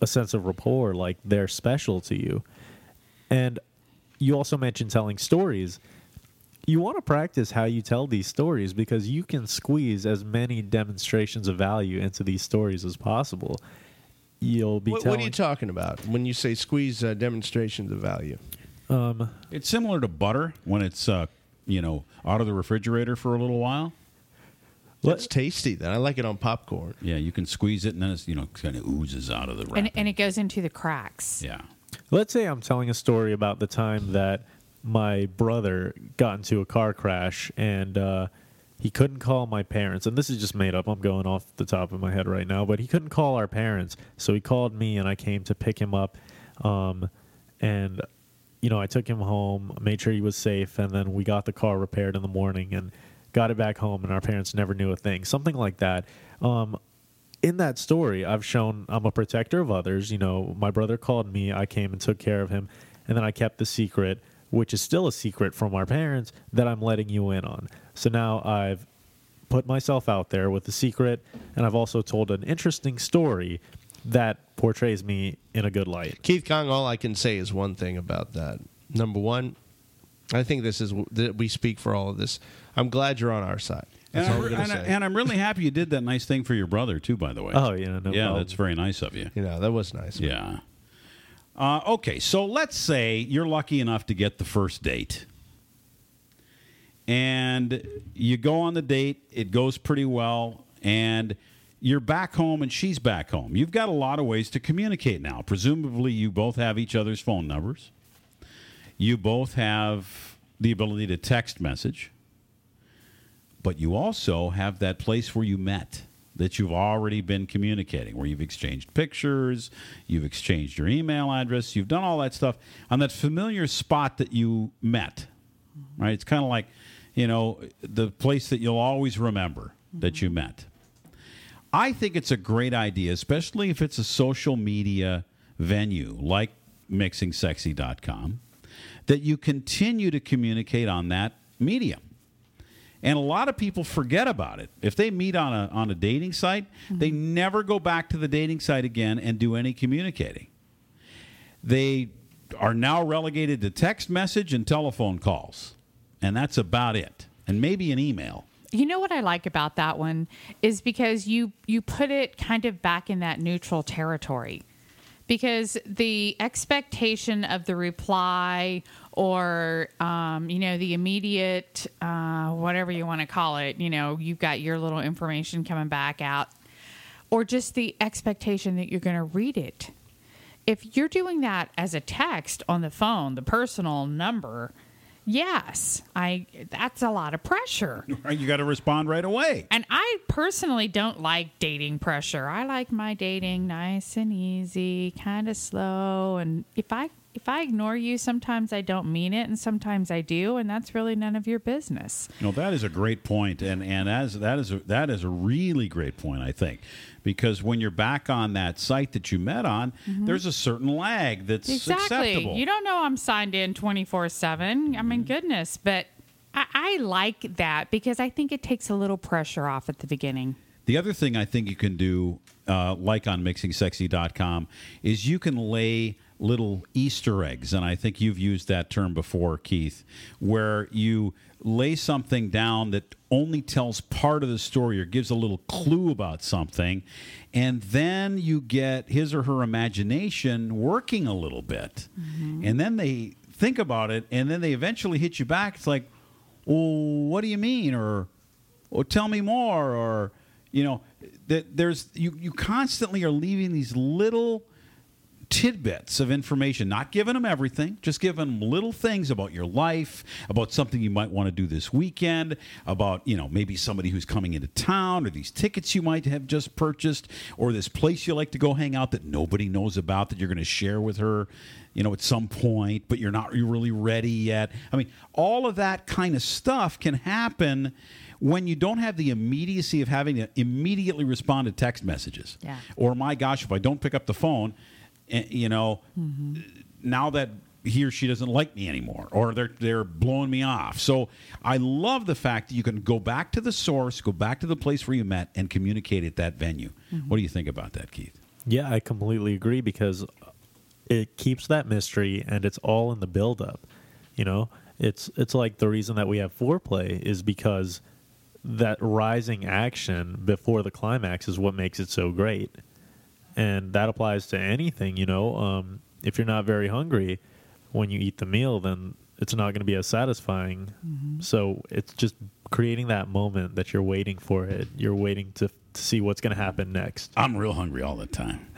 a sense of rapport, like they're special to you. And you also mentioned telling stories. You want to practice how you tell these stories because you can squeeze as many demonstrations of value into these stories as possible. You'll be
What,
telling.
what are you talking about when you say squeeze uh, demonstrations of value?
Um,
It's similar to butter when it's uh, you know out of the refrigerator for a little while.
That's tasty. Then I like it on popcorn.
Yeah, you can squeeze it and then it's you know kind of oozes out of the wrap.
And, and it goes into the cracks.
Yeah.
Let's say I'm telling a story about the time that my brother got into a car crash and uh, he couldn't call my parents. And this is just made up. I'm going off the top of my head right now, but he couldn't call our parents. So he called me and I came to pick him up. Um, and, you know, I took him home, made sure he was safe, and then we got the car repaired in the morning and got it back home, and our parents never knew a thing. Something like that. Um, in that story, I've shown I'm a protector of others. You know, my brother called me, I came and took care of him, and then I kept the secret, which is still a secret from our parents, that I'm letting you in on. So now I've put myself out there with the secret, and I've also told an interesting story that portrays me in a good light.
Keith Kong, all I can say is one thing about that. Number one, I think this is that we speak for all of this. I'm glad you're on our side. That's
And,
all
I,
we're gonna
and, I,
say.
and I'm really happy you did that nice thing for your brother too. By the way.
Oh, yeah, no
yeah,
problem.
that's very nice of you.
You know, that was nice.
Yeah. Uh, okay, so let's say you're lucky enough to get the first date. And you go on the date, it goes pretty well, and you're back home and she's back home. You've got a lot of ways to communicate now. Presumably, you both have each other's phone numbers, you both have the ability to text message, but you also have that place where you met that you've already been communicating, where you've exchanged pictures, you've exchanged your email address, you've done all that stuff on that familiar spot that you met. Right? It's kind of like, you know, the place that you'll always remember that you met. I think it's a great idea, especially if it's a social media venue like mixingsexy.com, that you continue to communicate on that medium. And a lot of people forget about it. If they meet on a on a dating site, they mm-hmm. never go back to the dating site again and do any communicating. They are now relegated to text message and telephone calls. And that's about it. And maybe an email.
You know what I like about that one is because you you put it kind of back in that neutral territory. Because the expectation of the reply or um, you know the immediate uh, whatever you want to call it, you know you've got your little information coming back out, or just the expectation that you're going to read it. If you're doing that as a text on the phone, the personal number, yes, I that's a lot of pressure.
You got to respond right away.
And I personally don't like dating pressure. I like my dating nice and easy, kind of slow. And if I if I ignore you, sometimes I don't mean it, and sometimes I do, and that's really none of your business.
No, that is a great point, and and as that is a, that is a really great point, I think, because when you're back on that site that you met on,
Mhm.
there's a certain lag that's
Exactly.
acceptable.
You don't know I'm signed in 24 7. I mean, goodness. But I, I like that because I think it takes a little pressure off at the beginning.
The other thing I think you can do, uh, like on mixingsexy.com, is you can lay little Easter eggs. And I think you've used that term before, Keith, where you lay something down that only tells part of the story or gives a little clue about something. And then you get his or her imagination working a little bit. Mm-hmm. And then they think about it and then they eventually hit you back. It's like, well, what do you mean? Or, or tell me more. Or, you know, that there's you you constantly are leaving these little tidbits of information, not giving them everything, just giving them little things about your life, about something you might want to do this weekend, about, you know, maybe somebody who's coming into town or these tickets you might have just purchased or this place you like to go hang out that nobody knows about that you're going to share with her, you know, at some point, but you're not really ready yet. I mean, all of that kind of stuff can happen when you don't have the immediacy of having to immediately respond to text messages.
Yeah.
Or my gosh, if I don't pick up the phone, you know, now that he or she doesn't like me anymore, or they're they're blowing me off. So I love the fact that you can go back to the source, go back to the place where you met, and communicate at that venue. Mm-hmm. What do you think about that, Keith?
Yeah, I completely agree because it keeps that mystery and it's all in the buildup. You know, it's it's like the reason that we have foreplay is because that rising action before the climax is what makes it so great, and that applies to anything. You know, um, if you're not very hungry when you eat the meal, then it's not going to be as satisfying. So it's just creating that moment that you're waiting for it. You're waiting to, to see what's going to happen next.
I'm real hungry all the time.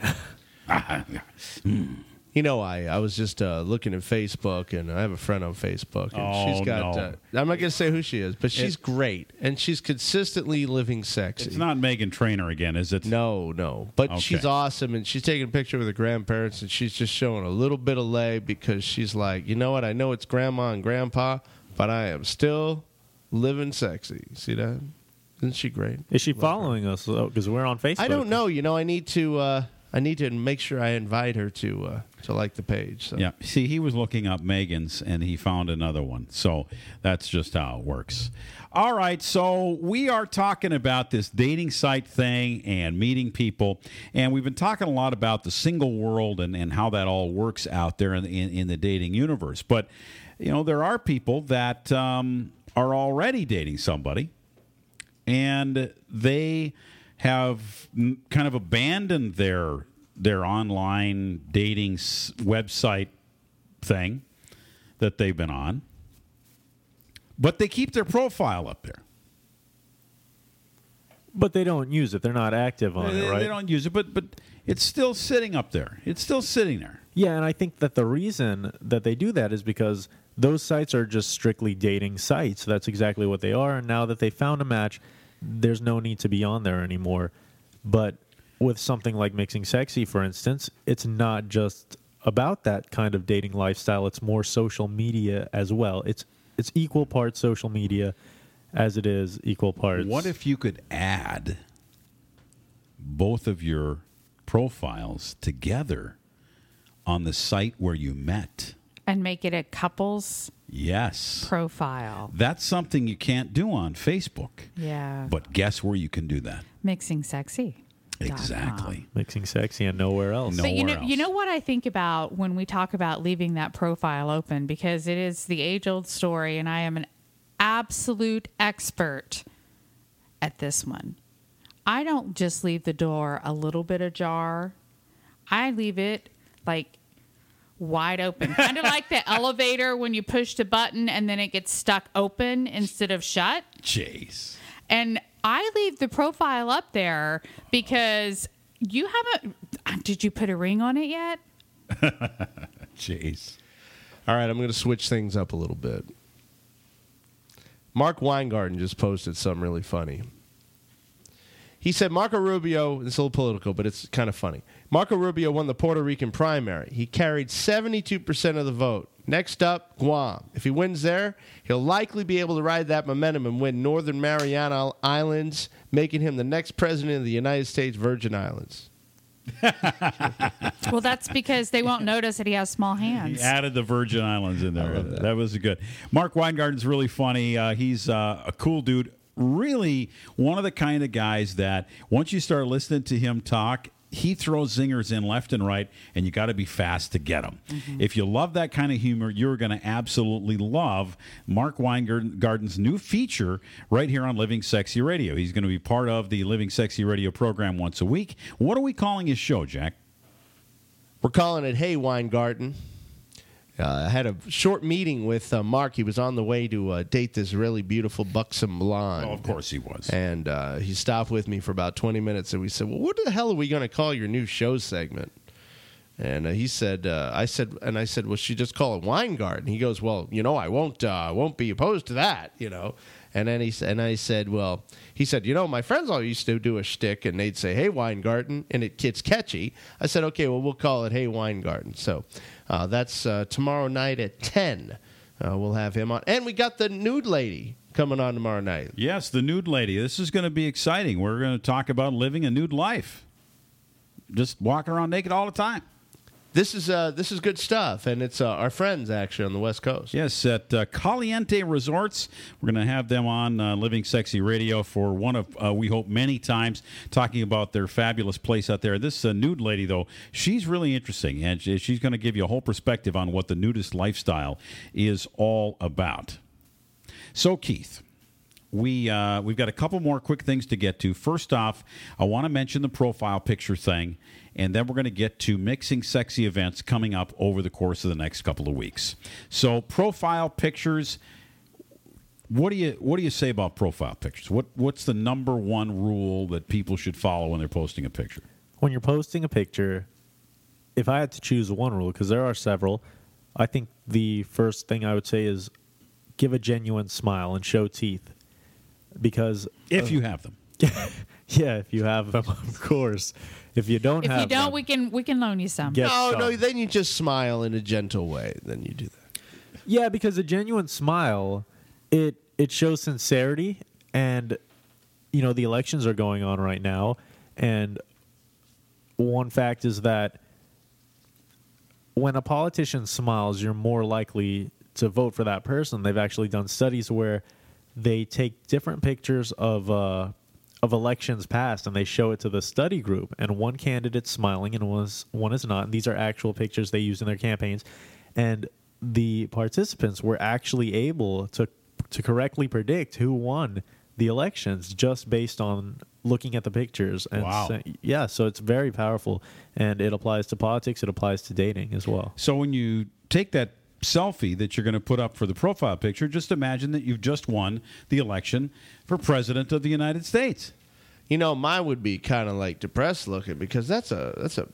You know, I, I was just uh, looking at Facebook, and I have a friend on Facebook, and
Oh,
she's got.
no.
Uh, I'm not going to say who she is, but she's
It-
great, and she's consistently living sexy.
It's not Meghan Trainor again, is it?
No, no. But
Okay.
she's awesome, and she's taking a picture with her grandparents, and she's just showing a little bit of lay because she's like, you know what? I know it's grandma and grandpa, but I am still living sexy. See that? Isn't she great?
Is she following us? Because we're on Facebook.
I don't know. You know, I need to. Uh, I need to make sure I invite her to uh, to like the page. So.
Yeah. See, he was looking up Meghan's and he found another one. So that's just how it works. All right. So we are talking about this dating site thing and meeting people. And we've been talking a lot about the single world and, and how that all works out there in, in, in the dating universe. But, you know, there are people that um, are already dating somebody and they have kind of abandoned their their online dating website thing that they've been on but they keep their profile up there
But they don't use it. They're not active on
they,
it, right?
they don't use it but but it's still sitting up there it's still sitting there
Yeah, and I think that the reason that they do that is because those sites are just strictly dating sites. That's exactly what they are. And now that they found a match, there's no need to be on there anymore. But with something like Mixing Sexy, for instance, it's not just about that kind of dating lifestyle. It's more social media as well. It's it's equal parts social media as it is equal parts.
what if you could add both of your profiles together on the site where you met
And make it a couple's
yes
profile.
That's something you can't do on Facebook.
Yeah.
But guess where you can do that?
Mixing sexy.
Exactly.
Mixing sexy and nowhere else.
But you know, you know what I think about when we talk about leaving that profile open because it is the age-old story, and I am an absolute expert at this one. I don't just leave the door a little bit ajar; I leave it like wide open, kind of like the elevator when you push the button and then it gets stuck open instead of shut.
Jeez.
And I leave the profile up there because you haven't. Uh, did you put a ring on it yet?
Jeez.
All right, I'm going to switch things up a little bit. Mark Weingarten just posted something really funny. He said Marco Rubio, it's a little political, but it's kind of funny. Marco Rubio won the Puerto Rican primary. He carried 72% of the vote. Next up, Guam. If he wins there, he'll likely be able to ride that momentum and win Northern Mariana Islands, making him the next president of the United States Virgin Islands.
Well, that's because they won't notice that he has small hands.
He added the Virgin Islands in there. That. was good. Mark Weingarten's really funny. Uh, he's uh, a cool dude. Really, one of the kind of guys that once you start listening to him talk, he throws zingers in left and right, and you got to be fast to get them. Mm-hmm. If you love that kind of humor, you're going to absolutely love Mark Weingarten's new feature right here on Living Sexy Radio. He's going to be part of the Living Sexy Radio program once a week. What are we calling his show, Jack?
We're calling it Hey Weingarten. Uh, I had a short meeting with uh, Mark. He was on the way to uh, date this really beautiful, buxom blonde.
Oh, of course he was.
And uh, he stopped with me for about 20 minutes and we said, Well, what the hell are we going to call your new show segment? And uh, he said, uh, I said, and I said, well, she just call it Wine Garden. He goes, well, you know, I won't, uh, I won't be opposed to that, you know. And then he and I said, well, he said, you know, my friends all used to do a shtick, and they'd say, hey, Wine Garden, and it gets catchy. I said, okay, well, we'll call it Hey Wine Garden. So uh, that's uh, tomorrow night at ten. Uh, we'll have him on, and we got the nude lady coming on tomorrow night.
Yes, the nude lady. This is going to be exciting. We're going to talk about living a nude life. Just walking around naked all the time.
This is uh, this is good stuff, and it's uh, our friends actually on the West Coast.
Yes, at uh, Caliente Resorts. We're going to have them on uh, Living Sexy Radio for one of, uh, we hope, many times, talking about their fabulous place out there. This uh, nude lady, though, she's really interesting, and she's going to give you a whole perspective on what the nudist lifestyle is all about. So, Keith, we uh, we've got a couple more quick things to get to. First off, I want to mention the profile picture thing, and then we're going to get to mixing sexy events coming up over the course of the next couple of weeks. So, profile pictures. What do you what do you say about profile pictures? What what's the number one rule that people should follow when they're posting a picture?
when you're posting a picture, if I had to choose one rule, because there are several, I think the first thing I would say is give a genuine smile and show teeth. Because
If
uh,
you have them.
yeah, if you have them, of course. If you don't
If
have
you don't,
them,
we can we can loan you some.
Get
no,
some.
no, then you just smile in a gentle way. Then you do that.
Yeah, because a genuine smile, it it shows sincerity, and you know the elections are going on right now, and one fact is that when a politician smiles, you're more likely to vote for that person. They've actually done studies where they take different pictures of uh, of elections past and they show it to the study group, and one candidate's smiling and was one is not. And these are actual pictures they use in their campaigns, and the participants were actually able to to correctly predict who won the elections just based on looking at the pictures and
Wow.
say- yeah so it's very powerful and it applies to politics it applies to dating as well
So when you take that selfie that you're going to put up for the profile picture, just imagine that you've just won the election for president of the United States.
You know, mine would be kind of like depressed looking because that's a that's a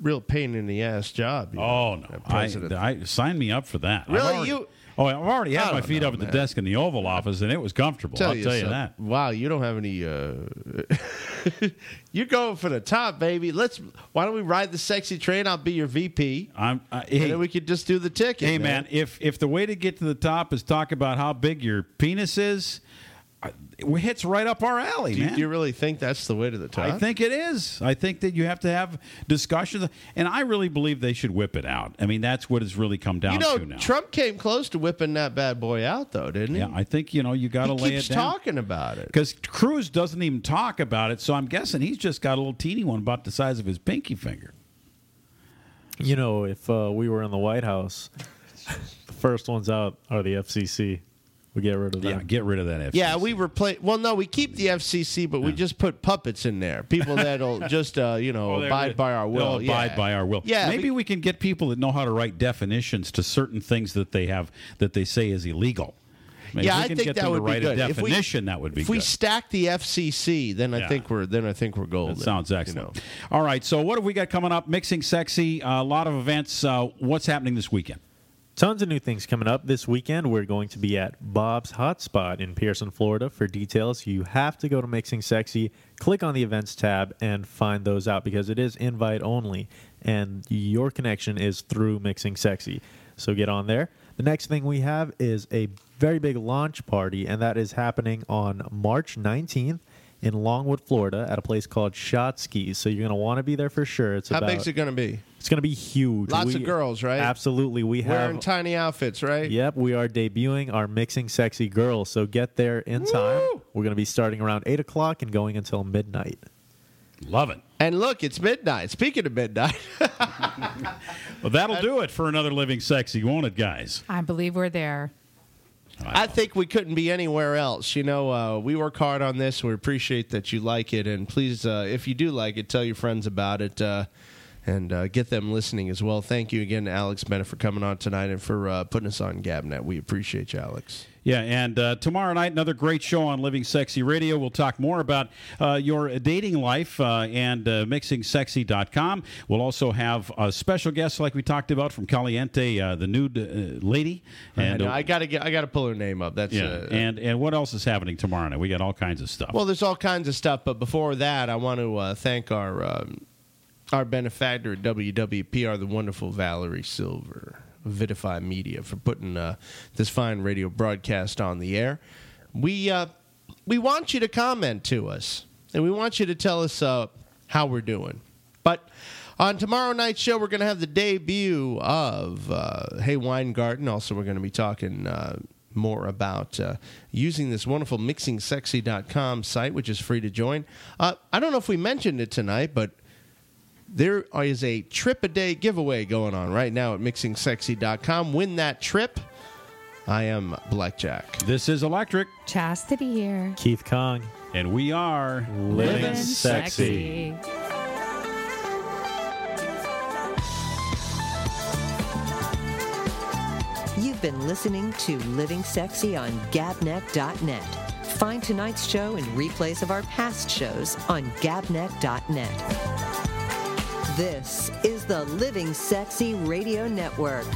real pain in the ass job. you
Oh
know,
no!
a
I. I sign me up for that.
Really?
already-
You-
Oh, I've already had my feet
know,
up at the desk in the Oval Office, and it was comfortable. I'll tell you
something.
that.
Wow, you don't have any. Uh, you're going for the top, baby. Let's. Why don't we ride the sexy train? I'll be your VP.
I'm. Uh,
and
hey,
then we could just do the ticket.
hey, man! If if the way to get to the top is talk about how big your penis is, it hits right up our alley,
Do you,
man.
do you really think that's the way to the top?
I think it is. I think that you have to have discussions, and I really believe they should whip it out. I mean, that's what it's really come down
You know,
to now.
Trump came close to whipping that bad boy out, though, didn't he?
yeah, I think you know you got to
he
lay
keeps
it down.
talking about it.
Because Cruz doesn't even talk about it, so I'm guessing he's just got a little teeny one about the size of his pinky finger.
you know if uh, we were in the white house the first ones out are the fcc we get rid of them
Yeah, get rid of that. FCC.
Yeah, we replace. Well, no, we keep the FCC, but we just put puppets in there. People that'll just, uh, you know,
Oh, they're-
abide by our will.
they'll abide
yeah.
by our will.
Yeah,
maybe we can get people that know how to write definitions to certain things that they have that they say is illegal. Maybe
yeah,
we
I
can
think
get
that
them
would
to
be good.
a
If we-
definition. that would be
If we
good.
stack the FCC, then I
Yeah.
think we're then I think we're golden.
That sounds
you
excellent.
know.
All right, so what have we got coming up? Mixing sexy, uh, a lot of events. Uh, what's happening this weekend?
Tons of new things coming up this weekend. We're going to be at Bob's Hotspot in Pierson, Florida. For details, you have to go to Mixing Sexy, click on the events tab, and find those out because it is invite only, and your connection is through Mixing Sexy. So get on there. The next thing we have is a very big launch party, and that is happening on March 19th in Longwood, Florida, at a place called Shot Skis. So you're going to want to be there for sure. It's
How
about,
big's it going to be?
It's going to be huge.
Lots
We-
of girls, right?
Absolutely. We have
Wearing tiny outfits, right?
Yep, we are debuting our Mixing Sexy Girls. So get there in time. We're going to be starting around 8 o'clock and going until midnight.
Love it.
And look, it's midnight. Speaking of midnight,
Well, that'll do it for another Living Sexy, won't it, guys?
I believe we're there.
I think we couldn't be anywhere else. You know, uh, we work hard on this. We appreciate that you like it, and please, uh, if you do like it, tell your friends about it. Uh, and uh, get them listening as well. Thank you again to Alex Bennett for coming on tonight and for uh, putting us on Gabnet. We appreciate you, Alex.
Yeah, and uh, tomorrow night, another great show on Living Sexy Radio. We'll talk more about uh, your dating life uh, and uh, mixingsexy.com. We'll also have a special guest, like we talked about, from Caliente, uh, the nude uh, lady.
And
And
I, gotta get, I gotta pull her name up. That's
yeah,
uh,
and and what else is happening tomorrow night? We got all kinds of stuff.
Well, there's all kinds of stuff, but before that, I want to uh, thank our um, our benefactor at WWPR, the wonderful Valerie Silver, Vitify Media, for putting uh, this fine radio broadcast on the air. We uh, we want you to comment to us, and we want you to tell us uh, how we're doing. But on tomorrow night's show, we're going to have the debut of uh, Hey Weingarten. Also, we're going to be talking uh, more about uh, using this wonderful mixingsexy.com site, which is free to join. Uh, I don't know if we mentioned it tonight, but there is a trip a day giveaway going on right now at mixingsexy.com. Win that trip. I am Blackjack.
This is Electric.
Chastity here.
Keith Kong.
And we are
Living Sexy.
You've been listening to Living Sexy on gabnet.net. Find tonight's show and replays of our past shows on gabnet.net. This is the Living Sexy Radio Network.